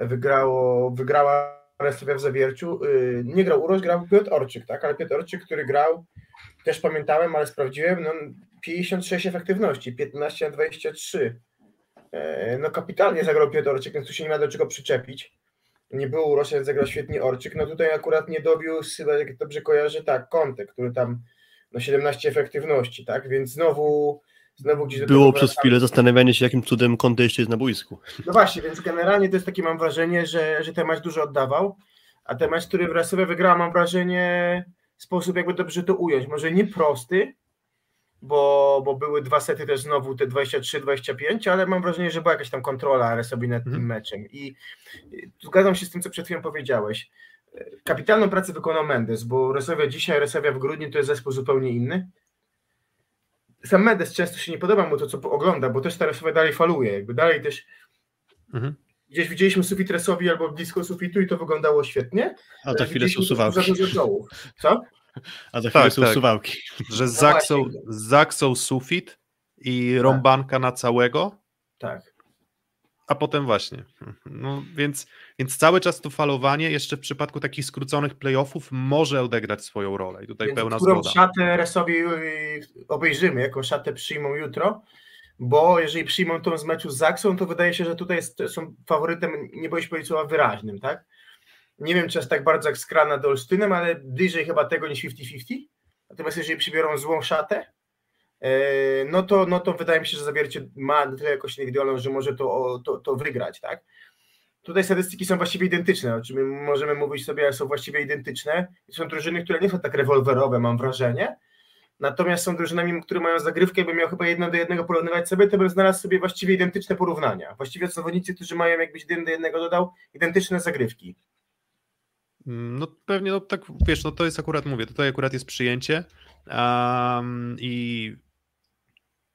wygrało, wygrała Resowia w Zawierciu. Y, nie grał Uroś, grał Piotr Orczyk, tak? Ale Piotr Orczyk, który grał, też pamiętałem, ale sprawdziłem, no 56 efektywności, 15 na 23 E, no kapitalnie zagrał Piotr Orczyk, więc tu się nie ma do czego przyczepić. Nie było Rosjan, zagrał świetnie Orczyk. No tutaj akurat nie chyba jak dobrze kojarzę, tak, Kątek, który tam no 17 efektywności, tak, więc znowu znowu gdzieś Było przez chwilę zastanawianie się, jakim cudem Kąte jeszcze jest na boisku. No właśnie, więc generalnie to jest takie, mam wrażenie, że, że ten mecz dużo oddawał, a ten mecz, który w Rasowie wygrała, mam wrażenie, sposób jakby dobrze to ująć, może nie prosty, bo, bo były dwa sety też znowu te 23-25, ale mam wrażenie, że była jakaś tam kontrola Resobi nad tym mhm. meczem i zgadzam się z tym, co przed chwilą powiedziałeś. Kapitalną pracę wykonał Mendes, bo Resowia dzisiaj, Resowia w grudniu to jest zespół zupełnie inny. Sam Mendes często się nie podoba mu to, co ogląda, bo też ta Resowia dalej faluje, jakby dalej też mhm. gdzieś widzieliśmy sufit Resowi albo blisko sufitu i to wyglądało świetnie. A za chwilę usuwał. Za dużo Co? A za chwilę Tak, są tak. suwałki. Że No zaksą, właśnie. zaksą sufit i Tak. rąbanka na całego, Tak. a potem właśnie. No, więc, więc cały czas to falowanie jeszcze w przypadku takich skróconych playoffów może odegrać swoją rolę i tutaj Więc pełna którą zgoda. szatę Resowi y, obejrzymy, jaką szatę przyjmą jutro, bo jeżeli przyjmą tą z meczu z Zaksą, to wydaje się, że tutaj jest, są faworytem, nie boję się powiedzieć słowa wyraźnym, tak? Nie wiem, czy jest tak bardzo jak skrana do Olsztynem, ale bliżej chyba tego niż 50-50. Natomiast jeżeli przybiorą złą szatę, e, no to, no to wydaje mi się, że zawiercie ma tyle jakoś indywidualną, że może to, to, to wygrać, tak? Tutaj statystyki są właściwie identyczne, o czym możemy mówić sobie, ale są właściwie identyczne. Są drużyny, które nie są tak rewolwerowe, mam wrażenie. Natomiast są drużynami, które mają zagrywkę, bym miał chyba jedno do jednego porównywać sobie, to bym znalazł sobie właściwie identyczne porównania. Właściwie zawodnicy, którzy mają, jakbyś jeden do jednego dodał, identyczne zagrywki. No pewnie, no tak, wiesz, no to jest akurat, mówię, tutaj akurat jest przyjęcie um, i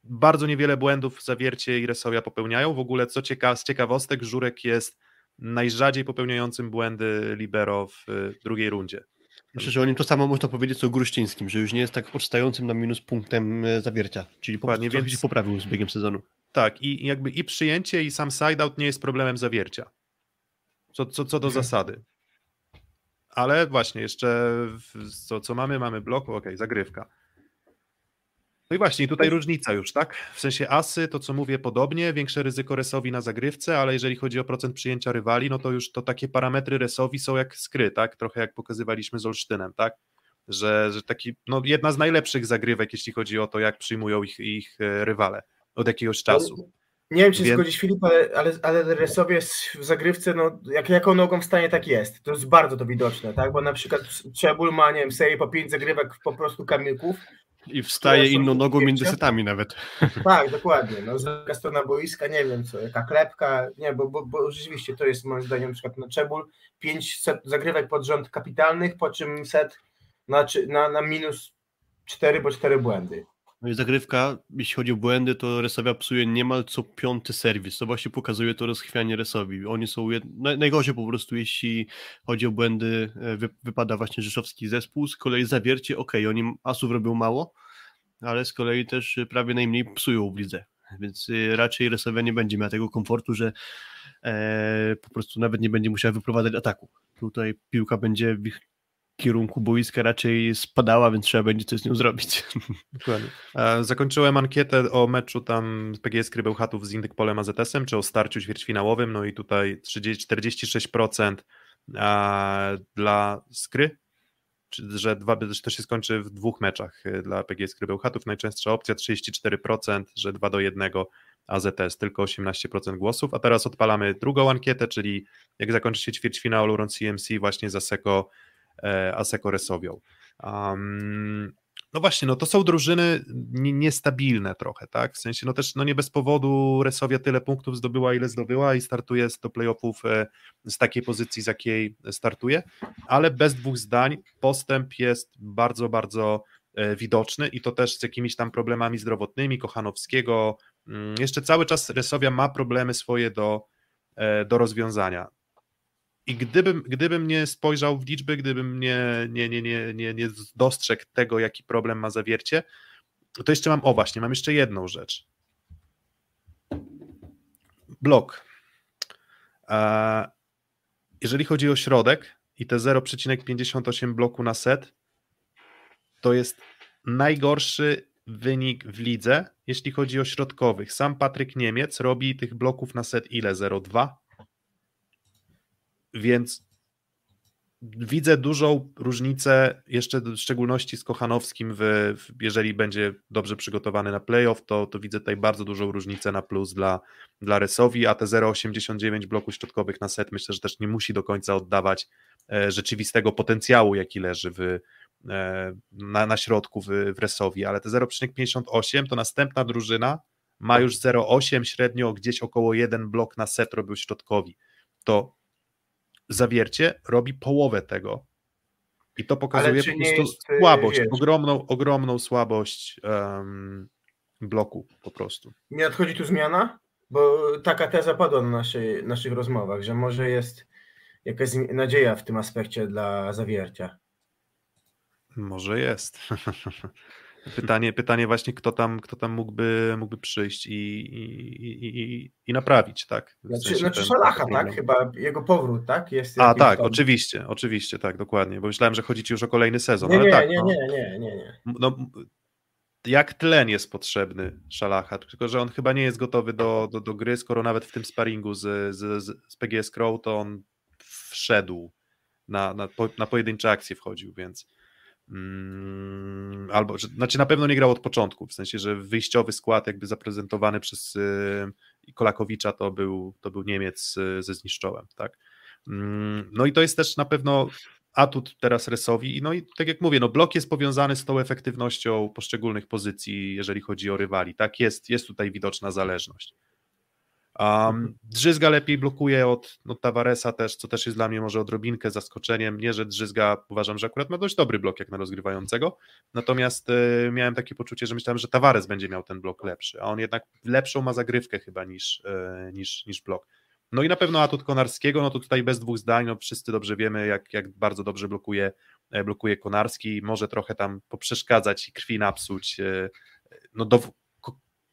bardzo niewiele błędów Zawiercie i Resowia popełniają. W ogóle, co cieka z ciekawostek, Żurek jest najrzadziej popełniającym błędy libero w drugiej rundzie. Myślę, że o nim to samo można powiedzieć co o Gruścińskim, że już nie jest tak odstającym na minus punktem e, zawiercia, czyli po prostu więc- się poprawił z biegiem sezonu. Tak, i jakby i przyjęcie, i sam side-out nie jest problemem Zawiercia. Co, co, co do Mhm. zasady. Ale właśnie, jeszcze co, co mamy? Mamy blok, okej, zagrywka. No i właśnie, tutaj różnica już, tak? W sensie asy, to co mówię, podobnie, większe ryzyko resowi na zagrywce, ale jeżeli chodzi o procent przyjęcia rywali, no to już to takie parametry resowi są jak skry, tak? Trochę jak pokazywaliśmy z Olsztynem, tak? Że, że taki, no jedna z najlepszych zagrywek, jeśli chodzi o to, jak przyjmują ich, ich e, rywale od jakiegoś czasu. Nie wiem, czy Więc- zgodzisz Filip, ale, ale, ale Resowie w zagrywce, no, jak, jaką nogą wstanie, tak jest. To jest bardzo to widoczne, tak? Bo na przykład Czebul ma, nie wiem, serię po pięć zagrywek po prostu kamilków. I wstaje inną nogą między setami nawet. [laughs] Tak, dokładnie. No, druga strona boiska, nie wiem co, jaka klepka, nie, bo, bo, bo rzeczywiście to jest moim zdaniem na przykład na Czebul, pięć set zagrywek pod rząd kapitalnych, po czym set na, na, na minus cztery, bo cztery błędy. No i zagrywka, jeśli chodzi o błędy, to Resowia psuje niemal co piąty serwis. To właśnie pokazuje to rozchwianie Resowi. Oni są jed... naj- najgorzej po prostu, jeśli chodzi o błędy, e, wy... wypada właśnie rzeszowski zespół. Z kolei zawiercie, ok, oni asów robią mało, ale z kolei też e, prawie najmniej psują w lidze. Więc e, raczej Resowia nie będzie miała tego komfortu, że e, po prostu nawet nie będzie musiała wyprowadzać ataku. Tutaj piłka będzie w ich kierunku boiska raczej spadała, więc trzeba będzie coś z nią zrobić. [laughs] Dokładnie. Zakończyłem ankietę o meczu tam PGS Krybełchatów z Indykpolem AZS-em, czy o starciu ćwierćfinałowym, no i tutaj 30, 46% e, dla Skry, że, dwa, to się skończy w dwóch meczach e, dla PGS Krybełchatów. Najczęstsza opcja 34%, że 2 do 1 AZS, tylko 18% głosów. A teraz odpalamy drugą ankietę, czyli jak zakończy się ćwierćfinał Luron CMC właśnie z Aseko, e, Aseko Resowią. Um, no właśnie, no to są drużyny nie- niestabilne trochę, tak? W sensie, no też no nie bez powodu Resowia tyle punktów zdobyła, ile zdobyła i startuje do playoffów e, z takiej pozycji, z jakiej startuje, ale bez dwóch zdań postęp jest bardzo, bardzo e, widoczny i to też z jakimiś tam problemami zdrowotnymi, Kochanowskiego. Mm, Jeszcze cały czas Resowia ma problemy swoje do, e, do rozwiązania. I gdybym, gdybym nie spojrzał w liczby, gdybym nie, nie, nie, nie, nie, nie dostrzegł tego, jaki problem ma zawiercie, to jeszcze mam, o właśnie, mam jeszcze jedną rzecz. Blok. Jeżeli chodzi o środek i te 0,58 bloku na set, to jest najgorszy wynik w lidze, jeśli chodzi o środkowych. Sam Patryk Niemiec robi tych bloków na set ile? 0,2? Więc widzę dużą różnicę, jeszcze w szczególności z Kochanowskim, w, w, jeżeli będzie dobrze przygotowany na playoff, to, to widzę tutaj bardzo dużą różnicę na plus dla, dla Resowi, a te 0,89 bloków środkowych na set myślę, że też nie musi do końca oddawać e, rzeczywistego potencjału, jaki leży w, e, na, na środku w, w Resowi, ale te 0,58 to następna drużyna ma już 0,8 średnio, gdzieś około 1 blok na set robił środkowi. To zawiercie robi połowę tego. I to pokazuje po prostu jest, y, słabość, wiesz- ogromną, ogromną słabość em, bloku po prostu. Nie nadchodzi tu zmiana? Bo taka teza padła na naszej, naszych rozmowach, że może jest jakaś nadzieja w tym aspekcie dla zawiercia. Może jest. [laughs] Pytanie, pytanie właśnie, kto tam, kto tam mógłby, mógłby przyjść i, i, i, i naprawić, tak? W znaczy, znaczy ten, Szalacha, tak? Chyba jego powrót, tak? Jest A, tak, tam... oczywiście, oczywiście, tak, dokładnie, bo myślałem, że chodzi ci już o kolejny sezon, nie, ale nie, tak. Nie, no, nie, nie, nie, nie. No, jak tlen jest potrzebny Szalacha, tylko że on chyba nie jest gotowy do, do, do gry, skoro nawet w tym sparingu z, z, z PGS Crow to on wszedł, na, na, na pojedyncze akcje wchodził, więc albo, że, znaczy na pewno nie grał od początku, w sensie, że wyjściowy skład jakby zaprezentowany przez y, Kolakowicza to był, to był Niemiec y, ze zniszczołem, tak. Mm, no i to jest też na pewno atut teraz Resowi, no i tak jak mówię, no blok jest powiązany z tą efektywnością poszczególnych pozycji, jeżeli chodzi o rywali, tak, jest, jest tutaj widoczna zależność. Um, Drzyzga lepiej blokuje od no, Tavaresa też, co też jest dla mnie może odrobinkę zaskoczeniem. Nie, że Drzyzga uważam, że akurat ma dość dobry blok jak na rozgrywającego, natomiast y, miałem takie poczucie, że myślałem, że Tavares będzie miał ten blok lepszy, a on jednak lepszą ma zagrywkę chyba niż, y, niż, niż blok. No i na pewno atut Konarskiego, no to tutaj bez dwóch zdań, no wszyscy dobrze wiemy, jak, jak bardzo dobrze blokuje, e, blokuje Konarski, może trochę tam poprzeszkadzać i krwi napsuć, e, no do,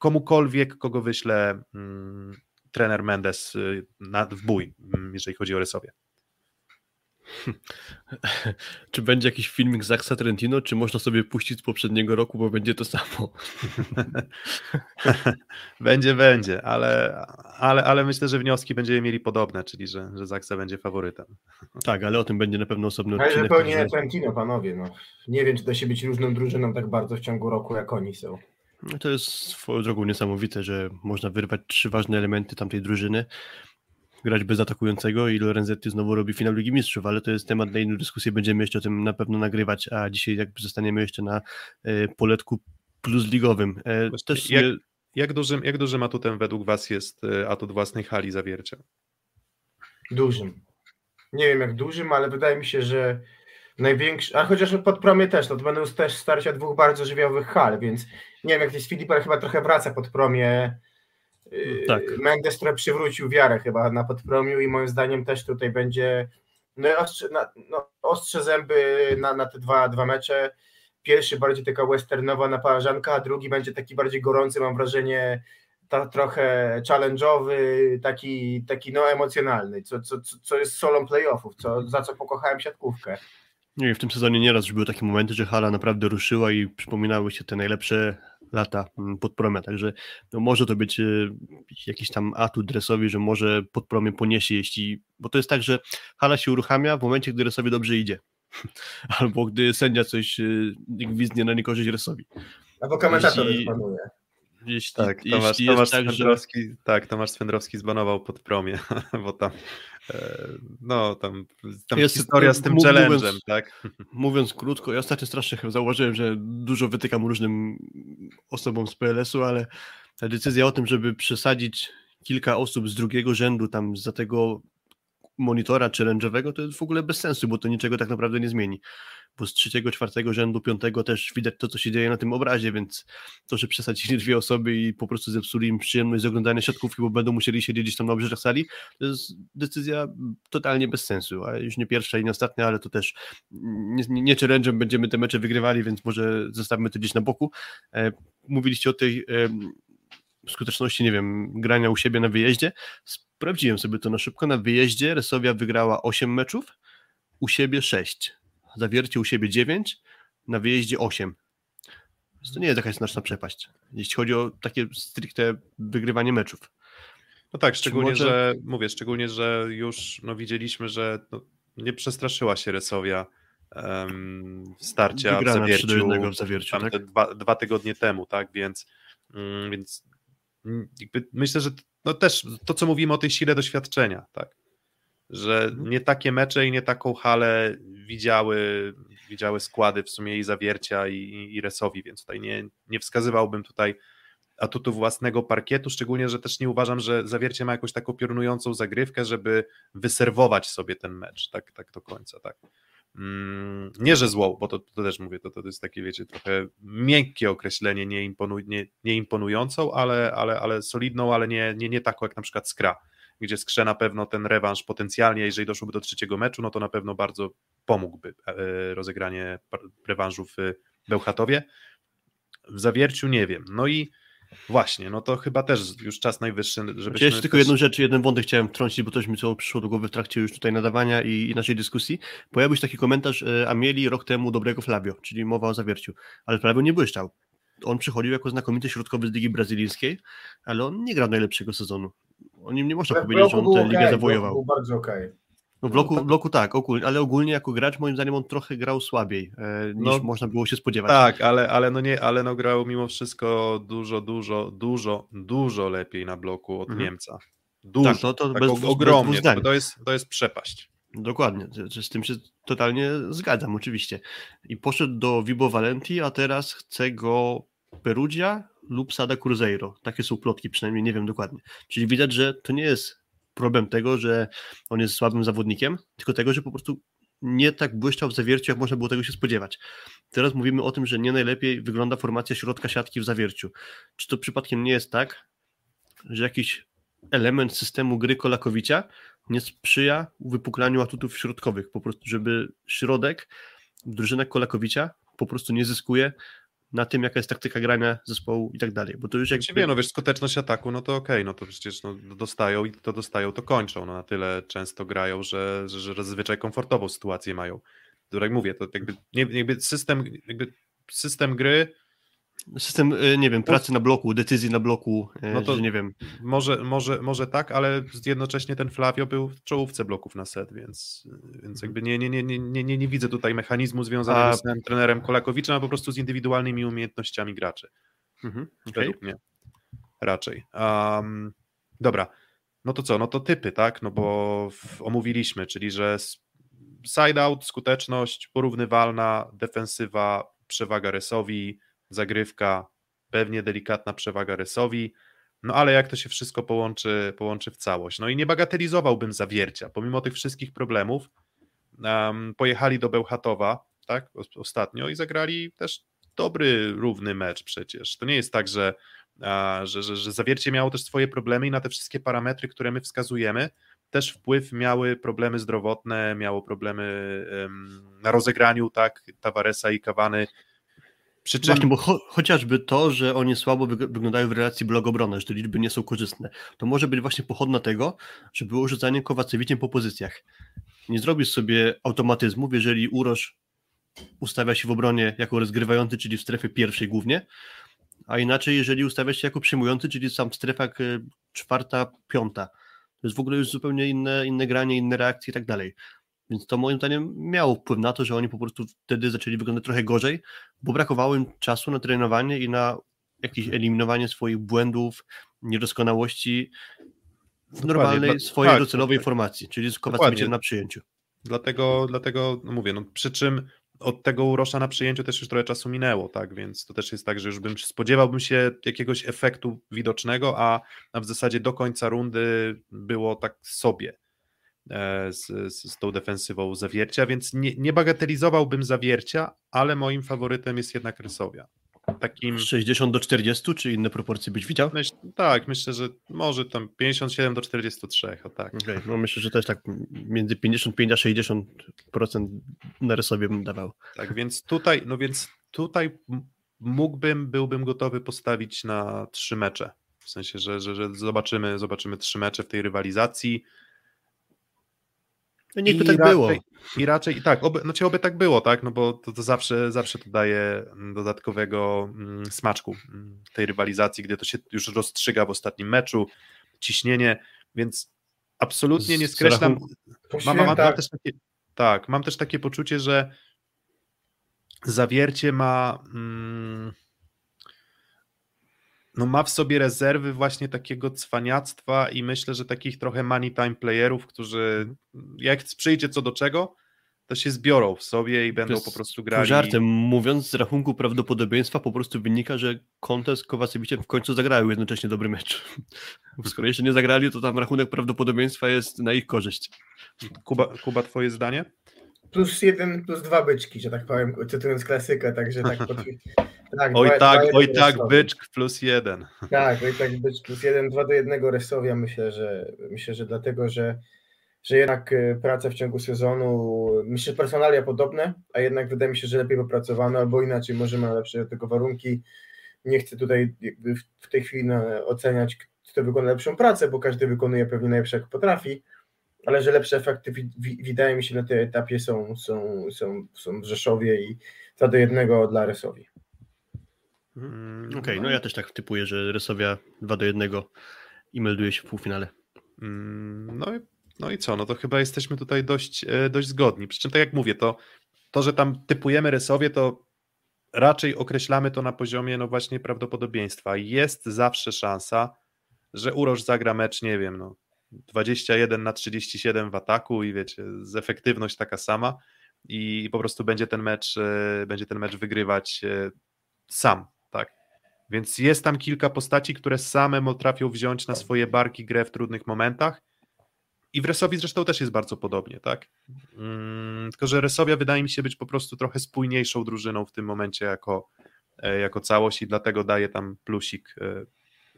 komukolwiek, kogo wyślę mm, trener Mendes y, na, w bój, mm, jeżeli chodzi o Rysowie. [laughs] Czy będzie jakiś filmik Zaksa Trentino, czy można sobie puścić z poprzedniego roku, bo będzie to samo? [laughs] będzie, będzie, ale, ale, ale myślę, że wnioski będziemy mieli podobne, czyli że, że Zaksa będzie faworytem. [laughs] Tak, ale o tym będzie na pewno osobny ale odcinek. Ale zupełnie Trentino, panowie. No. Nie wiem, czy da się być różną drużyną tak bardzo w ciągu roku, jak oni są. To jest swoją drogą niesamowite, że można wyrwać trzy ważne elementy tamtej drużyny, grać bez atakującego i Lorenzetti znowu robi finał Ligi Mistrzów, ale to jest temat na inną dyskusję, będziemy jeszcze o tym na pewno nagrywać, a dzisiaj jakby zostaniemy jeszcze na e, poletku plus ligowym. E, też jak, jak, dużym, jak dużym atutem według Was jest e, atut własnej hali zawiercia? Dużym. Nie wiem jak dużym, ale wydaje mi się, że największy, a chociaż pod promie też, no to będą też starcia dwóch bardzo żywiołowych hal, więc nie wiem jak to jest Filip, ale chyba trochę wraca pod promie yy, tak. Mendes, który przywrócił wiarę chyba na podpromiu i moim zdaniem też tutaj będzie no, ostrze, na, no, ostrze zęby na, na te dwa, dwa mecze. Pierwszy bardziej taka westernowa naparzanka, a drugi będzie taki bardziej gorący, mam wrażenie, ta, trochę challenge'owy, taki, taki no emocjonalny, co, co, co jest solą playoffów, co, za co pokochałem siatkówkę. Nie, w tym sezonie nieraz już były takie momenty, że hala naprawdę ruszyła i przypominały się te najlepsze lata mm, pod promia, także no może to być y, jakiś tam atut dresowi, że może pod promie poniesie, jeśli, bo to jest tak, że hala się uruchamia w momencie, gdy resowi dobrze idzie, [laughs] albo gdy sędzia coś y, gwizdnie na niekorzyść resowi. Albo komentator jeśli, panuje. Jeśli, tak, Tomasz, jeśli Tomasz, tak, Swędrowski, że... tak, Tomasz Swędrowski zbanował pod promie, [laughs] bo tam e, no tam, tam jest, historia z tym mówiąc, challenge'em, tak? [laughs] Mówiąc krótko, ja ostatnio strasznie zauważyłem, że dużo wytykam różnym osobom z PLS-u, ale ta decyzja o tym, żeby przesadzić kilka osób z drugiego rzędu tam za tego monitora challenge'owego, to jest w ogóle bez sensu, bo to niczego tak naprawdę nie zmieni bo z trzeciego, czwartego rzędu, piątego też widać to, co się dzieje na tym obrazie, więc to, że przesadzili dwie osoby i po prostu zepsuli im przyjemność z oglądania siatkówki, bo będą musieli siedzieć gdzieś tam na obrzeżach sali, to jest decyzja totalnie bez sensu, a już nie pierwsza i nie ostatnia, ale to też nie, nie challenge'em będziemy te mecze wygrywali, więc może zostawmy to gdzieś na boku. E, mówiliście o tej skuteczności, nie wiem, grania u siebie na wyjeździe. Sprawdziłem sobie to na szybko. Na wyjeździe Resowia wygrała 8 meczów, u siebie 6 zawiercie u siebie 9, na wyjeździe 8. Więc to nie jest jakaś znaczna przepaść, jeśli chodzi o takie stricte wygrywanie meczów. No tak, szczególnie, może... że mówię, szczególnie, że już no, widzieliśmy, że no, nie przestraszyła się Resowia um, starcia w zawierciu, w zawierciu tak? dwa, dwa, tygodnie temu, tak, więc, um, więc mm, myślę, że no też to, co mówimy o tej sile doświadczenia, tak, że mhm. nie takie mecze i nie taką halę widziały, widziały składy w sumie i Zawiercia i, i Resowi, więc tutaj nie, nie wskazywałbym tutaj atutu własnego parkietu, szczególnie, że też nie uważam, że Zawiercie ma jakąś taką piorunującą zagrywkę, żeby wyserwować sobie ten mecz tak, tak do końca, tak. Mm, nie, że złą, bo to, to też mówię, to, to jest takie, wiecie, trochę miękkie określenie, nie, imponu, nie, nie imponującą, ale, ale, ale solidną, ale nie, nie, nie taką jak na przykład Skra gdzie skrze na pewno ten rewanż potencjalnie, jeżeli doszłoby do trzeciego meczu, no to na pewno bardzo pomógłby e, rozegranie rewanżu w Bełchatowie. W Zawierciu nie wiem. No i Właśnie, no to chyba też już czas najwyższy, żeby. Ja jeszcze tylko jedną rzecz, jeden wątek chciałem wtrącić, bo coś mi co przyszło do głowy w trakcie już tutaj nadawania i, i naszej dyskusji. Pojawił się taki komentarz, e, a mieli rok temu dobrego Flavio, czyli mowa o zawierciu, ale Flavio nie błyszczał. On przychodził jako znakomity środkowy z Ligi Brazylijskiej, ale on nie grał najlepszego sezonu. O nim nie można powiedzieć, że on tę ligę zawojował. Był bardzo okej. Okay. No w bloku, w bloku tak, ogólnie, ale ogólnie jako gracz moim zdaniem on trochę grał słabiej e, niż no, można było się spodziewać. Tak, ale, ale no nie, ale no grał mimo wszystko dużo, dużo, dużo, dużo lepiej na bloku od mhm. Niemca. Dużo, tak, to, to tak bez, ogromnie, bez to, to, jest, to jest przepaść. Dokładnie, z tym się totalnie zgadzam oczywiście. I poszedł do Vibo Valenti, a teraz chce go Perugia lub Sada Cruzeiro. Takie są plotki, przynajmniej nie wiem dokładnie. Czyli widać, że to nie jest problem tego, że on jest słabym zawodnikiem, tylko tego, że po prostu nie tak błyszczał w zawierciu, jak można było tego się spodziewać. Teraz mówimy o tym, że nie najlepiej wygląda formacja środka siatki w zawierciu. Czy to przypadkiem nie jest tak, że jakiś element systemu gry Kolakowicia nie sprzyja wypuklaniu atutów środkowych, po prostu, żeby środek, drużyna Kolakowicia po prostu nie zyskuje na tym, jaka jest taktyka grania zespołu i tak dalej. Bo to już jak Wie, no wiesz, skuteczność ataku, no to okej, okay, no to przecież no, dostają i to dostają, to kończą. No na tyle często grają, że, że, że zazwyczaj komfortową sytuację mają. To jak mówię, to jakby, jakby system, jakby system gry System, y, nie wiem, pracy na bloku, decyzji na bloku, y, no to nie wiem. Może, może, może tak, ale jednocześnie ten Flavio był w czołówce bloków na set, więc, więc jakby nie, nie, nie, nie, nie, nie widzę tutaj mechanizmu związanego z tym trenerem Kolakowiczem, a po prostu z indywidualnymi umiejętnościami graczy. Mhm, okay. Mnie. Raczej. Um, dobra. No to co? No to typy, tak? No bo w, omówiliśmy, czyli że side out, skuteczność porównywalna, defensywa, przewaga resowi, zagrywka, pewnie delikatna przewaga Resowi, no ale jak to się wszystko połączy, połączy w całość. No i nie bagatelizowałbym zawiercia, pomimo tych wszystkich problemów. Um, pojechali do Bełchatowa, tak, ostatnio i zagrali też dobry, równy mecz przecież. To nie jest tak, że, a, że, że, że zawiercie miało też swoje problemy i na te wszystkie parametry, które my wskazujemy, też wpływ miały problemy zdrowotne, miało problemy um, na rozegraniu, tak, Tavaresa i Kawany przy czym... Właśnie, bo cho chociażby to, że oni słabo wyglądają w relacji blok-obrona, że te liczby nie są korzystne, to może być właśnie pochodna tego, że było rzucanie Kowacewiciem po pozycjach. Nie zrobisz sobie automatyzmów, jeżeli Urosz ustawia się w obronie jako rozgrywający, czyli w strefie pierwszej głównie, a inaczej, jeżeli ustawia się jako przyjmujący, czyli sam w strefach e, czwarta, piąta. To jest w ogóle już zupełnie inne, inne granie, inne reakcje i tak dalej. Więc to moim zdaniem miało wpływ na to, że oni po prostu wtedy zaczęli wyglądać trochę gorzej, bo brakowało im czasu na trenowanie i na jakieś eliminowanie swoich błędów, niedoskonałości w normalnej Dla, swojej tak, docelowej tak, formacji, czyli z Kowacewiciem na przyjęciu. Dlatego, dlatego no mówię, no przy czym od tego Urosza na przyjęciu też już trochę czasu minęło, tak, więc to też jest tak, że już bym spodziewałbym się jakiegoś efektu widocznego, a w zasadzie do końca rundy było tak sobie. E, z, z, z tą defensywą zawiercia, więc nie, nie bagatelizowałbym zawiercia, ale moim faworytem jest jednak Rysowia. Takim... 60 do 40, czy inne proporcje byś widział? Myśl, tak, myślę, że może tam 57 do 43, o tak. Okay, no myślę, że też tak między 55 a 60% na Rysowie bym dawał. Tak, więc tutaj, no więc tutaj mógłbym, byłbym gotowy postawić na trzy mecze. W sensie, że, że, że zobaczymy, zobaczymy trzy mecze w tej rywalizacji. No niechby tak raczej, było. I raczej, tak, oby, znaczy oby tak było, tak, no bo to, to zawsze, zawsze to daje dodatkowego mm, smaczku mm, tej rywalizacji, gdy to się już rozstrzyga w ostatnim meczu, ciśnienie, więc absolutnie nie skreślam. Mam, mam, mam też takie, tak, mam też takie poczucie, że zawiercie ma... Mm, no ma w sobie rezerwy właśnie takiego cwaniactwa i myślę, że takich trochę money time playerów, którzy jak przyjdzie co do czego, to się zbiorą w sobie i będą po prostu grali. Żartem mówiąc, z rachunku prawdopodobieństwa po prostu wynika, że Conte z Kowacewiciem w końcu zagrają jednocześnie dobry mecz. Skoro jeszcze nie zagrali, to tam rachunek prawdopodobieństwa jest na ich korzyść. Kuba, Kuba twoje zdanie? Plus jeden, plus dwa byczki, że tak powiem, cytując klasykę, także tak [laughs] Tak, Oj dwa- tak, dwa oj tak, Resowi. byczk plus jeden. [laughs] Tak, oj tak być plus jeden, dwa do jednego Resowia. Myślę, że myślę, że dlatego, że, że jednak y, praca w ciągu sezonu, myślę, że personalia podobne, a jednak wydaje mi się, że lepiej popracowano, albo inaczej, może ma lepsze do tego warunki. Nie chcę tutaj w, tej chwili na, oceniać, kto wykona lepszą pracę, bo każdy wykonuje pewnie najlepsze jak potrafi, ale że lepsze efekty wi, wi, wydaje mi się na tym etapie są, są, są, są w Rzeszowie i 2 do 1 dla Resowi. Mm, Okej, no ja też tak typuję, że Resowia 2 do 1 i melduje się w półfinale. Mm, No i, no i co? No to chyba jesteśmy tutaj dość, e, dość zgodni. Przy czym, tak jak mówię, to, to, że tam typujemy rysowie, to raczej określamy to na poziomie, no właśnie, prawdopodobieństwa. Jest zawsze szansa, że Uroż zagra mecz, nie wiem, no 21 na 37 w ataku i wiecie, z efektywność taka sama i po prostu będzie ten mecz, e, będzie ten mecz wygrywać e, sam, tak? Więc jest tam kilka postaci, które same potrafią wziąć na swoje barki grę w trudnych momentach. I w Resowi zresztą też jest bardzo podobnie, tak? Mm, tylko, że Resowia wydaje mi się być po prostu trochę spójniejszą drużyną w tym momencie jako, e, jako całość i dlatego daje tam plusik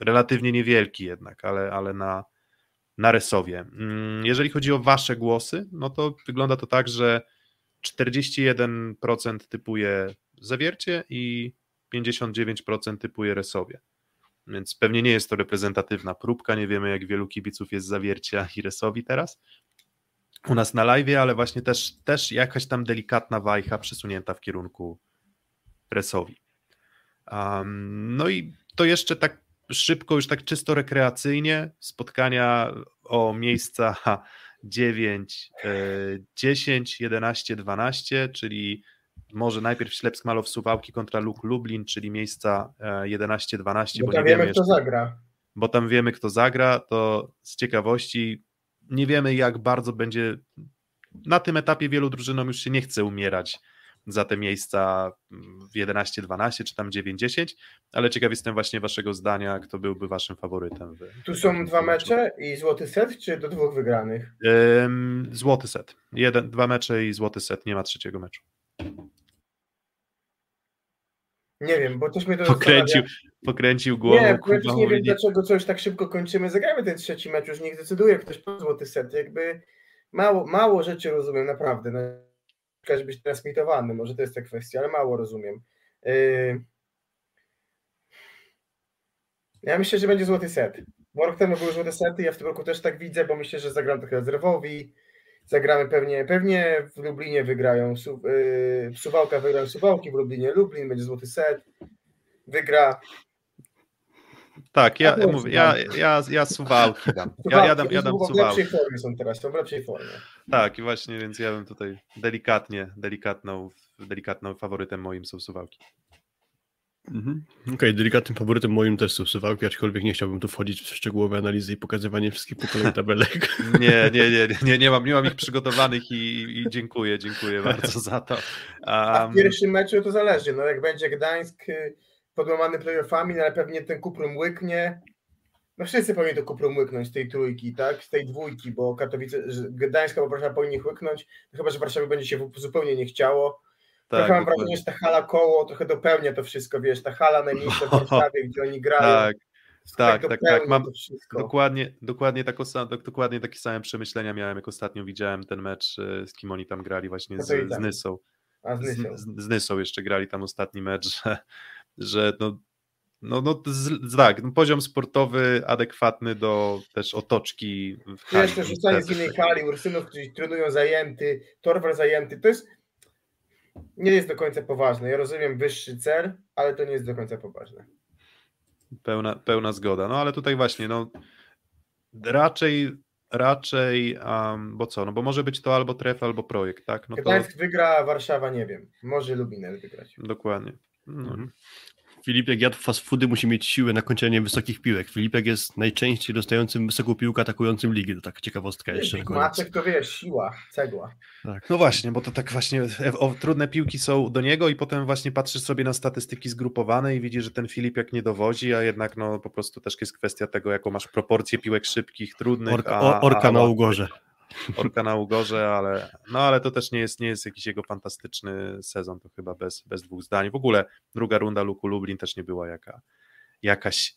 relatywnie niewielki jednak, ale, ale na, na Resowie. Mm, Jeżeli chodzi o wasze głosy, no to wygląda to tak, że 41% typuje Zawiercie i 59% typuje Resowie. Więc pewnie nie jest to reprezentatywna próbka. Nie wiemy, jak wielu kibiców jest Zawiercia i Resowi teraz. U nas na live, ale właśnie też, też jakaś tam delikatna wajcha przesunięta w kierunku Resowi. Um, no i to jeszcze tak szybko, już tak czysto rekreacyjnie, spotkania o miejsca [laughs] 9, e, 10, 11, 12, czyli może najpierw Ślepsk Malow Suwałki kontra Luk Lublin, czyli miejsca e, 11-12, Bo bo, tam nie wiemy wiemy, kto jeszcze, zagra. bo tam wiemy kto zagra, to z ciekawości nie wiemy jak bardzo będzie, na tym etapie wielu drużynom już się nie chce umierać za te miejsca w 11-12 czy tam 9-10, ale ciekaw jestem właśnie waszego zdania, kto byłby waszym faworytem. Tu są dwa mecze i złoty set, czy do dwóch wygranych? Ym, złoty set. Jeden, dwa mecze i złoty set, nie ma trzeciego meczu. Nie wiem, bo też mnie to Pokręcił, pokręcił głową. Nie, też nie wiem, dlaczego coś tak szybko kończymy. Zagrajmy ten trzeci mecz, już niech decyduje ktoś po złoty set. Jakby mało, mało rzeczy rozumiem, naprawdę. Każdy być transmitowany, może to jest ta kwestia, ale mało rozumiem. Yy... Ja myślę, że będzie złoty set. Bo rok temu były złote sety, ja w tym roku też tak widzę, bo myślę, że zagram trochę rezerwowi. Zagramy pewnie, pewnie w Lublinie wygrają, yy, w Suwałkach wygrają Suwałki, w Lublinie Lublin, będzie złoty set. Wygra Tak, ja, A byłem mówię, ja, Suwałki. ja, ja suwałki dam. Ja, ja dam, ja dam w suwałki. lepszej formie są teraz, są w lepszej formie. Tak, i właśnie, więc ja bym tutaj delikatnie, delikatną, delikatną faworytem moim są suwałki. Mhm. Okej, delikatnym faworytem moim też są suwałki, aczkolwiek nie chciałbym tu wchodzić w szczegółowe analizy i pokazywanie wszystkich po kolei tabelek. [laughs] Nie, nie, nie, nie, nie, mam, nie mam ich przygotowanych i, i dziękuję, dziękuję bardzo za to. A Um, w pierwszym meczu to zależy, no jak będzie Gdańsk y, podłamany playoffami, no ale pewnie ten Kuprum łyknie. No wszyscy powinni to Kuprum łyknąć z tej trójki, tak? Z tej dwójki, bo Katowice, Gdańska bo Warszawa powinni ich łyknąć, no chyba, że Warszawie będzie się zupełnie nie chciało. tak, trochę mam dokładnie. wrażenie, że ta hala koło trochę dopełnia to wszystko, wiesz, ta hala najmniejsza w Warszawie, [laughs] gdzie oni grają. tak, tak, tak, dopełnia tak, mam dokładnie, dokładnie, dok- dokładnie takie same przemyślenia miałem, jak ostatnio widziałem ten mecz, e, z kim oni tam grali właśnie No z, to i z tak. Nysą. A z, Nysą. z, z Nysą jeszcze grali tam ostatni mecz, [laughs] że, że no, no, no z, tak, no, poziom sportowy adekwatny do też otoczki w hali. jeszcze rzucanie z innej hali, Ursynów, którzy trenują zajęty, Torwar zajęty, to jest nie jest do końca poważne. Ja rozumiem wyższy cel, ale to nie jest do końca poważne. Pełna, pełna zgoda. No ale tutaj właśnie, no raczej, raczej, um, bo co, no bo może być to albo tref, albo projekt, tak? No to Gdańsk wygra, Warszawa nie wiem. Może Lubinel wygrać. dokładnie. No, Mhm. Filipek jadł fast foody, musi mieć siłę na kończenie wysokich piłek. Filipek jest najczęściej dostającym wysoką piłkę atakującym ligi. To tak ciekawostka jeszcze. Maczek to wiesz, siła, cegła. Tak. No właśnie, bo to tak właśnie o, trudne piłki są do niego i potem właśnie patrzysz sobie na statystyki zgrupowane i widzisz, że ten Filip jak nie dowodzi, a jednak no po prostu też jest kwestia tego, jaką masz proporcję piłek szybkich, trudnych. Orka, a, orka a, na ugorze. Orka na Ugorze, ale, no, ale to też nie jest, nie jest jakiś jego fantastyczny sezon, to chyba bez, bez dwóch zdań. W ogóle druga runda Luku Lublin też nie była jaka, jakaś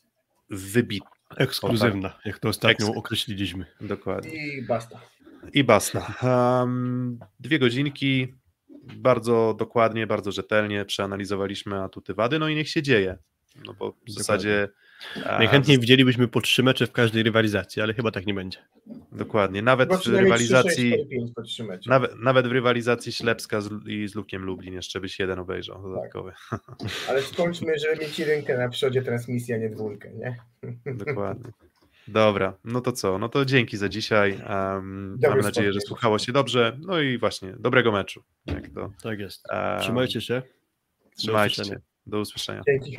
wybitna. Ekskluzywna, jak to ostatnio Eks- określiliśmy. Dokładnie. I basta. I basta. Um, dwie godzinki, bardzo dokładnie, bardzo rzetelnie przeanalizowaliśmy atuty wady, no i niech się dzieje. No bo w zasadzie. a, Najchętniej widzielibyśmy po trzy mecze w każdej rywalizacji, ale chyba tak nie będzie. Dokładnie. Nawet w rywalizacji. 3, 6, 4, 5 po trzy mecze. Nawet, nawet w rywalizacji Ślepska z, i z Lukiem Lublin jeszcze byś jeden obejrzał dodatkowy. [laughs] Ale skończmy, żeby mieć jedynkę na przodzie transmisji, a nie dwójkę, nie? Dokładnie. Dobra, no to co? No to dzięki za dzisiaj. Um, mam nadzieję, że słuchało się dobrze. No i właśnie, dobrego meczu. Jak to, Tak jest. Trzymajcie się. Trzymajcie się. Do usłyszenia. Dzięki.